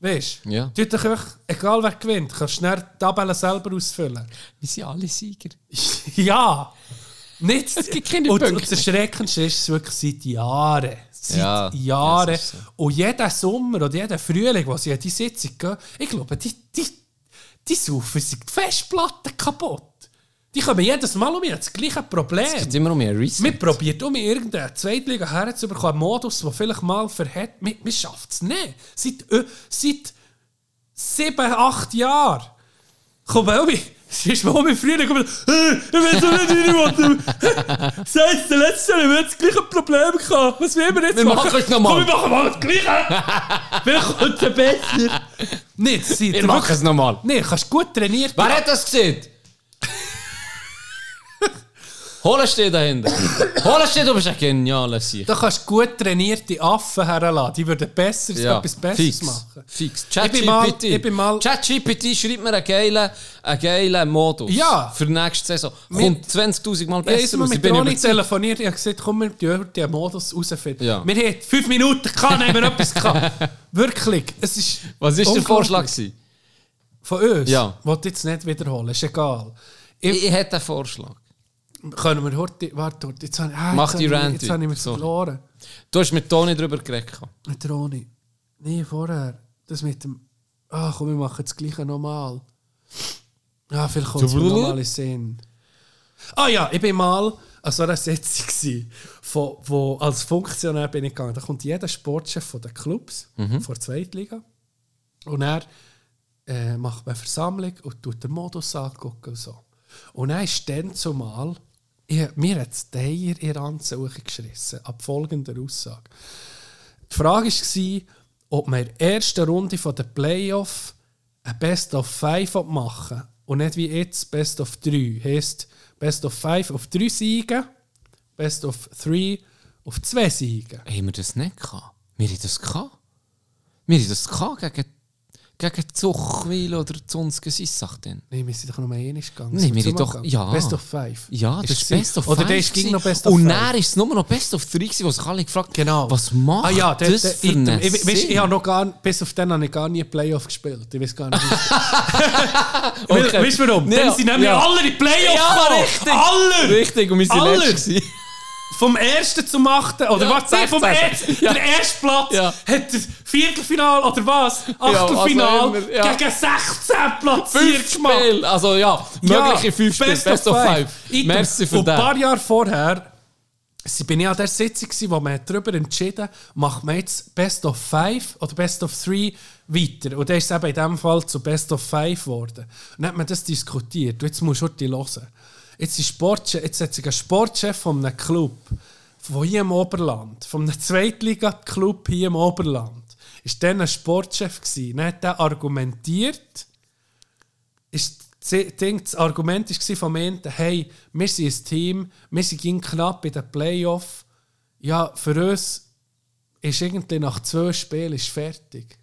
Weißt du? Ja. Tut doch euch, egal wer gewinnt, kannst schnell die Tabelle selber ausfüllen. Wir sind alle Sieger. [LAUGHS] ja! Nicht, Es gibt keine und, Punkte. und das Erschreckendste ist es wirklich seit Jahren. Seit Ja, Jahren. ja, so. Und jeden Sommer oder jeden Frühling, wo sie an die Sitzung gehen, ich glaube, die, die, die saufen sich die Festplatten kaputt. Die kommen jedes Mal um das gleiche Problem. Es geht immer um mehr Reset. Wir probieren um irgendeine Zweitliga herzubekommen, einen Modus, der vielleicht mal verhält. Wir, wir schaffen es nicht. Seit, äh, seit sieben, acht Jahren. Komm, Elvi, es ist mal mit Frühling gekommen, äh, ich weiß auch nicht, will. [LAUGHS] Das heisst, der letzte Jahr haben wir das gleiche Problem gehabt. Was wollen wir jetzt Wir machen es noch mal. Komm, wir machen mal das Gleiche. [LAUGHS] Vielleicht kommt es besser. Nicht, seid Wir machen es nochmal. Nee, kannst gut trainiert. Wer hat das gesehen? Holen steht dahinter. Holen steht, du bist ein genialer Sieg. Da kannst du gut trainierte Affen herlassen. Die würden besser, etwas Besseres fix, machen. Fix. Ich ChatGPT. ich schreibt mir einen geilen, einen geilen Modus. Ja. Für die nächste Saison. Kommt 20.000 Mal Ja, ich besser habe. Ich mit bin Ronny telefoniert und habe gesagt, komm, wir dürfen den Modus rausfinden. Ja. Wir haben fünf Minuten gehabt, haben wir etwas gehabt. [LAUGHS] Wirklich. Es ist Was ist der. Vorschlag? Von uns? Ja. Wollte jetzt nicht wiederholen, ist egal. Ich, Ich, ich hätte einen Vorschlag. Können wir heute, warte, jetzt habe, ah, Mach jetzt die habe ich- Jetzt habe ich mich verloren. Du hast mit Toni darüber geredet. Mit Ronny. Nee, vorher. Das mit dem, ah komm, wir machen das Gleiche nochmal. Ah, vielleicht kommt es nochmal in Sinn. Ah ja, ich bin mal an so einer Sitzung, gewesen, wo als Funktionär bin ich gegangen. Da kommt jeder Sportchef von den Clubs, von der Zweitliga. Und er äh, macht eine Versammlung und tut den Modus angucken und so. Und dann ist dann zumal, ich, mir hat es Deier in Anzug geschrissen, ab folgender Aussage. Die Frage war, ob man in der ersten Runde der Playoff ein Best of Five machen. Und nicht wie jetzt Best of 3. Heißt Best of Five auf 3 Siege, Best of 3 auf 2 Siege. Haben wir das nicht gehabt? Wir haben das gehabt. Wir haben das gehabt gegen, gegen Zuchwil oder Zunske Sissach dann. Nein, wir sind doch nur einmal gegangen. Nein, Sind wir haben doch- ja. Best of Five. Ja, das ist? Best of Oder Five der ist ging noch. Best of Und dann ist es nur noch Best of 3 gewesen, wo sich alle gefragt Genau. was macht Ah ja, der, das der, für ich, einen ich, weißt, ich habe noch gar, bis auf den habe ich gar nie Playoff gespielt. Ich weiß gar nicht. [LAUGHS] Okay. Weißt du warum? Ja, Dann sind nämlich ja. alle die Playoff Ja, richtig. Alle! Richtig, und wir sind Alle. Vom ersten zum achten, oder Ja, was? Nee, vom 16. ersten, Ja. der erste Platz Ja. hat das Viertelfinal, oder was? Achtelfinal immer, ja. gegen 16 platziert Fünf gemacht. Also ja, mögliche fünf Spiele, Best, of Five. Ich- Merci für Und ein paar das. Jahre vorher sie- bin ich an der Sitzung, wo man darüber entschieden hat, macht man jetzt Best of Five oder Best of Three weiter. Und dann ist es eben in diesem Fall zu Best of Five geworden. Und dann hat man das diskutiert. Und jetzt musst du die hören. Jetzt, ist Sportchef, jetzt hat sich ein Sportchef von einem Club, von hier im Oberland, von einem Zweitliga-Club hier im Oberland, ist dann ein Sportchef gewesen. Dann hat er argumentiert, ist das Argument war vom Ende, hey, wir sind ein Team, wir sind knapp in den Playoff. Ja, für uns ist irgendwie nach zwei Spielen ist fertig.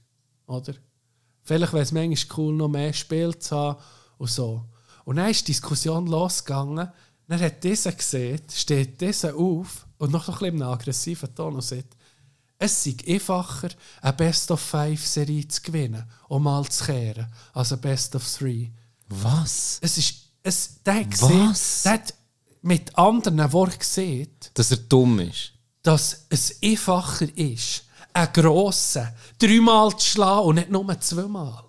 Oder? Vielleicht wäre es manchmal cool, noch mehr Spiele zu haben und so. Und dann ist die Diskussion losgegangen. Dann hat dieser gesehen, steht dieser auf und noch ein bisschen in einem aggressiven Ton und sagt, es sei einfacher, eine Best-of-Five-Serie zu gewinnen, um mal zu kehren, als eine Best-of-Three. Was? Es ist, es, der gesehen, Was? der hat mit anderen Worten gesehen, Dass er dumm ist. dass es einfacher ist, einen grossen dreimal zu schlagen und nicht nur zweimal.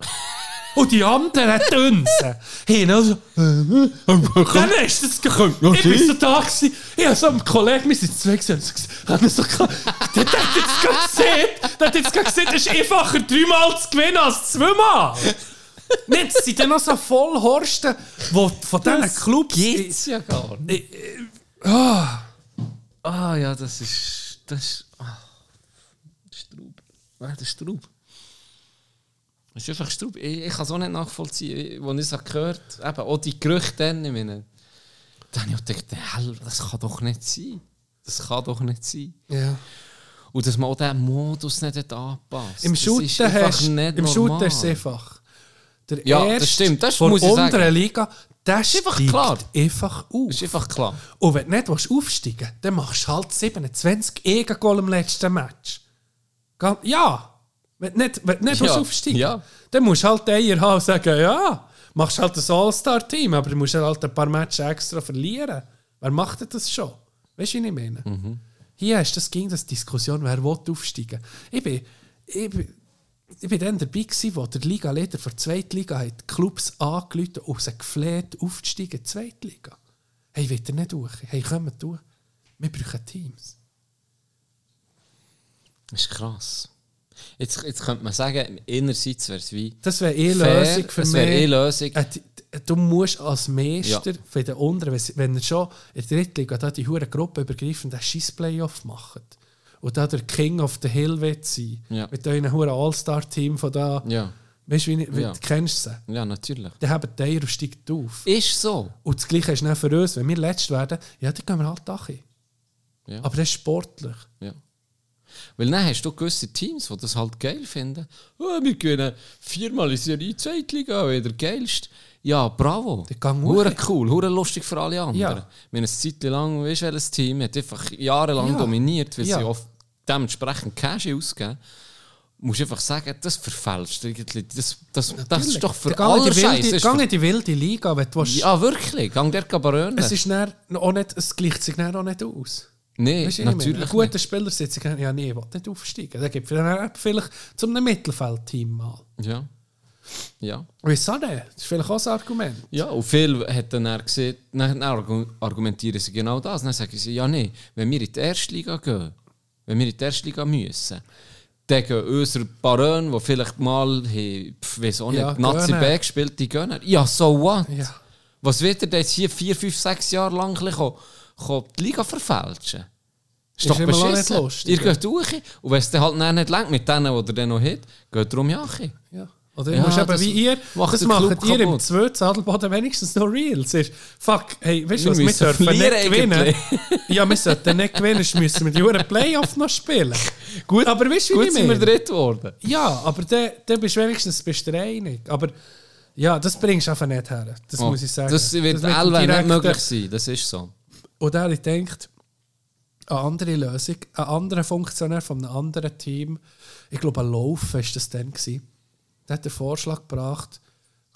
Und die anderen Dünsen [LAUGHS] haben also, dann ist das gekommen. Ich bin so da gewesen, ich habe so einen Kollegen, wir sind zwei gewesen, mir so gesagt, [LAUGHS] der hat jetzt gerade gesehen, der hat jetzt gerade gesehen, es ist einfacher dreimal zu gewinnen als zweimal. [LAUGHS] Nicht, es sind dann noch so voll Horsten, wo von diesen Clubs... Geht's ja gar nicht. Ah, Ah ja, das ist. Das ist. Ah, Straub. Ah, das ist Straub. Das ist einfach Straub. Ich, ich kann es auch nicht nachvollziehen. Als ich es gehört habe, auch die Gerüchte dann, ich meine, dann habe ich gedacht, hell, das kann doch nicht sein. Das kann doch nicht sein. ja. Und dass man auch diesen Modus nicht hat angepasst Im Das ist Shooten einfach hast nicht im Shooten normal. ist es einfach. Der Ja, das erste stimmt, das von muss ich unteren sagen. Liga, der ist einfach klar. einfach auf. Das ist einfach klar. Und wenn du nicht willst aufsteigen dann machst du halt 27 Egengol im letzten Match. Ja, wenn du nicht, wenn du nicht Ja, aufsteigen ja. dann musst du halt Eier haben und sagen, ja, machst halt ein All-Star-Team, aber du musst halt ein paar Matches extra verlieren. Wer macht denn das schon? Weißt du, wie ich meine? Mhm. Hier ist das ging das Diskussion, wer will aufsteigen. Ich bin, ich bin, ich bin dann dabei gewesen, wo der Liga-Leiter der Zweitliga hat die Clubs angerufen und sie gefleht, aufzusteigen in die Zweitliga. Hey, will ihr nicht durch? Hey, kommt durch. Wir brauchen Teams. Das ist krass. Jetzt, jetzt könnte man sagen, innerseits wäre es wie. Das wäre eh Fair, Lösung für mich. wäre eh Lösung. Äh, Du musst als Meister Ja. für den unteren, wenn er schon in der Drittliga da die hure Gruppe übergreifend scheiß Playoff macht und da der King of the Hill wird sein, Ja. mit euren huren All-Star-Team von da, Ja, weißt du, wie, wie Ja. du kennst sie? ja, natürlich. Dann haben die Eier und steigt auf. Ist so. Und das Gleiche ist dann für uns, wenn wir letzt werden, ja, dann gehen wir halt da hin. Ja. Aber das ist sportlich. Ja. Weil dann hast du gewisse Teams, die das halt geil finden. Oh, wir gewinnen viermal in Serie Zweitliga, wieder geilst. Ja, bravo. Hure cool, hure lustig für alle anderen. Ja. Haben eine Zeit lang, weißt du, welches Team hat einfach jahrelang Ja. dominiert, weil Ja. sie oft dementsprechend Cash ausgeben. Musst einfach sagen, das verfälscht irgendwie. Das, das, das ist doch für alle Scheiße. für- in die wilde Liga, wenn du willst. Ja, wirklich. Gang der Gabaröne. Es, ist dann auch nicht, es gleicht sich dann auch nicht aus. Meine? natürlich Ein guter. Spieler sitzt ja, nee, ich will nicht aufsteigen. Der gibt dann vielleicht zum einem Mittelfeldteam mal. Ja. Ja. Wieso nicht? Das ist vielleicht auch ein Argument. Ja, und viele hat dann eher gesehen, dann argu- argumentieren sie genau das. Dann sagen sie, ja, nee, wenn wir in die erste Liga gehen, wenn wir in die erste Liga müssen, dann gehen unsere Barone, die vielleicht mal, hey, weiss auch nicht, Ja, Nazi. B gespielt, die gehen. Ja, so what? Ja. Was wird er denn jetzt hier vier, fünf, sechs Jahre lang ein bisschen ko- ko die Liga verfälschen? Ist immer noch nicht lustig, Ihr geht durch und wenn es dann halt nicht längt mit denen, die ihr dann noch habt, geht darum ja. Ja. Oder Ja, musst eben das wie ihr, macht das macht ihr im zweiten Adelboden wenigstens noch real. Es ist, fuck, hey, weißt du was, wir dürfen nicht gewinnen. ja, wir sollten nicht gewinnen, sonst müssen wir die Uhren Playoff noch spielen. Gut, aber weißt wie Gut ich sind wir dritt geworden. Ja, aber dann da bist du wenigstens bist du einig. Aber ja, das bringst du einfach nicht her. Das Oh, muss ich sagen. Das wird Elwe nicht möglich sein, das ist so. Und er denkt, eine andere Lösung, ein anderer Funktionär von einem anderen Team, ich glaube, ein Lauf war das dann. Gewesen. Der hat den Vorschlag gebracht,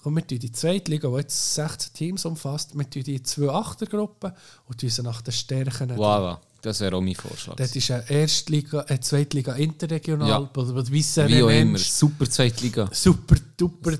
komm, wir tun die zweite Liga, die jetzt 16 Teams umfasst, wir die zwei Achtergruppen und tun sie nach den Stärken. Voilà, das wäre auch mein Vorschlag. Das ist eine Erstliga, eine Zweitliga interregional, Ja. wie auch immer, super Zweitliga. Super duper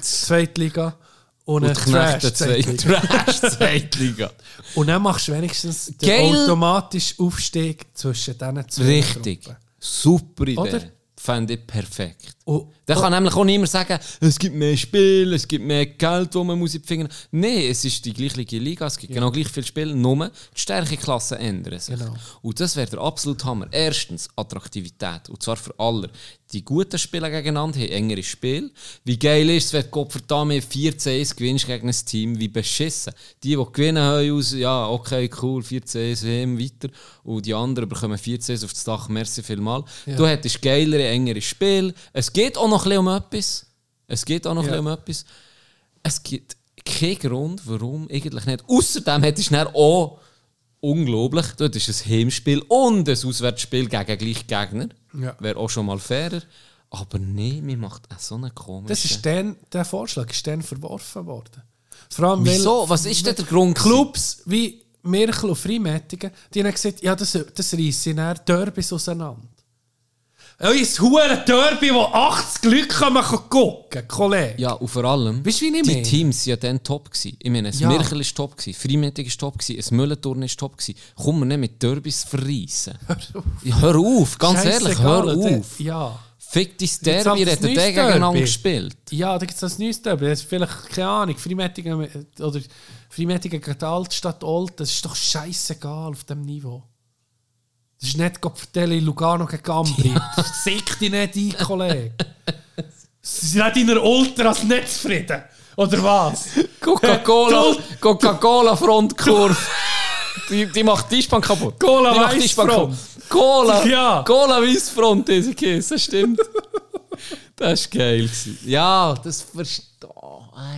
Zweitliga und, Und Knechte Trash-Zweitliga. [LAUGHS] Trash. Und dann machst du wenigstens den Geil. automatischen Aufstieg zwischen diesen zwei Richtig. Gruppen. Super Idee. Oder? Fände ich perfekt. Und, Da kann nämlich auch niemand sagen, es gibt mehr Spiele, es gibt mehr Geld, das man muss in die Finger Nein, es ist die gleiche Liga, es gibt genau gleich viele Spiele, nur die Stärkeklassen ändern sich. Genau. Und das wäre der absolute Hammer. Erstens Attraktivität, und zwar für alle. Die guten Spieler gegeneinander haben engere Spiele. Wie geil ist es, wenn du Gottverdammt 14-1 gewinnst gegen ein Team, wie beschissen. Die, die gewinnen, haben aus, ja, okay, cool, 14-1, WM weiter. Und die anderen bekommen 14-1 auf das Dach, merci vielmal. Du hättest geilere, engere Spiele. Es geht auch noch ein bisschen um etwas. Es geht auch noch Ja. ein bisschen um etwas. Es gibt keinen Grund, warum eigentlich nicht. Außerdem hättest du dann auch unglaublich, dort ist ein Heimspiel und ein Auswärtsspiel gegen gleich Gegner. Ja. Wäre auch schon mal fairer. Aber nee, mir macht auch so einen komischen... das ist dann, der Vorschlag ist dann verworfen worden. Vor allem, weil Wieso? Was ist denn der Grund? Clubs wie Merkel und Freimettigen, die haben gesagt, ja, das, das reissen dann Derbys auseinander. Euer hure Derby, wo 80 Leute kommen gucken, Kollege. Ja, und vor allem, Weißt wie die? Teams waren ja dann top. Gewesen. Ich meine, ein Ja. Mirkel war top, gewesen, Freimittig war top, ein Müllenturn war top. Komm mir nicht mit Derbys verreissen. Ja, hör auf, ganz ehrlich, hör der- auf. Ja. Fick dein Derby, ihr hättet den gegeneinander gespielt. Ja, da gibt es das neues Derby. Das ist vielleicht, keine Ahnung, Freimettigen oder Freimettigen gegen Altstadt Old, das ist doch scheißegal auf dem Niveau. Das ist nicht Gopfertelli Lugano gegen Gambri. [LAUGHS] Sick dich nicht ein, Kollege. Sie sind nicht in der Ultras nicht zufrieden. Oder was? Coca-Cola. Coca-Cola Frontkurve. Die, die macht die Spann kaputt. Cola die macht die Spann Weissfront. kaputt. Cola, Ja. Cola Weissfront, diese das stimmt. das war geil. gewesen. Ja, das verstehe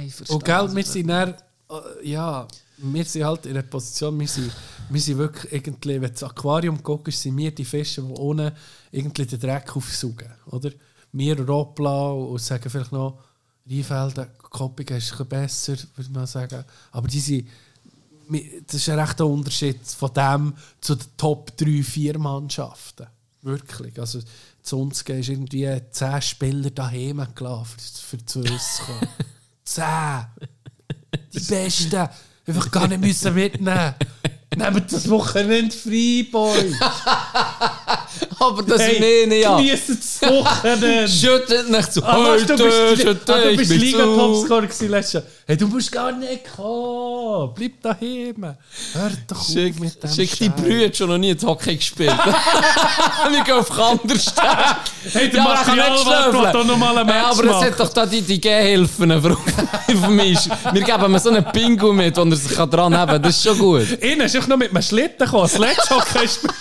ich. verstehe Und gell, wir sind dann, äh, ja, wir sind halt in einer Position, wir sind, wir sind wirklich irgendwie, wenn du ins Aquarium guckst, sind wir die Fische, die ohne irgendwie den Dreck aufsaugen, oder? Wir Roppla und sagen vielleicht noch, Rheinfelden, Koppigen ist ein besser, würde man sagen. Aber die sind, das ist ein rechter Unterschied von dem zu den Top 3, 4 Mannschaften. Wirklich. Also, zu uns ist irgendwie 10 Spieler daheim gelassen, für, für zu uns zu kommen. [LAUGHS] 10! Die Besten! Einfach gar nicht müssen mitnehmen. Nehmt das Wochenende frei, Boy! [LAUGHS] Aber das meine ich ja. Genießt das Wochenende! [LAUGHS] Schüttet nicht zu. Ah, weißt du, bist, ah, du bist. Liga-Topscorer letztes Jahr. Hey, du musst gar nicht kommen. Bleib daheim. Hör doch Schick, auf mit dem schick die Scheiß. Brüder schon noch nie ins Hockey gespielt. [LAUGHS] Wir gehen auf Kandersteg. Hey, der Ja, ich will schnüffeln. doch noch mal ein Match aber es hat doch da die, die Gehhilfen für mich. [LAUGHS] Wir geben mir so einen Pingu mit, wo er sich dran haben kann. Das ist schon gut. Innen ist einfach noch mit einem Schlitten gekommen. Sledgehockey spielen.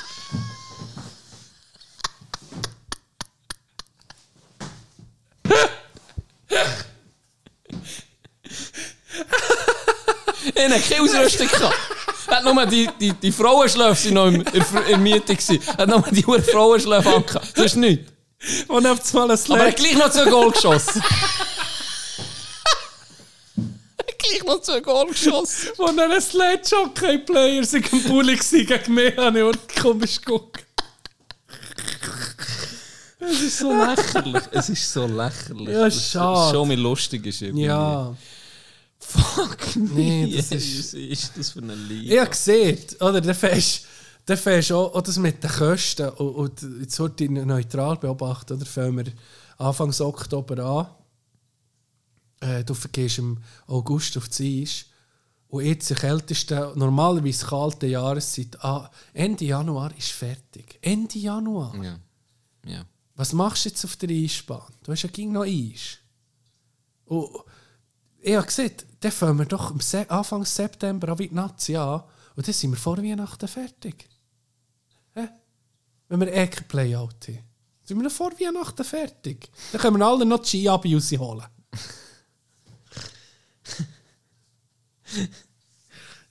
Er hat keine Ausrüstung gehabt. Er hat nur die, die, die Frauenschläfe sind noch in, in, der Miete. Er hat nur die Uhr Frauenschläfe angehabt. Das ist nichts. Und auf einmal ein Aber er hat gleich noch zwei Goal geschossen. [LAUGHS] er gleich noch zwei Goal geschossen. Und dann ein Sledgehockey-Player sich am Bulli gegen mich, habe ich auch komisch geguckt. Es ist so lächerlich. Es ist so lächerlich. Ja, dass es schade. Schon mal lustig ist. irgendwie. Ja. Fuck Nee, das ist- ist... das für eine Ich Liga? habe gesehen, oder? Der fährst, fährst auch, auch das mit den Kosten. Und, und jetzt wird ich neutral beobachten, oder? Fangen wir Anfang Oktober an. Äh, du vergehst im August auf die Eis. Und jetzt die kälteste, normalerweise kalte Jahreszeit, ah, Ende Januar ist fertig. Ende Januar. Ja. ja. Was machst du jetzt auf der Eisbahn? Du hast ja ging noch Eis. Und ich habe gesehen, dann fangen wir doch am Se Anfang September an wie die Nazi an und dann sind wir vor Weihnachten fertig. Hä? Wenn wir eh kein Playout haben. Sind wir noch vor Weihnachten fertig. Dann können wir alle noch die Ski-Abi rausholen. [LAUGHS]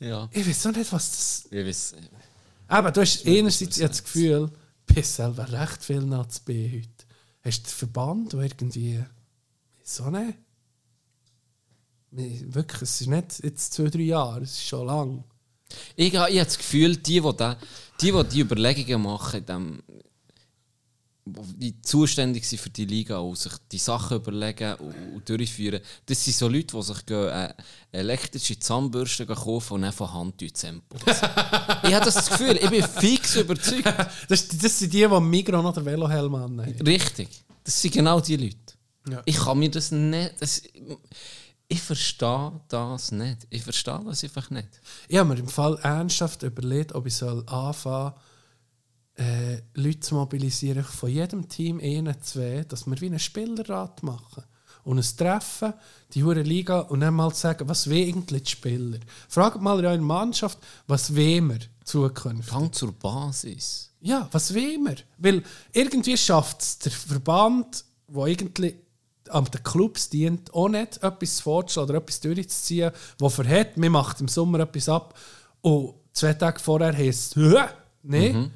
Ja. Ich weiß auch nicht, was das... Ich weiß. Aber du hast einerseits jetzt das Gefühl, du bist selber recht viel Nazi heute. Hast du den Verband, der irgendwie... So nicht? Wirklich, es ist nicht jetzt zwei, drei Jahre, es ist schon lang. Ich, habe- ich habe das Gefühl, die, die, da, die, die die Überlegungen machen, dem, die zuständig sind für die Liga und sich die Sachen überlegen und, durchführen, das sind so Leute, die sich gehen, äh, elektrische Zahnbürsten kaufen und von Hand zusammenputzen. [LAUGHS] ich habe das Gefühl, ich bin fix überzeugt. [LAUGHS] Das, das sind die, die Migros den Velohelm haben. Richtig. Das sind genau die Leute. Ja. Ich kann mir das nicht. Das, ich verstehe das nicht. Ich verstehe das einfach nicht. Ich habe mir im Fall ernsthaft überlegt, ob ich soll anfangen äh, Leute zu mobilisieren von jedem Team, einen, zwei, dass wir wie einen Spielerrat machen. Und ein Treffen, die hure Liga, und dann mal sagen, was will eigentlich die Spieler? Fragt mal in eurer Mannschaft, was wollen wir zukünftig? Gang zur Basis. Ja, was will wir? Weil irgendwie schafft es der Verband, der eigentlich an den Clubs dient, auch nicht etwas vorzuschlagen oder etwas durchzuziehen, das verhält, wir macht im Sommer etwas ab und zwei Tage vorher heisst es, nein.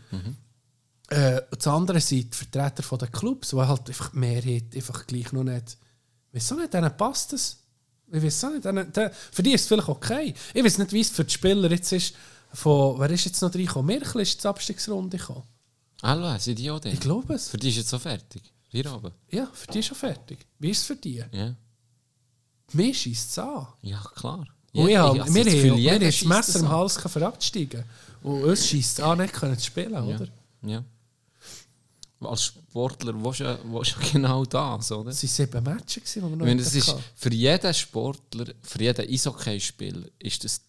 Äh, und das andere sind die Vertreter von den Clubs, die halt einfach die Mehrheit einfach gleich noch nicht. Auch nicht, denen passt es. Ich weiß auch nicht, denen, denen, für die ist es vielleicht okay. Ich weiß nicht, wie es für die Spieler jetzt ist. Von, wer ist jetzt noch reingekommen? Merkel ist zur Abstiegsrunde gekommen. Hallo, sind die auch da? Ich glaube es. Für die ist jetzt so fertig. Wir aber. Ja, für die ist schon fertig. Wie ist es für die? Ja. Mir schießt es an. Ja, klar. Und Ja, ich ich hab, habe wir das haben das Messer an. Hals für absteigen. Und uns schießt es an, nicht können zu spielen, Ja. oder? ja. Als Sportler willst du ja, willst du ja genau das, oder? Es waren sieben Matches, gewesen, die wir noch meine, das ist für jeden Sportler, für jeden Eishockeyspieler, ist das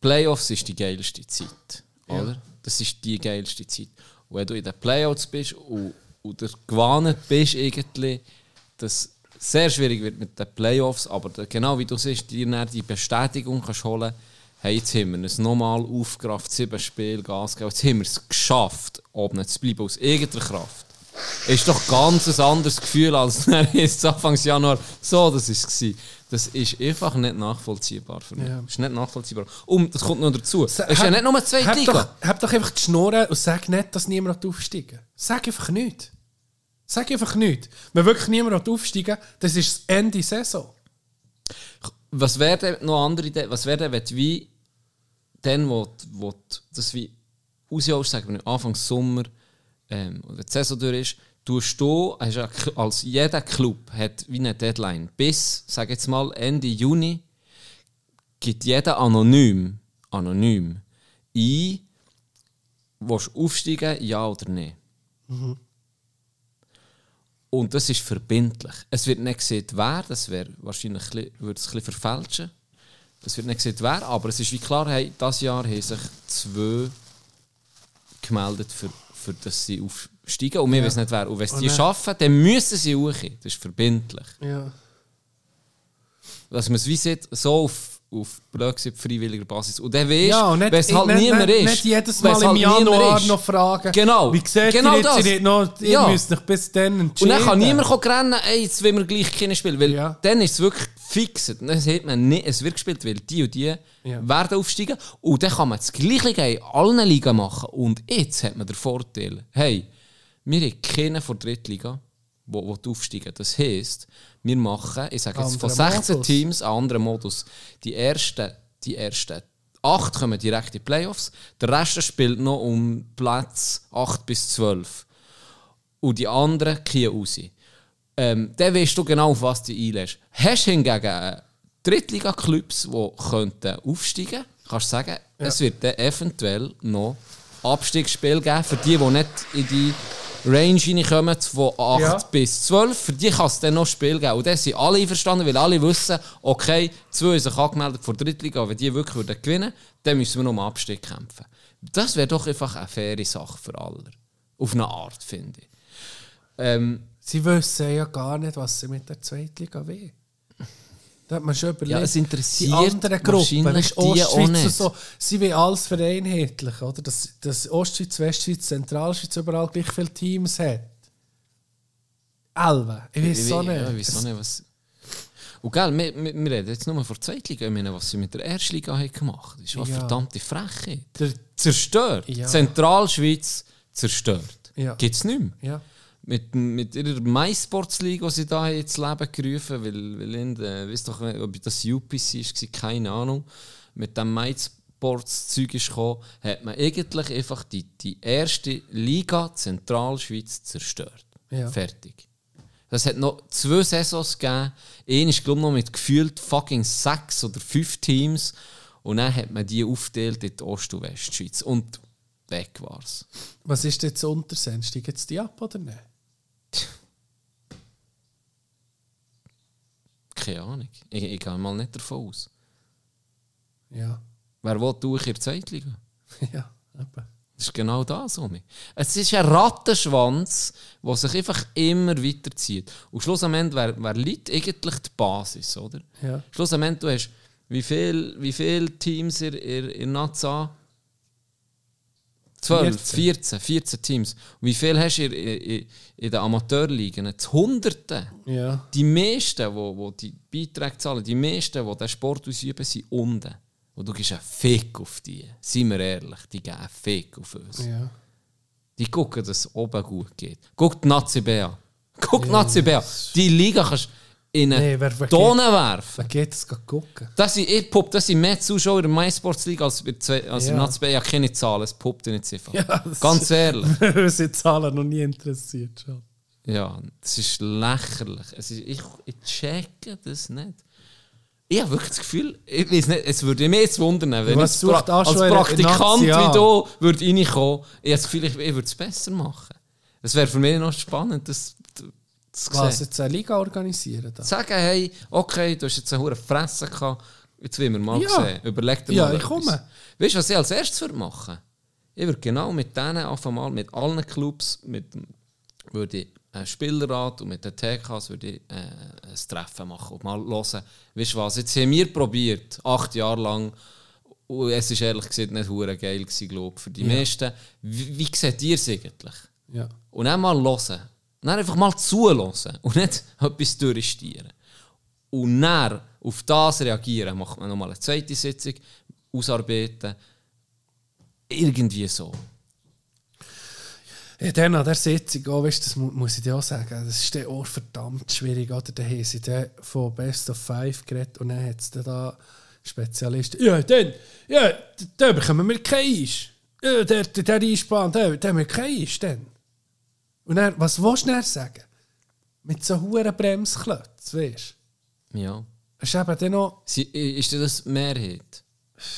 Playoffs ist die geilste Zeit, oder? Das ist die geilste Zeit. Und wenn du in den Playoffs bist und, und der gewonnen bist, irgendwie, das sehr schwierig wird mit den Playoffs, aber genau wie du siehst, dir dann die Bestätigung kannst holen, hey, jetzt haben wir es nochmal aufgerafft, sieben Spiele, Gas gegeben, jetzt haben wir es geschafft, oben zu bleiben, aus irgendeiner Kraft. Ist doch ganz ein anderes Gefühl als [LAUGHS] jetzt Anfang Januar. So, das es. Das ist einfach nicht nachvollziehbar für mich. Ja. Das ist nicht nachvollziehbar. Und das kommt noch dazu. Es ist ja nicht nur zwei hab Liga. doch, hab doch einfach die Schnurren und sag nicht, dass niemand aufsteigen Sag einfach nicht. Sag einfach nicht. Wenn wirklich niemand aufsteigen das ist das Ende Saison. Was wäre denn noch andere Idee? Was wäre denn, wenn wie dann, wo, wo das wie rausholst, sagen wir Anfang Sommer, ähm, oder die Saison durch ist, tust du, hast als jeder Club hat wie eine Deadline. Bis, sag jetzt mal, Ende Juni gibt jeder anonym, anonym ein, willst du aufsteigen, ja oder nein. Und das ist verbindlich. Es wird nicht gesehen, wer, das wäre wahrscheinlich würde es ein bisschen verfälschen. Es wird nicht gesehen, wer, aber es ist wie klar, hey, dieses Jahr haben sich zwei gemeldet, für, für dass sie aufsteigen. Und wir wissen nicht wer. Und wenn sie Und die dann- schaffen, dann müssen sie hoch. Das ist verbindlich. Ja. Dass man es wie sieht, so auf, auf blöd gesagt, freiwilliger Basis. Und dann weißt Ja, und wenn es halt niemand ist. nicht jedes Mal im halt Januar noch fragen. Genau. Wie seht Genau ihr das. nicht noch, ihr Ja. müsst euch bis dann Und entscheiden. dann kann niemand rennen, ey, jetzt will wir gleich keine spielen. Weil Ja. dann ist es wirklich fix. Dann sieht man nicht, es wird gespielt, weil die und die Ja. werden aufsteigen. Und dann kann man das Gleiche in allen Ligen machen. Und jetzt hat man den Vorteil, hey, wir haben keinen von der Drittliga, wo aufsteigen. Das heisst, wir machen, ich sage jetzt von Anderer 16 Modus. Teams einen anderen Modus. Die ersten, die ersten acht kommen direkt in die Playoffs. Der Rest spielt noch um Platz 8 bis 12. und die anderen gehen raus. Ähm, dann weißt du genau, auf was du einlässt. Hast du hingegen äh, Drittliga-Clubs, die könnten aufsteigen kannst du sagen, es wird dann eventuell noch Abstiegsspiel geben für die, die nicht in die Range reinkommen von 8 Ja. bis 12. Für die kann es dann noch Spiel geben. Und dann sind alle einverstanden, weil alle wissen, okay, zwei sich angemeldet vor der Drittliga, wenn die wirklich würden gewinnen dann müssen wir noch um Abstieg kämpfen. Das wäre doch einfach eine faire Sache für alle. Auf eine Art, finde ich. Ähm, Sie wissen ja gar nicht, was sie mit der Zweitliga will. Da hat man schon überlegt. Ja, es interessiert die anderen Gruppen, weißt, Ostschweiz und so, sie will alles vereinheitlichen, oder? Dass, dass Ostschweiz, Westschweiz, Zentralschweiz überall gleich viele Teams hat. Elbe, ich weiß so nicht. Ja, ich weiss auch nicht, was... Und gell, wir, wir, wir reden jetzt nur von der Zweitliga, ich meine, was sie mit der Erstliga haben gemacht haben. Das ist eine Ja. verdammte Frechheit. Der, Zerstört. Ja. Zentralschweiz zerstört. Ja. Gibt es nicht mehr. ja. Mit, mit ihrer MySports League, die sie da haben ins Leben gerufen weil, weil in der, weiss doch, nicht, ob das UPC war, keine Ahnung, mit dem MySports-Zeug ist gekommen, hat man eigentlich einfach die, die erste Liga Zentralschweiz zerstört. Ja. Fertig. Das hat noch zwei Saisons gegeben. Eine ist, glaube ich, noch mit gefühlt fucking sechs oder fünf Teams. Und dann hat man die aufgeteilt in die Ost- und Westschweiz. Und weg war's. Was ist jetzt Untersend? Steigen jetzt die ab oder nicht? Keine Ahnung. Ich, ich gehe mal nicht davon aus. Ja. Wer will durch in der Zweitliga? [LAUGHS] ja, eben. Das ist genau das, Omi. Es ist ein Rattenschwanz, der sich einfach immer weiterzieht. Und schlussendlich, wer, wer liegt eigentlich die Basis, oder? Ja. Schlussendlich, du hast wie viele wie viel Teams in, in, in Naza? 12, 14, 14 Teams. Und wie viel hast du in, in, in den Amateurligen? Jetzt Hunderte. Ja. Die meisten, die wo, wo die Beiträge zahlen, die meisten, die diesen Sport ausüben, sind unten. Und du gibst einen Fick auf die. Seien wir ehrlich, die geben einen Fick auf uns. Ja. Die gucken, dass es oben gut geht. Guck die Nazi B an. Guck die Nazi B an. Die Liga kannst du in eine Nee, wer- wer Tonne werfen. Wer geht es gucken? Das sind, ich pupp, das sind mehr Zuschauer in der MySports League als zwei, als Ja. ja. Nazi B. Ich habe keine Zahlen, es puppt nicht einfach. [LAUGHS] Ja, das- Ganz ehrlich. [LAUGHS] Sie Zahlen noch nie interessiert schon. Ja, das ist lächerlich. Es ist, ich, ich checke das nicht. Ich habe wirklich das Gefühl, ich weiß nicht, es würde mich jetzt wundern, wenn Was ich pra- als in Praktikant wie du würde reinkommen, ich habe das Gefühl, ich, ich würde es besser machen. Das wäre für mich noch spannend, das, das zu Was, jetzt eine Liga organisieren? Da? Sagen, hey, okay, du hast jetzt eine hohe Fresse gehabt, jetzt wollen wir mal Ja. sehen. Überleg dir Ja, mal ich komme. Weißt du, was ich als erstes würde machen? Ich würde genau mit denen, einfach mal mit allen Clubs, mit dem würde ich einen Spielerrat und mit den TKs würde ich äh, ein Treffen machen und mal hören, weißt du was, jetzt haben wir probiert, acht Jahre lang, und es ist ehrlich gesagt nicht hure geil gewesen, glaube für die meisten. Wie, wie seht ihr es eigentlich? Ja. Und dann mal hören. Dann einfach mal zuhören und nicht [LAUGHS] etwas durchstieren. Und dann auf das reagieren, macht man nochmal eine zweite Sitzung, ausarbeiten. Irgendwie so. Ja, dann an der Sitzung, auch, weißt, das mu muss ich dir auch sagen, das ist dann auch verdammt schwierig. Oder? Da haben sie von Best of Five geredet und dann hat es dann da Spezialisten. Ja, dann, ja, da bekommen wir keinen Eis. Ja, der, der, der Einspann, der, der haben wir keinen Eis. Und dann, was willst du dann sagen? Mit so hohen Bremsklötzen, weißt du? Ja. Ist eben dann noch, Sie, ist das Mehrheit?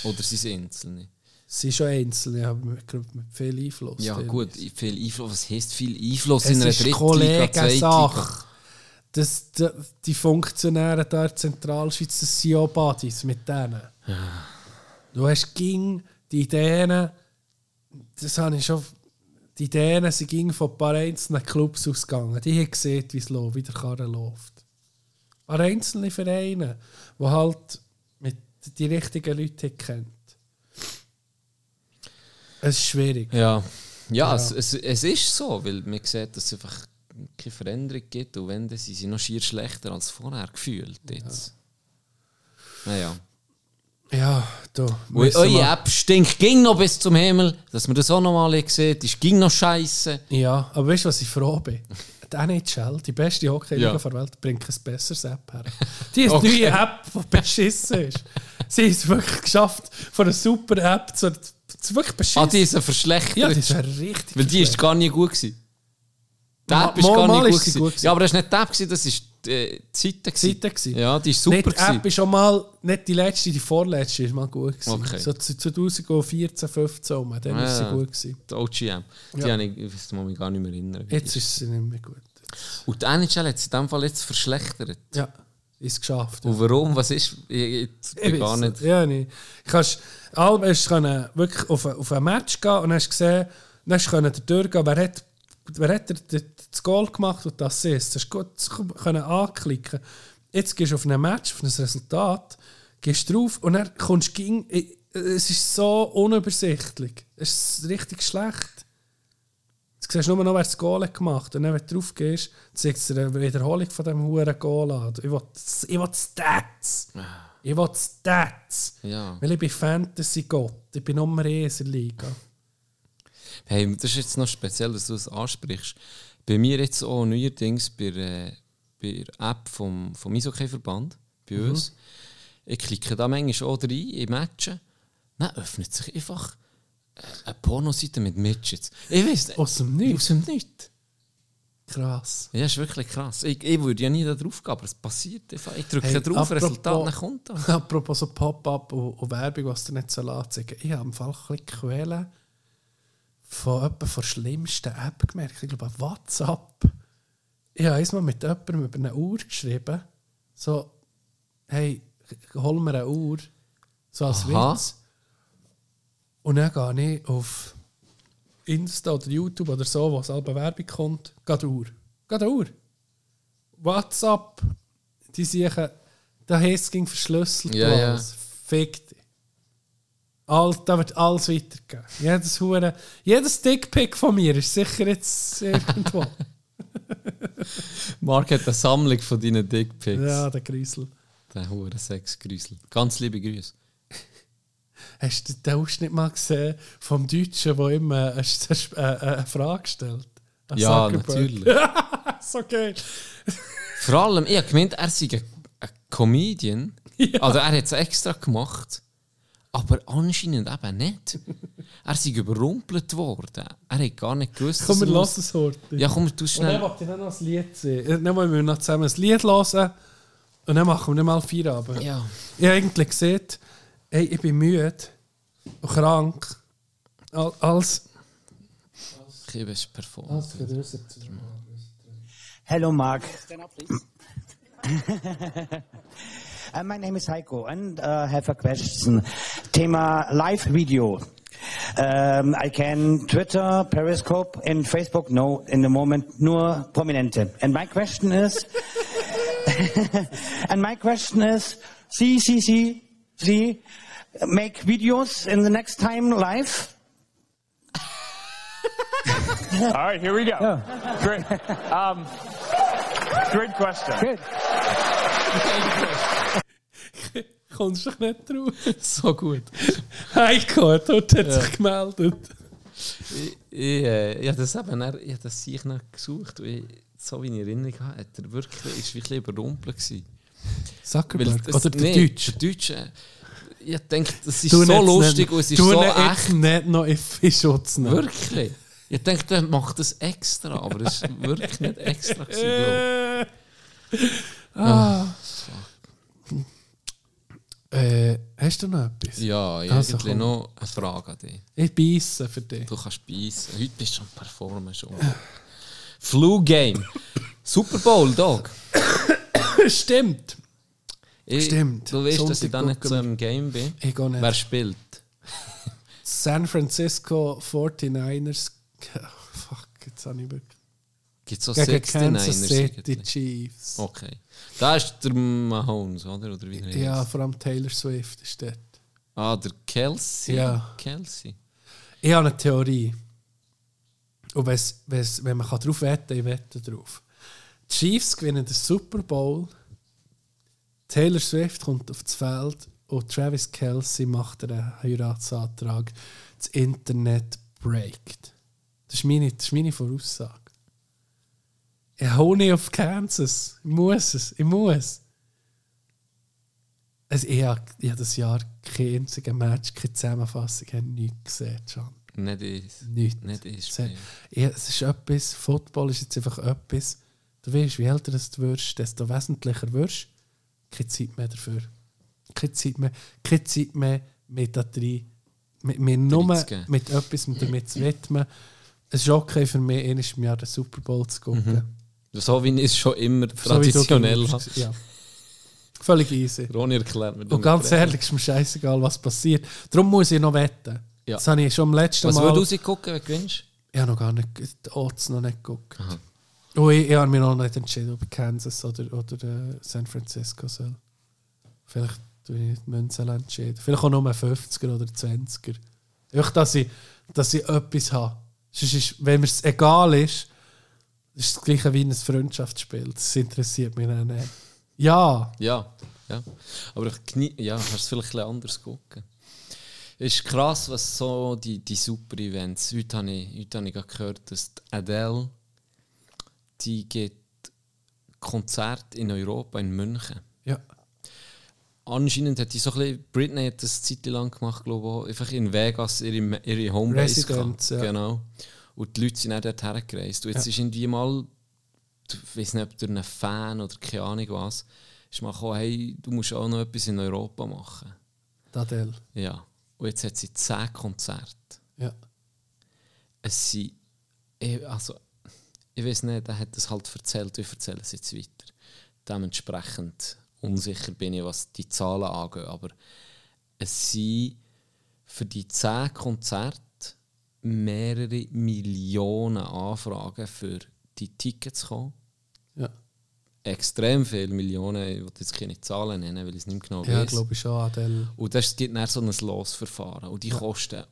Oder sind es Einzelne? es sind schon Einzelne, aber mit, mit viel Einfluss. Ja, gut, viel Einfluss. Was heisst viel Einfluss Es in einer ist Drittliga, Kollegensache. Das, die, die Funktionäre da in der Zentralschweiz, das sind auch Buddies mit denen. Du hast ging die Ideen, das habe ich schon, die Ideen sind ging von ein paar einzelnen Clubs ausgegangen. Die haben gesehen, wie es läuft, wie der Karren läuft. Paar einzelne Vereine, die halt mit die richtigen Leute kennt. Es ist schwierig. Ja, ja, Ja. Es, es, es ist so, weil man sieht, dass es einfach keine Veränderung gibt und wenn, dann sind sie noch schier schlechter als vorher gefühlt jetzt. Naja. Ja, du. Und müssen eure App stinkt, ging noch bis zum Himmel, dass man das auch noch mal sieht, ist ging noch scheiße. Ja, aber weißt du, was ich froh bin? Die NHL, die beste Hockey-Liga Ja. der Welt, bringt ein besseres App her. Die ist Okay. eine neue App, die beschissen ist. Sie haben es wirklich geschafft, von einer super App zu, zu wirklich beschissen. Ah, die ist ein verschlechtert. ja, die ist ja richtig. weil die ist gar nie gut gewesen. Ma- App ist mal- gar nicht ist gut. gewesen. Ja, aber das war nicht die App, das war die, äh, Seite. gewesen. Ja, die ist super. Nicht, App ist schon mal, nicht die letzte, die vorletzte ist mal gut gewesen. Okay. So zu 2014, 15 rum, dann ist sie Ja. gut gewesen. Die OGM. Die Ja. habe ich, ich weiß mich gar nicht mehr erinnern. Jetzt ist sie nicht mehr gut. Und die NHL hat es in dem Fall jetzt verschlechtert. Ja, ist geschafft. Und warum? Was ist? Ich, ich, gar nicht. Ja, nicht. Kannst, Alba können wirklich auf, ein- auf ein Match gehen und hast gesehen, dann hast du können durchgehen, wer hat, wer hat der- der- das Goal gemacht und das ist. Das du gut können anklicken. Jetzt gehst du auf ein Match, auf ein Resultat, gehst drauf und dann kommst du gegen, es ist so unübersichtlich. Es ist richtig schlecht. Jetzt siehst du nur noch, wer das Goal hat gemacht und dann, wenn du drauf gehst, zeigt es eine Wiederholung von diesem huren Goal an. Ich will, ich will Stats. Ich will Stats. Ja. Weil ich bin Fantasy-Gott. Ich bin Nummer 1 in der Liga. Hey, das ist jetzt noch speziell, dass du das ansprichst. Bei mir jetzt auch neuerdings bei, äh, bei der App vom, vom Eishockey-Verband, bei Mhm. uns. Ich klicke da manchmal auch rein in Matchen. Dann öffnet sich einfach eine Pornoseite mit Midgets. Ich weiß nicht. Aus dem Nichts. Aus dem Nichts. Krass. Ja, ist wirklich krass. Ich, ich würde ja nie da drauf gehen, aber es passiert einfach. Ich drücke Hey, drauf, apropos- Resultat, dann kommt das. [LAUGHS] Apropos so Pop-up und, und Werbung, was du nicht so anzeigen Ich habe im Fall ein bisschen von etwa von der schlimmsten App gemerkt. Ich glaube, WhatsApp. Ich habe einmal mit jemandem über eine Uhr geschrieben. So, hey, hol mir eine Uhr. So als Aha. Witz. Und dann gehe ich auf Insta oder YouTube oder so, wo es alle Werbung kommt. Geht Uhr. Geht Uhr. WhatsApp, die sicher, da heißt es ging verschlüsselt Ja, und ja. alles. All, da wird alles weitergegeben. Jedes, Hure, jedes Dickpick von mir ist sicher jetzt irgendwo. [LAUGHS] [LAUGHS] Marc hat eine Sammlung von deinen Dickpics. ja, der Grüsel. Der hure Sexgrüsel. Ganz liebe Grüße. Hast du den Ausschnitt mal gesehen vom Deutschen, der immer eine, eine, eine Frage stellt? An Ja, Zuckerberg? natürlich. [LAUGHS] so geil. Vor allem, ich habe gemeint, er sei ein, ein Comedian. Also er hat es extra gemacht. Aber anscheinend eben nicht. [LAUGHS] Er sei überrumpelt worden. Er hat gar nicht gewusst, Komm, wir lassen es heute. Ja, komm, du Und dann schnell. wollte ich dann noch ein Lied sehen. Dann wollen wir noch zusammen ein Lied hören. Und dann machen wir nicht mal Feierabend. Ja. Ich habe eigentlich gesehen, hey, ich bin müde und krank. Al- Als. Ich habe es performt. als Größe. [LAUGHS] Uh, my name is Heiko and uh, have a question. Thema live video. Um, I can Twitter, Periscope, and Facebook. No, in the moment, nur Prominente. And my question is, [LAUGHS] and my question is, see, see, see, see, make videos in the next time live. [LAUGHS] All right, here we go. Great. [LAUGHS] Um, great question. Good. Kommst du dich nicht drauf? [LAUGHS] So gut. Heiko, dort hat sich gemeldet. Ich, ich, äh, ich habe das eben er, ich habe das sich noch gesucht. Und ich, so wie ich in Erinnerung habe, hat er wirklich, ist wirklich überrumpelt gewesen. Weil Zuckerberg. das- Oder der nee, Deutsche. Der Deutsche. Ich denke, das ist Du so nicht- lustig und es ist du so nicht- echt. nicht noch in Schutz nehmen. Wirklich. Ich denke, der macht das extra, aber es war wirklich nicht extra. Gewesen, glaub Äh, hast du noch etwas? ja, ich Also, habe noch eine Frage an dich. Ich beiße für dich. Du kannst beißen. Heute bist du schon performen schon. Flu Game. Super Bowl, Dog. [COUGHS] Stimmt. Ich, Stimmt. Du weißt, dass ich da Sonntag nicht so im Game bin. Ich gehe nicht. Wer spielt? San Francisco 49ers. [LAUGHS] Fuck, jetzt habe ich wirklich. Gibt es so Gegen 69 Kansas City? Chiefs. Okay. Da ist der Mahomes, oder? Oder wie der Ja, heißt. vor allem Taylor Swift ist dort. Ah, der Kelsey. Ja. Kelsey. Ich habe eine Theorie. Und wenn's, wenn's, wenn man kann drauf wetten ich wette drauf. Die Chiefs gewinnen den Super Bowl. Taylor Swift kommt aufs Feld und Travis Kelsey macht einen Heiratsantrag. Das Internet breakt. Das ist meine, das ist meine Voraussage. Nicht auf Kansas. Ich muss es. Ich muss. Also ich habe, das Jahr kein einziges Match, keine Zusammenfassung, ich habe nichts gesehen. Schon. Nicht. Nichts. Nicht ist. Se- Ja, es ist etwas, Football ist jetzt einfach etwas. Du weißt, wie älter du wirst, desto wesentlicher wirst. Keine Zeit mehr dafür. Keine Zeit mehr, keine Zeit mehr mit da drin. Mit, mit nur mit etwas damit zu widmen. Es ist okay für mich, einmal im Jahr den Super Bowl zu gucken. So wie ich es schon immer So traditionell gewusst- habe. Ja. Völlig easy. Ronny erklärt mir Und damit ganz ehrlich, ist mir scheißegal, was passiert. Darum muss ich noch wetten. Ja. Das habe ich schon am letzten Was Mal... würdest du rausgucken, wenn du gewinnst? Ich habe noch gar nicht, die Odds noch nicht geguckt. Und ich, ich habe mich noch nicht entschieden, ob ich Kansas oder, oder äh, San Francisco soll. Vielleicht tue ich die Münzen entschieden. Vielleicht auch nur ein 50er oder 20er. Einfach, dass ich, dass ich etwas habe. Sonst ist, wenn mir es egal ist, ist es das gleiche wie ein Freundschaftsspiel. Das interessiert mich dann nicht. Ja, Ja, ja. Aber ich genie- ja, kannst es vielleicht ein bisschen anders gucken. Es ist krass, was so die, die super Events. Heute habe ich, heute habe ich gehört, dass die Adele die gibt Konzert in Europa, in München. ja. Anscheinend hat die so ein bisschen, Britney hat das eine Zeit lang gemacht, glaube ich, auch, einfach in Vegas ihre, ihre Homebase gehabt. ja. Genau. Und die Leute sind auch dort hergereist. Und jetzt Ja. ist irgendwie mal, ich weiß nicht, ob durch einen Fan oder keine Ahnung was, ist mal gekommen, hey, du musst auch noch etwas in Europa machen. Adele. Ja. Und jetzt hat sie zehn Konzerte. Ja. Es sind, ich, also, ich weiß nicht, er hat das halt erzählt, ich erzähle es jetzt weiter. Dementsprechend unsicher bin ich, was die Zahlen angeht, aber es sind für die zehn Konzerte mehrere Millionen Anfragen für die Tickets kommen. Ja, Extrem viele Millionen, ich will jetzt keine Zahlen nennen, weil ich es nicht genau ja weiß. glaube ich schon, Adele. Und das gibt dann so ein Losverfahren. Und die kosten,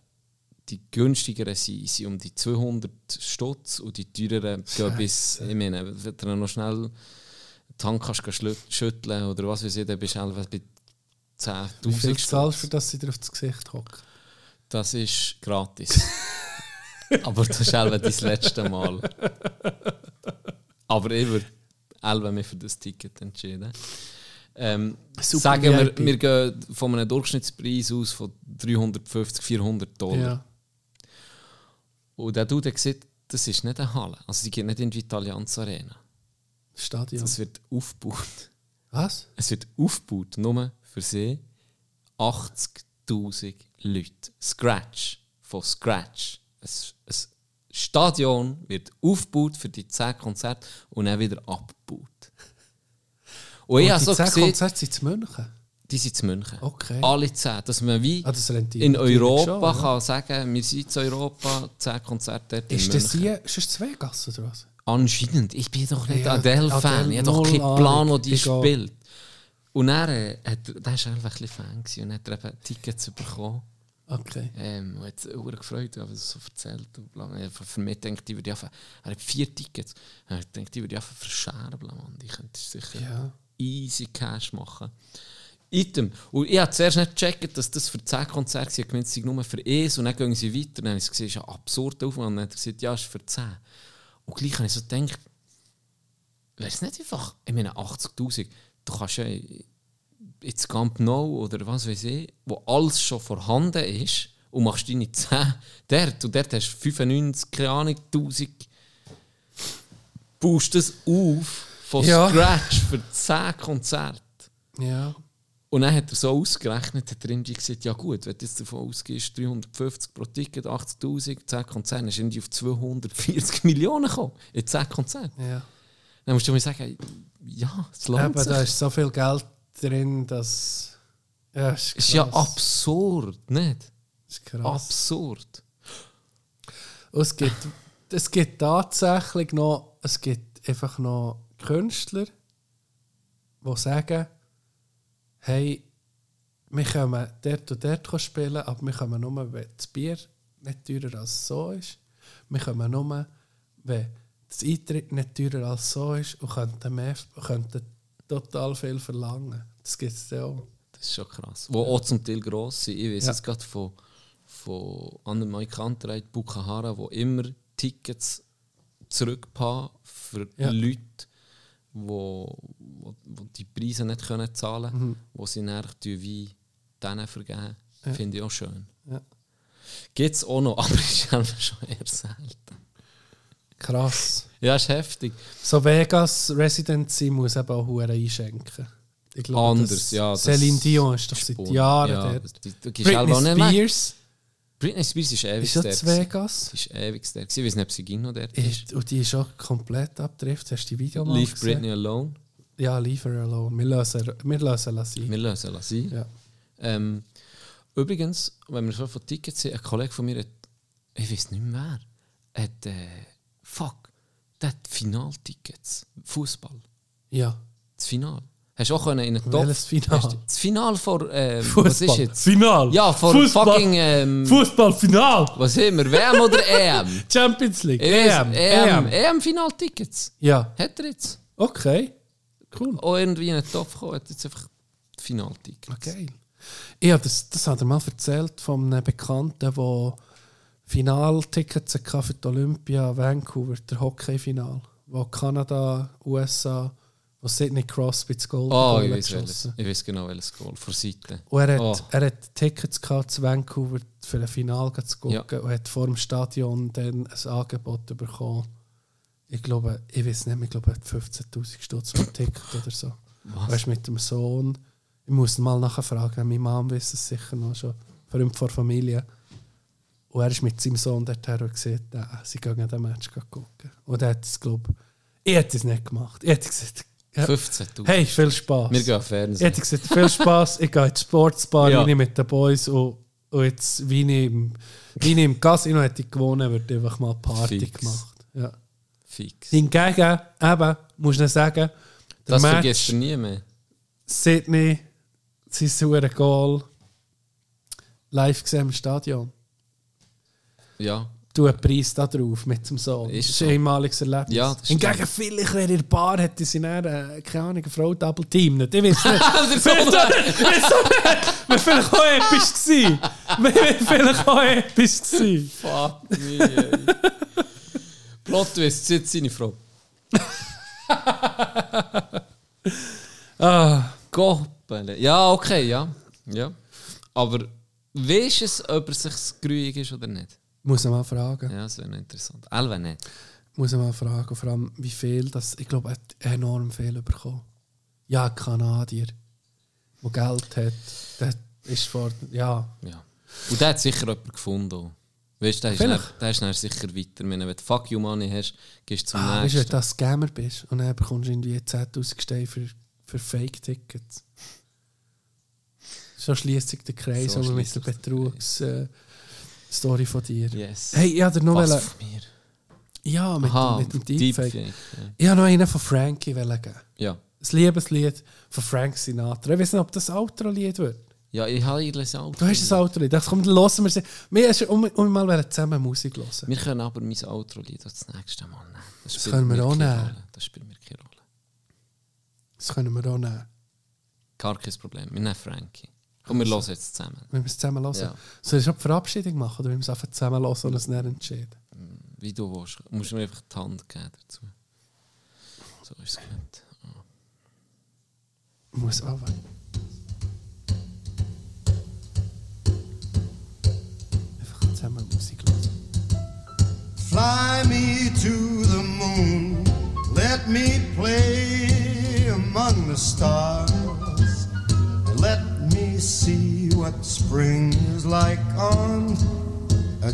die günstigeren sind, sind um die 200 Stutz und die teureren gehen bis, ich meine, wenn du noch schnell die Tank kannst schütteln oder was weiß ich, dann bist du bei Wie viel 10'000 zahlst du, Stutz. dass sie dir aufs Gesicht hockt? Das ist gratis. [LAUGHS] Aber das ist einfach dein letzte Mal. Aber ich würde Elbe mich für das Ticket entschieden. Ähm, sagen wir, wir gehen von einem Durchschnittspreis aus von 350, 400 Dollar. Ja. Und der Dude sieht, das ist nicht eine Halle. Also die geht nicht in die Italians Arena. Stadion. Das wird aufgebaut. Was? Es wird aufgebaut, nur für sie 80'000 Leute. Scratch. Von Scratch. Ein, ein Stadion wird aufgebaut für die 10 Konzerte und dann wieder abgebaut. Und Und die so zehn gesehen, Konzerte sind zu München. die sind in München. Okay. Alle 10. Dass man wie Ah, das in Europa schon, ja. kann sagen, wir sind in Europa, 10 Konzerte dort Ist das hier, ist das zu Vegas oder was? Anscheinend. Ich bin doch nicht Ja, Adele-Fan. Adele, Ich habe doch keinen. Plan, wo die spielt. Und er, äh, hat, er- der war einfach ein bisschen Fan gewesen und hat er eben Tickets bekommen. Okay. Ähm, und hat sich gefreut, aber es so erzählt. Und bla. Ja, Für für mich denkt, ich würde einfach, er hat vier Tickets. Er denkt, ich würde einfach verscherben. Mann. Ich könnte sicher Ja. easy Cash machen. Item. Und ich habe zuerst nicht gecheckt, dass das für 10 Konzerte war. Ich gemeint, es sei nur für eins und dann gehen sie weiter. Dann habe ich gesehen, es ist ein absurder Aufwand. Und dann hat er gesagt, ja, es ist für 10. Und gleich habe ich so gedacht, wäre es nicht einfach, ich meine 80'000, du kannst ja ins Camp Nou oder was weiß ich, wo alles schon vorhanden ist und machst deine 10 dort und dort hast du 95, keine Ahnung, 1000 baust das auf von Ja. Scratch für 10 Konzerte. Ja. Und dann hat er so ausgerechnet, hat er gesagt, ja gut, wenn du jetzt davon ausgehst, 350 pro Ticket, 80'000, 10 Konzerte, dann ist irgendwie auf 240 [LAUGHS] Millionen gekommen, in 10 Konzerten. ja. Dann musst du mir sagen, ja, es lohnt Aber sich. da ist so viel Geld drin, dass. Ja, ist, ist ja absurd, nicht? Ist krass. Absurd. Und es gibt, es gibt tatsächlich noch, es gibt einfach noch Künstler, die sagen, hey, wir können dort und dort spielen, aber wir können nur, wenn das Bier nicht teurer als so ist. Wir können nur, wenn das Eintritt nicht teurer als so ist und könnten, mehr, könnten total viel verlangen. Das gibt es ja auch. Das ist schon krass. Wo auch zum Teil gross sind. Ich weiß Ja. jetzt gerade von, von anderen Maikanterei, Bukahara, wo immer Tickets zurückpacken für Ja. Leute, wo, wo, wo die Preise nicht können zahlen können, Mhm. wo sie dann wie denen vergeben. Finde ich auch schön. Ja. Gibt es auch noch, [LAUGHS] aber ist schon eher selten. Krass. Ja, ist heftig. So Vegas Residency muss eben auch Huren einschenken. Ich glaube, Anders, das- ja. das Celine Dion ist doch seit. Jahren ja, dort. Du, du Britney. Spears Britney Spears ist ewig ist gewesen. Vegas. Sie ist ewig gewesen. Ich weiß nicht, ob sie ging noch dort ist. Und die ist auch komplett abgedriftet. Hast du die Video mal Leave gesehen? Britney alone. Ja, leave her alone. Wir lösen, wir lösen lassen sie. Wir lösen lassen sie. Ja. Ähm, übrigens, wenn wir schon von Tickets sind, ein Kollege von mir hat, ich weiß nicht mehr wer, hat, äh, fuck, hat Finaltickets. Fußball. Ja. Das Final. Hast du auch können in einen Topf? Welches Final? Hast Das Final vor, ähm, was Fußball. ist jetzt? Final. Ja, vor Fußball. fucking, ähm, Fußballfinal. was wir, WM oder EM? [LAUGHS] Champions League. EM. EM, EM. EM-Finaltickets. Ja. Hat er jetzt? Okay. Cool. Auch irgendwie in einen Topf gekommen, hat jetzt einfach Finaltickets. Geil. Ja, das, das hat er mal erzählt von einem Bekannten, der Finaltickets für die Olympia Vancouver, der Hockeyfinal, wo Kanada, USA, wo Sidney Crosby das Gold Oh, Goal ich hat weiß, welches. geschossen. ich weiß genau welches Goal. Vor Seite. Und er hat, Oh. er hat Tickets gehabt zu Vancouver für ein Finale zu gucken Ja. und hat vor dem Stadion dann ein Angebot bekommen. Ich glaube, ich weiß nicht ich glaube, er hat 15.000 Stutz für ein Ticket oder so. Weißt du, mit dem Sohn. Ich muss mal nachfragen, meine Mom weiß es sicher noch schon. Vor allem vor Familie. Und er ist mit seinem Sohn dorthin und gesagt, äh, sie gehen den Match gucken. Und er hat es, glaube ich, ich hätte es nicht gemacht. Ich hätte gesagt, ja, 15.000. hey, viel Spaß. Wir gehen auf Ich Fernsehen. hätte gesagt, viel Spaß, ich gehe ins Sportsbar Ja. rein mit den Boys und, und jetzt, wie ich im, wie ich im Casino hätte ich gewonnen, wird einfach mal Party Fix. gemacht. Ja. Fix. Hingegen, eben, muss ich nicht sagen, Das Match, vergisst du nie mehr. Sydney, sein sauer Goal, live gesehen im Stadion. Ja. Du einen Preis da drauf mit dem Sohn. Ist das ist so. ein einmaliges Erlebnis. Ja, das Hingegen, stimmt. vielleicht wäre in der Bar, hätte sie dann, äh, keine Ahnung, eine Frau Double Team nicht. Ich weiß [LAUGHS] nicht. Wäre vielleicht auch episch gewesen. Wäre vielleicht auch episch gewesen. Fuck me. Plot Twist, sie jetzt seine Frau. [LAUGHS] Ah, Goppele. Ja, okay, ja. ja. Aber weißt du ob er sich grüig ist oder nicht? Muss ich mal fragen. Ja, das wäre interessant. Elva nicht. Muss ich mal fragen. Vor allem, wie viel das. Ich glaube, er hat enorm viel bekommen. Ja, Kanadier, der Geld hat. Der ist vor. Ja. Ja. Und der hat sicher jemanden gefunden. auch. Weißt du, der ist, dann, sicher weiter. Meine, Wenn du Fuck You Money hast, gehst du zum Ah, weißt du, wenn nächsten. du Scammer bist und dann bekommst du irgendwie 10.000 Gesteine für, für Fake-Tickets. So schließt sich der Kreis So mit der sich der Äh, von dir. Yes. Hey, ich hatte noch Was wollen- von mir? Ja, mit, Aha, mit dem Deepfake. Deepfake, Ich habe noch einen von Frankie geben. Ja. Ein Liebeslied von Frank Sinatra. Ich weiß nicht, ob das Outro-Lied wird. Ja, ich habe ein Auto. Du hast ein Outro-Lied. Das kommt, hören wir sie. Wir hast um, um mal zusammen Musik hören. Wir können aber mein Outro-Lied das nächste Mal nehmen. Das, spielt können wir auch nehmen. Das spielt mir keine Rolle. Das können wir auch nehmen. Gar kein Problem. Wir nehmen Frankie. Und wir hören jetzt zusammen. Wir es zusammen hören. Ja. Soll ich schon die Verabschiedung machen oder wollen wir es einfach zusammen hören und es nicht entscheiden? Wie du willst. Du musst mir einfach die Hand geben dazu. So ist es gut. Ich muss auch weg. Einfach zusammen Musik hören. Fly me to the moon. Let me play among the stars. Let me see what spring is like on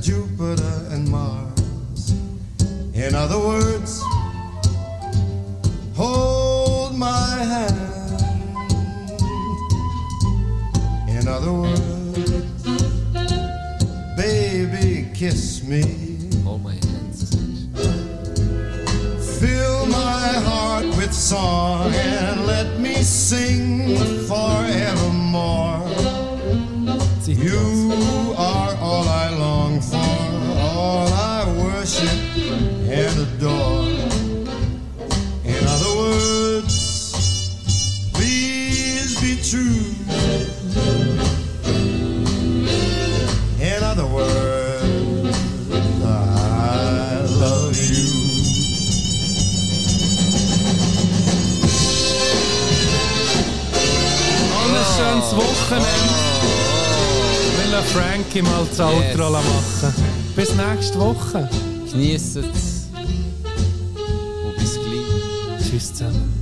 Jupiter and Mars. In other words, hold my hand. In other words, baby, kiss me. All my hands. Fill my heart with song and let me sing forevermore. You Frankie mal das Outro machen. Bis nächste Woche. Genießt es. Und bis gleich. Tschüss zusammen.